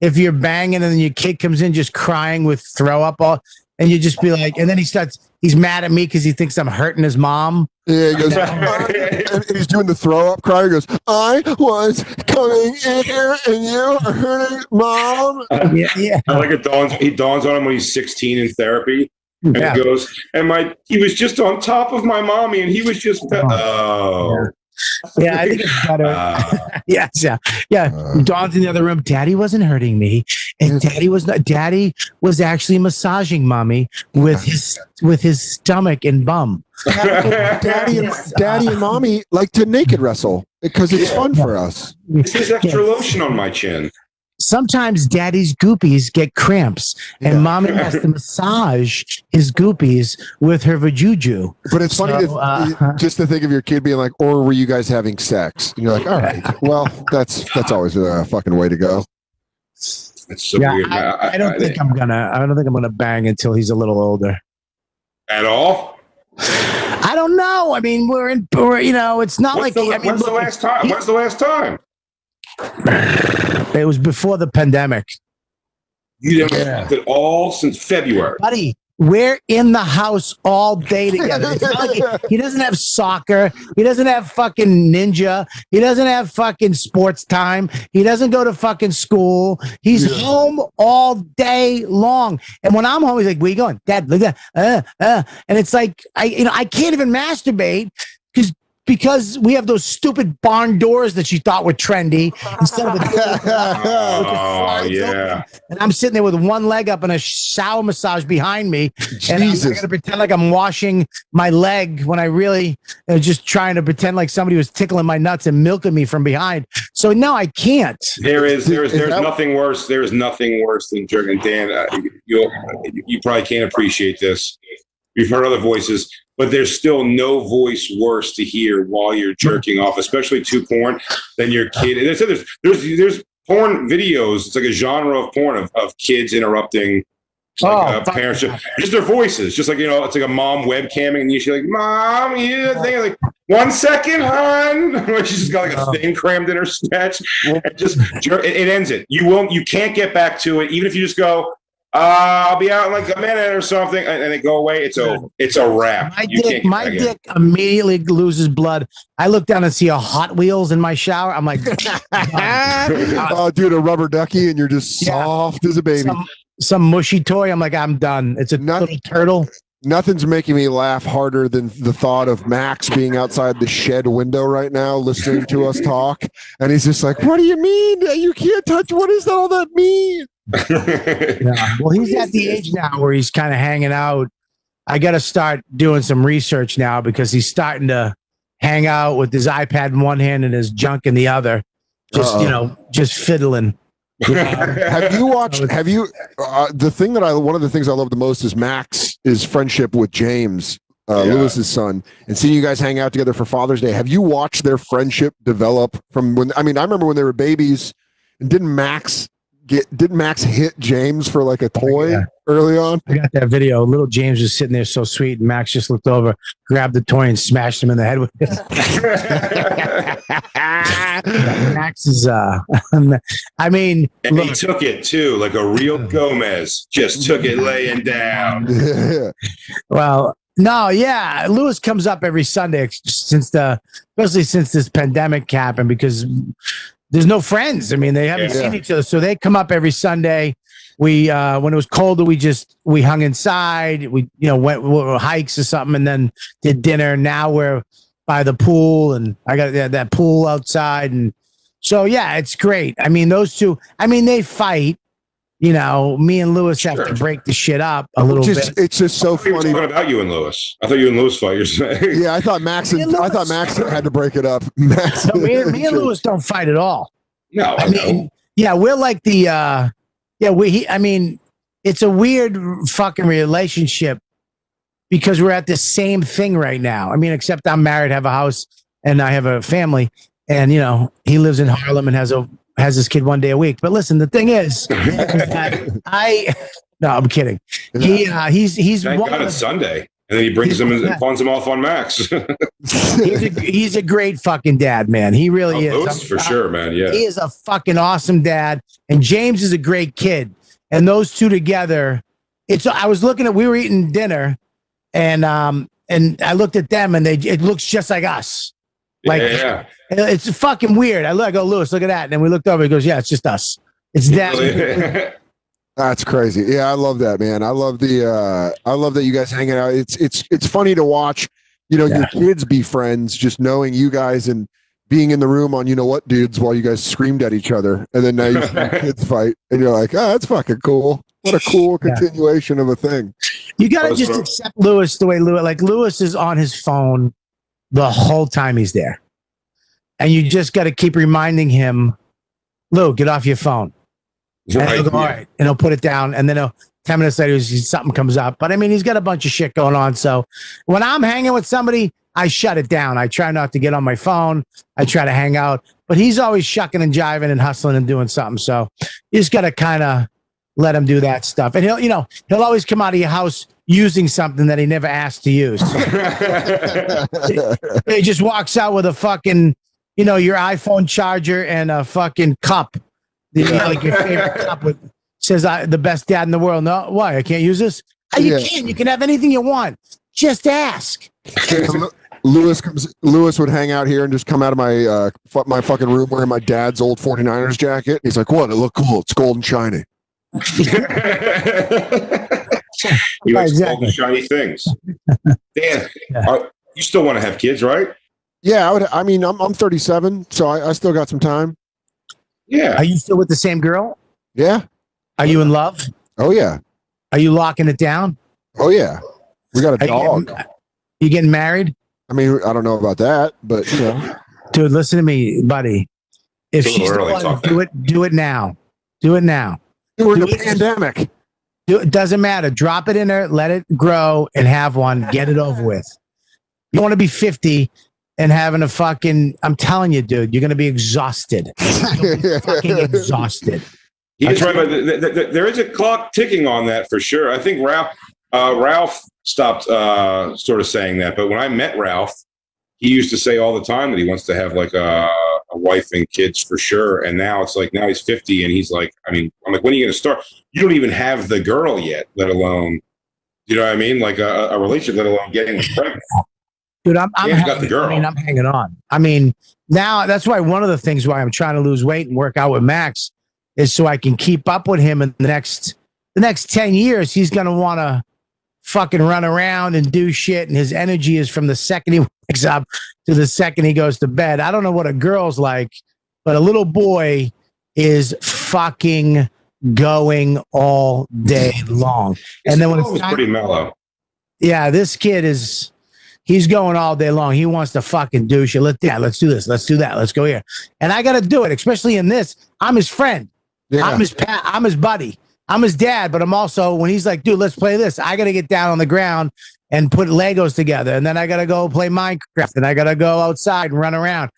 if you're banging and then your kid comes in just crying with throw up all, and you just be like, and then he starts. He's mad at me because he thinks I'm hurting his mom. Yeah, he goes, and he's doing the throw up cry. He goes, I was coming in here and you are hurting mom. Yeah, yeah, I like it dawns he dawns on him when he's 16 in therapy. And yeah. he goes, and my he was just on top of my mommy and he was just oh, oh. Yeah, I think it's better. uh, yes, yeah, yeah. Uh. Dawn's in the other room. Daddy wasn't hurting me, and Daddy was not. Daddy was actually massaging mommy with his with his stomach and bum. Daddy and daddy and mommy like to naked wrestle because it's fun for us. this is extra lotion on my chin. Sometimes Daddy's goopies get cramps, and Yeah. mommy has to massage his goopies with her vajuju. But it's funny So, to, uh, just to think of your kid being like, or were you guys having sex? And you're like, all right, well, that's that's always a fucking way to go. It's so Yeah, weird. I, I don't think I'm gonna. I don't think I'm gonna bang until he's a little older. at all. I don't know. I mean, we're in. We're, you know, it's not When's, like the, I mean, when's the last time? When's the last time? It was before the pandemic. You haven't slept at all since February. buddy we're in the house all day together. Like he, he doesn't have soccer. He doesn't have fucking ninja. He doesn't have fucking sports time. He doesn't go to fucking school. He's Yeah. home all day long. And when I'm home, he's like, "Where you going, Dad? Look at that." Uh, uh. And it's like I, you know, I can't even masturbate because because we have those stupid barn doors that you thought were trendy instead of a Oh yeah. and I'm sitting there with one leg up and a shower massage behind me. And I'm Jesus. going to pretend like I'm washing my leg when I really am just trying to pretend like somebody was tickling my nuts and milking me from behind. So no, I can't. There is there is Is there's that- nothing worse. There is nothing worse than jerking. Dan, uh, you you probably can't appreciate this. You've heard other voices, but there's still no voice worse to hear while you're jerking off, especially to porn, than your kid. And they said there's there's there's porn videos. It's like a genre of porn of, of kids interrupting. Like, Oh, uh, parents, yeah. just their voices, just like you know, it's like a mom webcamming, and you she's like, "Mom, you thing like one second, hon." She's just got like a thing crammed in her snatch, and just it, it ends it. You won't, you can't get back to it, even if you just go, uh, "I'll be out in like a minute or something," and, and they go away. It's over. It's a wrap. My You dick, my back in. dick immediately loses blood. I look down and see a Hot Wheels in my shower. I'm like, oh, dude, a rubber ducky, and you're just Yeah. soft as a baby. some, some mushy toy. I'm like, I'm done. It's a Not- little turtle. Nothing's making me laugh harder than the thought of Max being outside the shed window right now, listening to us talk, and he's just like, "What do you mean? You can't touch? What does all that mean?" Yeah. Well, he's at the age now where he's kind of hanging out. I got to start doing some research now because he's starting to hang out with his iPad in one hand and his junk in the other. Just, you Uh-oh. know, just fiddling. have you watched? Have you? Uh, the thing that I one of the things I love the most is Max is friendship with James, uh, Yeah. Lewis's son, and seeing you guys hang out together for Father's Day. Have you watched their friendship develop from when? I mean, I remember when they were babies. And didn't Max get? Didn't Max hit James for like a toy Yeah. early on? I got that video. Little James was sitting there so sweet, and Max just looked over, grabbed the toy, and smashed him in the head with it. Max is, uh, I mean, and he took it too, like a real Gomez. Just took it laying down. Yeah. Well, no, yeah. Lewis comes up every Sunday since the, especially since this pandemic happened, because there's no friends. I mean, they haven't Yeah. seen each other, so they come up every Sunday. We, uh, when it was colder, we just we hung inside. We, you know, went, went hikes or something, and then did dinner. Now we're by the pool, and I got that pool outside, and so yeah, it's great. I mean, those two. I mean, they fight. You know, me and Lewis have to break the shit up a little Just, bit. it's just so We funny. talking about you and Lewis. I thought you and Lewis fight. You're. Yeah, I thought Max. And, and I thought Max had to break it up. Max, So me, me and Lewis don't fight at all. No, I I mean, know. yeah, we're like the, uh, yeah, we, he, I mean, it's a weird fucking relationship because we're at the same thing right now. I mean, except I'm married, have a house, and I have a family, and you know, he lives in Harlem and has a has his kid one day a week. But listen, the thing is, I, no, I'm kidding. He, uh, he's he's Thank one God of it's Sunday. And then he brings them and pawns them off on Max. he's a, he's a great fucking dad, man. He really is. Oh, Lewis, for sure, man. Yeah. He is a fucking awesome dad, and James is a great kid. And those two together, it's. I was looking at. We were eating dinner, and um, and I looked at them, and they. It looks just like us. Like yeah. it's fucking weird. I look. I go, Lewis, look at that. And then we looked over. He goes, Yeah, it's just us. It's that. That's crazy. Yeah, I love that, man. I love the uh I love that you guys hanging out. It's it's it's funny to watch, you know, your kids be friends, just knowing you guys and being in the room on you know what dudes while you guys screamed at each other. And then now you see kids fight and you're like, oh, that's fucking cool. What a cool Yeah. continuation of a thing. You gotta just bro- accept Lewis the way Lewis. Like Lewis is on his phone the whole time he's there, and you just got to keep reminding him, Lou, get off your phone. And Right, he'll go, all yeah. right. And he'll put it down. And then he'll, 10 minutes later, something comes up. But I mean, he's got a bunch of shit going on. So when I'm hanging with somebody, I shut it down. I try not to get on my phone. I try to hang out. But he's always shucking and jiving and hustling and doing something. So you just got to kind of let him do that stuff. And he'll, you know, he'll always come out of your house using something that he never asked to use. he just walks out with a fucking, you know, your iPhone charger and a fucking cup. You know, like your favorite cup with says I the best dad in the world. No, why? I can't use this Uh, You Yeah. can. You can have anything you want. Just ask. Lewis comes. Lewis would hang out here and just come out of my uh, fu- my fucking room wearing my dad's old 49ers jacket. He's like, "What? It look cool. It's gold and shiny." he likes Exactly. all the shiny things. Dan, Yeah. uh, you still want to have kids, right? Yeah, I would. I mean, I'm I'm 37, so I, I still got some time. Yeah. Are you still with the same girl? Yeah. Are you in love? Oh yeah. Are you locking it down? Oh yeah. We got a Are you dog. getting, you getting married? I mean, I don't know about that, but you know. Dude, listen to me, buddy. If It's a little she's the early, one, do it. Do it now. Do it now. We're in Do the it- pandemic. Do, it doesn't matter. Drop it in there, let it grow, and have one. Get it over with. You want to be 50 and having a fucking, I'm telling you, dude, you're going to be exhausted. fucking exhausted. He is right, but th- th- th- there is a clock ticking on that for sure. I think Ralph uh, Ralph stopped uh, sort of saying that, but when I met Ralph, he used to say all the time that he wants to have like a, a wife and kids for sure. And now it's like now he's fifty, and he's like, I mean, I'm like, when are you going to start? You don't even have the girl yet, let alone, you know what I mean? Like a, a relationship, let alone getting pregnant. Dude, I'm, I'm, you got the girl. I mean, I'm hanging on. I mean, now that's why one of the things why I'm trying to lose weight and work out with Max is so I can keep up with him in the next the next 10 years. He's going to want to fucking run around and do shit. And his energy is from the second he wakes up to the second he goes to bed. I don't know what a girl's like, but a little boy is fucking going all day long. And then when it's time- pretty mellow. yeah, this kid is he's going all day long. He wants to fucking do shit. Let yeah, let's do this. Let's do that. Let's go here. And I got to do it, especially in this. I'm his friend. Yeah. I'm his pa- I'm his buddy. I'm his dad, but I'm also when he's like, dude, let's play this. I got to get down on the ground and put Legos together, and then I got to go play Minecraft, and I got to go outside and run around.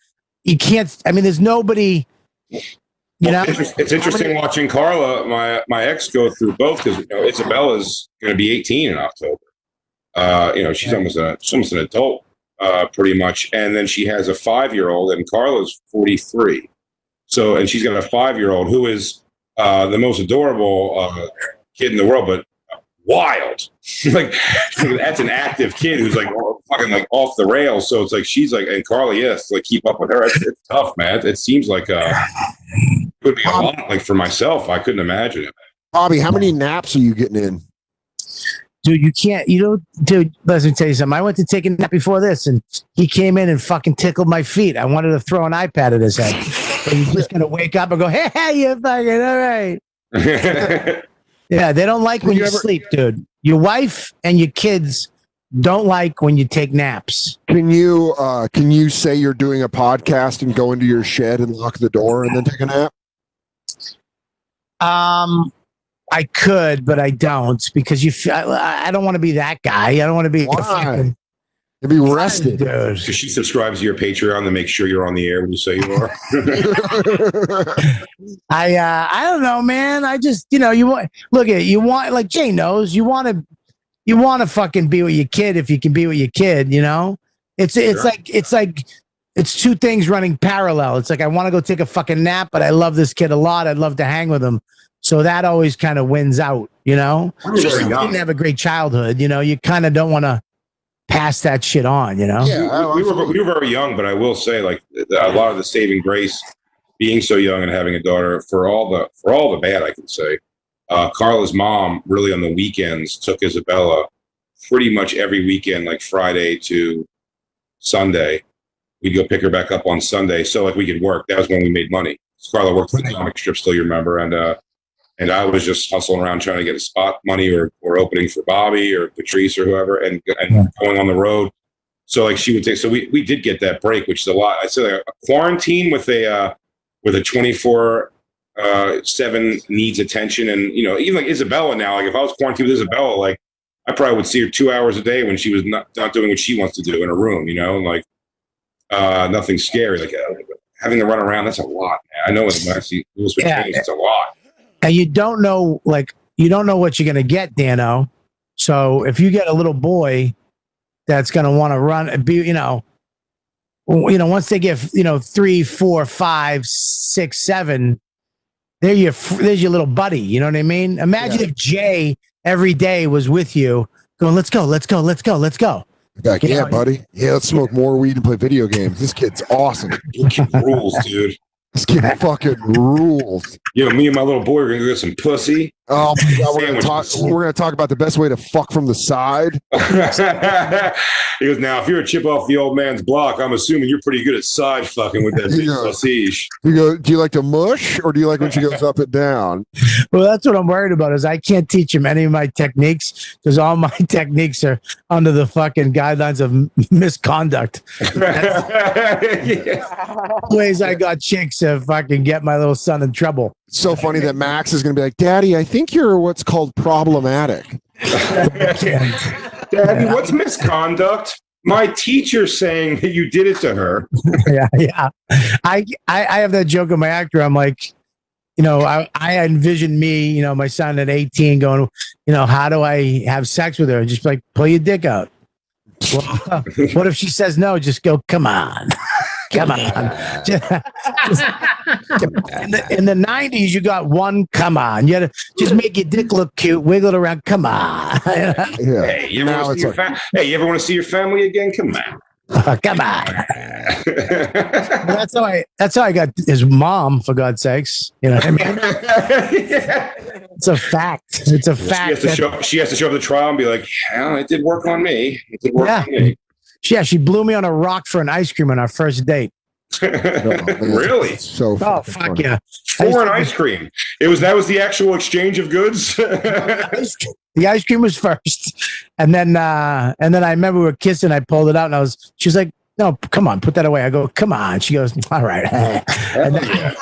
You can't. I mean, there's nobody. You know, It's, it's interesting watching Carla, my my ex, go through both because you know, Isabella's going to be 18 in October. Uh, you know, she's almost a she's almost an adult, uh, pretty much, and then she has a five year old, and Carla's 43. So, and she's got a five year old who is uh, the most adorable uh, kid in the world, but wild. like that's an active kid who's like fucking like off the rails. So it's like she's like, and Carly, yes, like keep up with her. It's, it's tough, man. It seems like uh, it would be a lot. Like for myself, I couldn't imagine it. Bobby, how many naps are you getting in? dude, you can't, you know, dude, let me tell you something. I went to take a nap before this and he came in and fucking tickled my feet. I wanted to throw an iPad at his head. But he's just going to wake up and go, hey, hey, you fucking, all right. Yeah, they don't like when you you, ever- sleep, dude. Your wife and your kids don't like when you take naps. Can you uh can you say you're doing a podcast and go into your shed and lock the door and then take a nap? Um, I could, but I don't because you. f- I, I don't want to be that guy. I don't want to be. Why? Fucking- You'll be rested. dude. Because she subscribes to your Patreon to make sure you're on the air when you say you are. I uh I don't know, man. I just you know you want look at you want like Jay knows you want to you want to fucking be with your kid if you can be with your kid. You know, it's it's Sure. like it's like it's two things running parallel. It's like I want to go take a fucking nap, but I love this kid a lot. I'd love to hang with him. So that always kind of wins out. You know, We Just you didn't have a great childhood. You know, you kind of don't want to pass that shit on. You know. Yeah, we, we were we were very young, but I will say, like a lot of the saving grace, being so young and having a daughter, for all the for all the bad, I can say, uh, Carla's mom really on the weekends took Isabella pretty much every weekend, like Friday to Sunday. We'd go pick her back up on Sunday, so like we could work. That was when we made money. Carla worked for the comic strip, still you remember, and uh, and I was just hustling around trying to get a spot money or or opening for Bobby or Patrice or whoever, and and going on the road. So like she would take. So we we did get that break, which is a lot. I said like, a quarantine with a uh, with a twenty four uh, seven needs attention, and you know even like Isabella now. Like if I was quarantined with Isabella, like I probably would see her two hours a day when she was not not doing what she wants to do in a room. You know, and like uh, nothing scary. Like uh, having to run around. That's a lot. Man. I know when I see Louis Yeah. James, it's a lot. And you don't know like you don't know what you're gonna get, Dano. So if you get a little boy that's gonna want to run, be you know, you know, once they get you know three, four, five, six, seven, they're your there's your little buddy. You know what I mean? Imagine if Jay every day was with you, going, "Let's go, let's go, let's go, let's go." Like, yeah, know, buddy. Yeah, let's smoke more weed and play video games. This kid's awesome. Rules, dude. Fucking rules. Yo, me and my little boy are gonna go get some pussy. Oh my god, we're gonna talk. We're gonna talk about the best way to fuck from the side. he goes, now if you're a chip off the old man's block, I'm assuming you're pretty good at side fucking with that Yeah. sausage. You go. Do you like to mush or do you like when she goes up and down? Well, that's what I'm worried about. Is I can't teach him any of my techniques because all my techniques are under the fucking guidelines of misconduct. yeah. Ways I got chicks to fucking get my little son in trouble. So funny that Max is gonna be like, Daddy, I think you're what's called problematic. Daddy, what's misconduct? My teacher saying that you did it to her. yeah, yeah. I, I I have that joke in my actor. I'm like, you know, I, I envision me, you know, my son at 18 going, you know, how do I have sex with her? Just like pull your dick out. Well, what if she says no? Just go, come on. Come on. Just- in, the, in the 90s, you got one come on. You had to just make your dick look cute, wiggle it around. Come on. Yeah. Hey, you ever Now want to it's see your like- fa- Hey, you ever want to see your family again? Come on. come on. Well, that's how I that's how I got his mom, for God's sakes. You know what I mean? It's a fact. It's a She fact. has to that- show. She has to show up the trial and be like, "Yeah, it did work on me. It did work Yeah. on me." Yeah, she blew me on a rock for an ice cream on our first date. really? So Oh fuck funny. yeah! For an ice cream. It was that was the actual exchange of goods. The ice cream was first, and then uh and then I remember we were kissing. I pulled it out, and I was. She was like, "No, come on, put that away." I go, "Come on." She goes, "All right." and then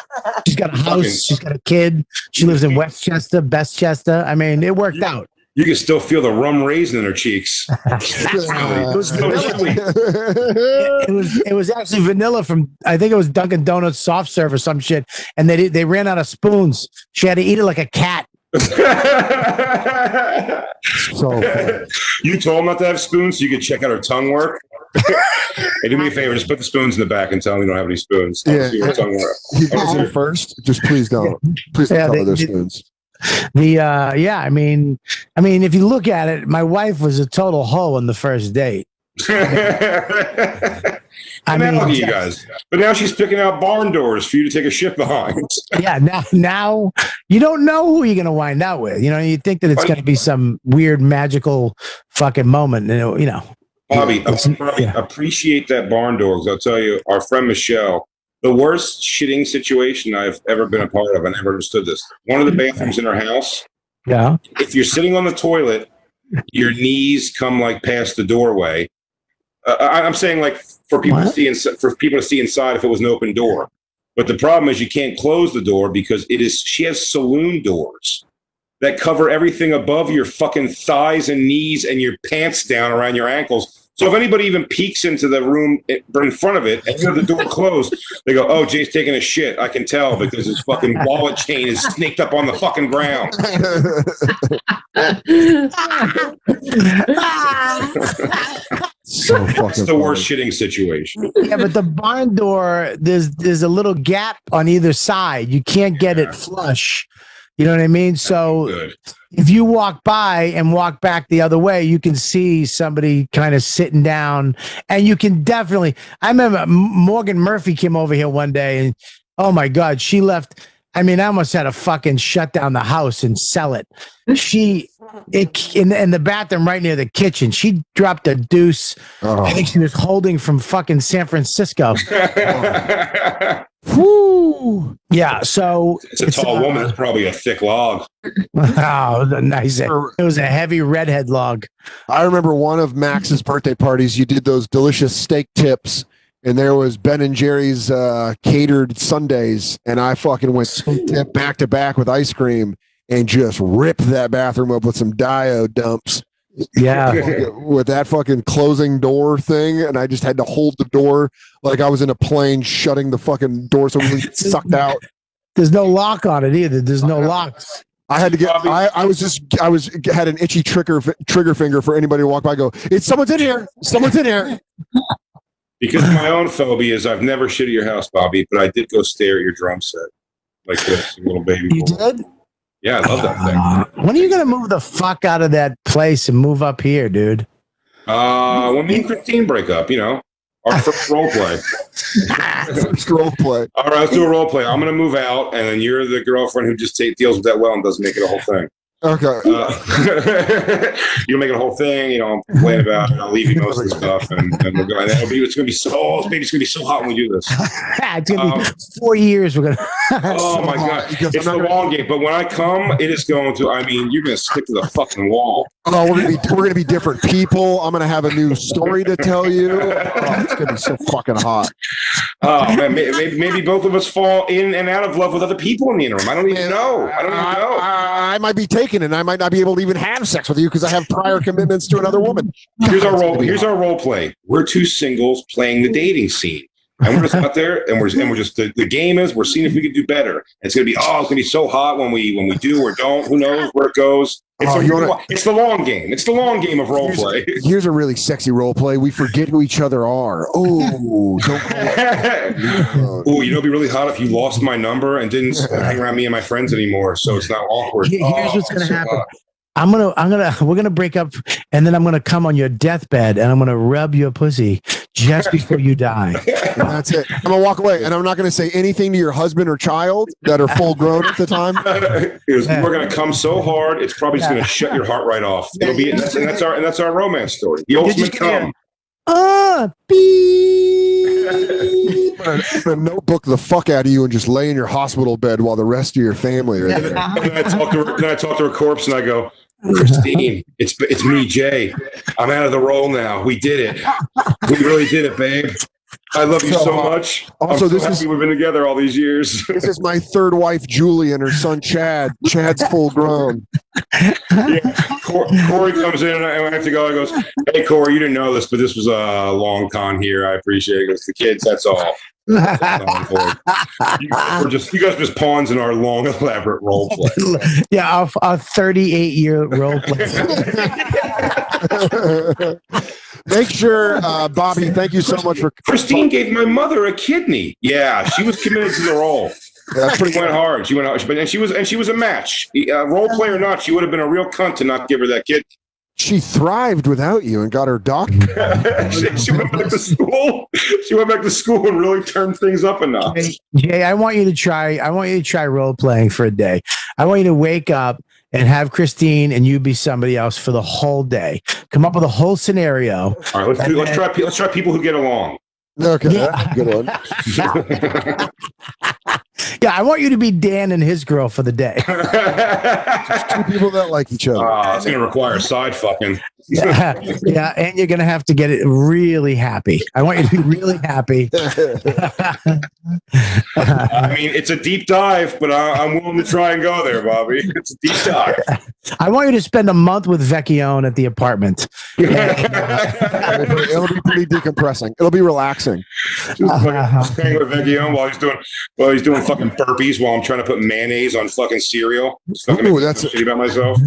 she's got a house. She's got a kid. She lives in Westchester, Bestchester. I mean, it worked out. You can still feel the rum raisin in her cheeks. It was vanilla. it was it was actually vanilla from I think it was Dunkin' Donuts soft serve or some shit, and they they ran out of spoons. She had to eat it like a cat. so funny. you told him not to have spoons so you could check out her tongue work. hey, do me a favor, just put the spoons in the back and tell him you don't have any spoons. I wanna Yeah. see her tongue work. He goes here first. Just please don't. Please don't Yeah, cover they- those they- spoons. The uh yeah, I mean, I mean, if you look at it, my wife was a total hoe on the first date. I mean, you guys. But now she's picking out barn doors for you to take a shit behind. yeah, now now you don't know who you're gonna wind out with. You know, you think that it's gonna be some weird magical fucking moment, and it- you know. Bobby, yeah. appreciate that barn door 'cause I'll tell you, our friend Michelle, the worst shitting situation I've ever been a part of. I never understood this. One of the bathrooms in our house, Yeah. if you're sitting on the toilet, your knees come like past the doorway. Uh, I, I'm saying like for people to see inside, for people to see inside if it was an open door. But the problem is you can't close the door because it is. She has saloon doors that cover everything above your fucking thighs and knees and your pants down around your ankles. So if anybody even peeks into the room in front of it and you have the door closed, they go, "Oh, Jay's taking a shit." I can tell because his fucking wallet chain is snaked up on the fucking ground. so fucking. That's the worst shitting situation. yeah, but the barn door, there's there's a little gap on either side. You can't get it flush. You know what I mean? So Good. if you walk by and walk back the other way, you can see somebody kind of sitting down, and you can definitely. I remember Morgan Murphy came over here one day, and oh my god, she left. I mean, I almost had to fucking shut down the house and sell it. She, it in, in the bathroom right near the kitchen. She dropped a deuce. Oh. I think oh. she was holding from fucking San Francisco. it's Woo! Yeah, so it's a tall uh, woman. It's probably a thick log. Oh, the nice. It was a heavy redhead log. I remember one of Max's birthday parties. You did those delicious steak tips, and there was Ben and Jerry's uh, catered sundaes, and I fucking went back to back with ice cream and just ripped that bathroom up with some diode dumps. Yeah. with that fucking closing door thing, and I just had to hold the door like I was in a plane, shutting the fucking door so it would get sucked out. There's no lock on it either. There's no locks. I had to get. I, I was just. I was had an itchy trigger trigger finger for anybody to walk by. and Go. It's someone's in here. Someone's in here. Because my own phobia is I've never shit at your house, Bobby, but I did go stare at your drum set like this, little baby. You boy. did? Yeah, I love that thing. Uh, when are you gonna move the fuck out of that place and move up here, dude? Uh, when me and Christine break up, you know, our first role play. First role play. All right, let's do a role play. I'm gonna move out, and then you're the girlfriend who just ta- deals with that well and doesn't make it a whole thing. Okay. Uh, you're making a whole thing, you know. I'm complaining about it. I'll leave you most of the stuff, and, and we're going. It'll be, it's gonna be so. Maybe it's gonna be so hot when we do this. it's gonna be Um, four years. We're gonna. Oh my god, it's the long game. But when I come, it is going to. I mean, you're gonna stick to the fucking wall. Oh, we're gonna be we're gonna be different people. I'm gonna have a new story to tell you. Oh, it's gonna be so fucking hot. Oh man, maybe, maybe both of us fall in and out of love with other people in the interim. I don't even know. I don't even know. I- I might be taken, and I might not be able to even have sex with you because I have prior commitments to another woman. Here's our role. Here's our role play. We're two singles playing the dating scene, and we're just out there, and we're and we're just the, the game is we're seeing if we can do better. It's gonna be oh, it's gonna be so hot when we when we do or don't. Who knows where it goes? It's, Oh, the, you wanna- it's the long game. It's the long game of role play. Here's a really sexy role play. We forget who each other are. Oh, don't call. Ooh, you know, it'd be really hot if you lost my number and didn't hang around me and my friends anymore. So it's not awkward. Here's Oh, what's gonna so happen. hot. I'm gonna, I'm gonna, we're gonna break up, and then I'm gonna come on your deathbed, and I'm gonna rub your pussy just before you die. That's it. I'm gonna walk away, and I'm not gonna say anything to your husband or child that are full grown at the time. Was, we're gonna come so hard, it's probably just gonna shut your heart right off. It'll be, and that's, and that's our, and that's our romance story. The You're ultimate just come. Ah, beep. I'm gonna, I'm gonna notebook the fuck out of you and just lay in your hospital bed while the rest of your family are there. And then I talk to her, then I talk to her corpse and I go, Christine, it's it's me, Jay. I'm out of the role now. We did it. We really did it, babe. I love you so much. Also, I'm so this happy is- we've been together all these years. This is my third wife, Julie, and her son, Chad. Chad's full grown. yeah. Corey comes in and I have to go. I goes, Hey, Corey, you didn't know this, but this was a long con here. I appreciate it. It's the kids. That's all. You guys were just you guys were just pawns in our long, elaborate role play. yeah, our, our 38 year role play. Make sure, uh, Bobby. Thank you so much for. Christine gave my mother a kidney. Yeah, she was committed to the role. That's pretty She went hard. She went hard, but and she was and she was a match. Uh, role play or not, she would have been a real cunt to not give her that kid. She thrived without you and got her doctor. she, she went back to school. She went back to school and really turned things up a notch. Jay, Jay, I want you to try. I want you to try role playing for a day. I want you to wake up and have Christine and you be somebody else for the whole day. Come up with a whole scenario. All right, let's do, let's try let's try people who get along. Okay, Yeah. that's good one. Yeah, I want you to be Dan and his girl for the day. Two people that like each other. Uh, it's gonna require side fucking. Yeah, yeah, and you're gonna have to get it really happy. I want you to be really happy. I mean, it's a deep dive, but I, I'm willing to try and go there, Bobby. It's a deep dive. I want you to spend a month with Vecchione at the apartment. It'll be- It'll be pretty decompressing. It'll be relaxing. Just fucking hang with Vecchione while he's doing while he's doing fucking burpees while I'm trying to put mayonnaise on fucking cereal. Just fucking Ooh, that's- shitty about myself.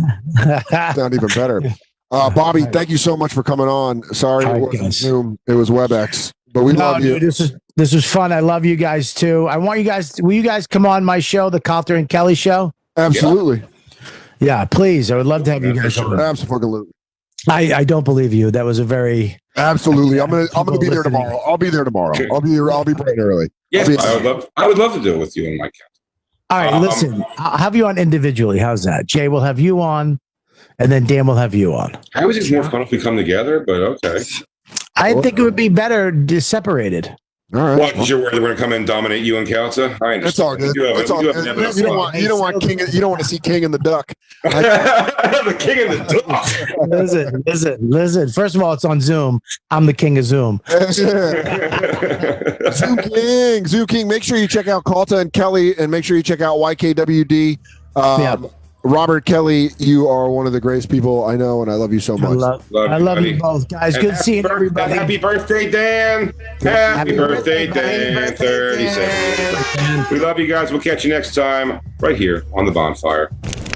Sound even better. Uh, Bobby, thank you so much for coming on. Sorry it wasn't. Zoom. It was WebEx, but we no, love you. dude, this is this was fun. I love you guys too. I want you guys. Will you guys come on my show, the Calter and Kelly show? Absolutely. Yeah, please. I would love to have you guys on. Absolutely. I, I don't believe you. That was a very Absolutely. I'm gonna I'm gonna be there tomorrow. I'll be there tomorrow. I'll be I'll be bright early. Yes, I'll I would love. I would love to do it with you and my cat. all right. Um, listen, I'll have you on individually. How's that? Jay will have you on, and then Dan will have you on. I always think it's more fun if we come together, but okay. I think it would be better separated. All right. What? Because you're worried we're going to come in and dominate you and Kalta? I understand. It's all good. You, have, It's all you, good. have You don't want you don't want King you don't want to see King and the Duck. the king of the dog. Listen, listen, listen. First of all, it's on Zoom. I'm the king of Zoom. Zoo King, Zoo King. Make sure you check out Calta and Kelly, and make sure you check out YKWd. Um, Yeah. Robert Kelly, you are one of the greatest people I know, and I love you so I much. love, Love I you, love you both, guys. And Good seeing birth- everybody. Happy birthday, Dan. Happy, Happy birthday, birthday, Dan. happy birthday, 37. We love you guys. We'll catch you next time right here on the bonfire.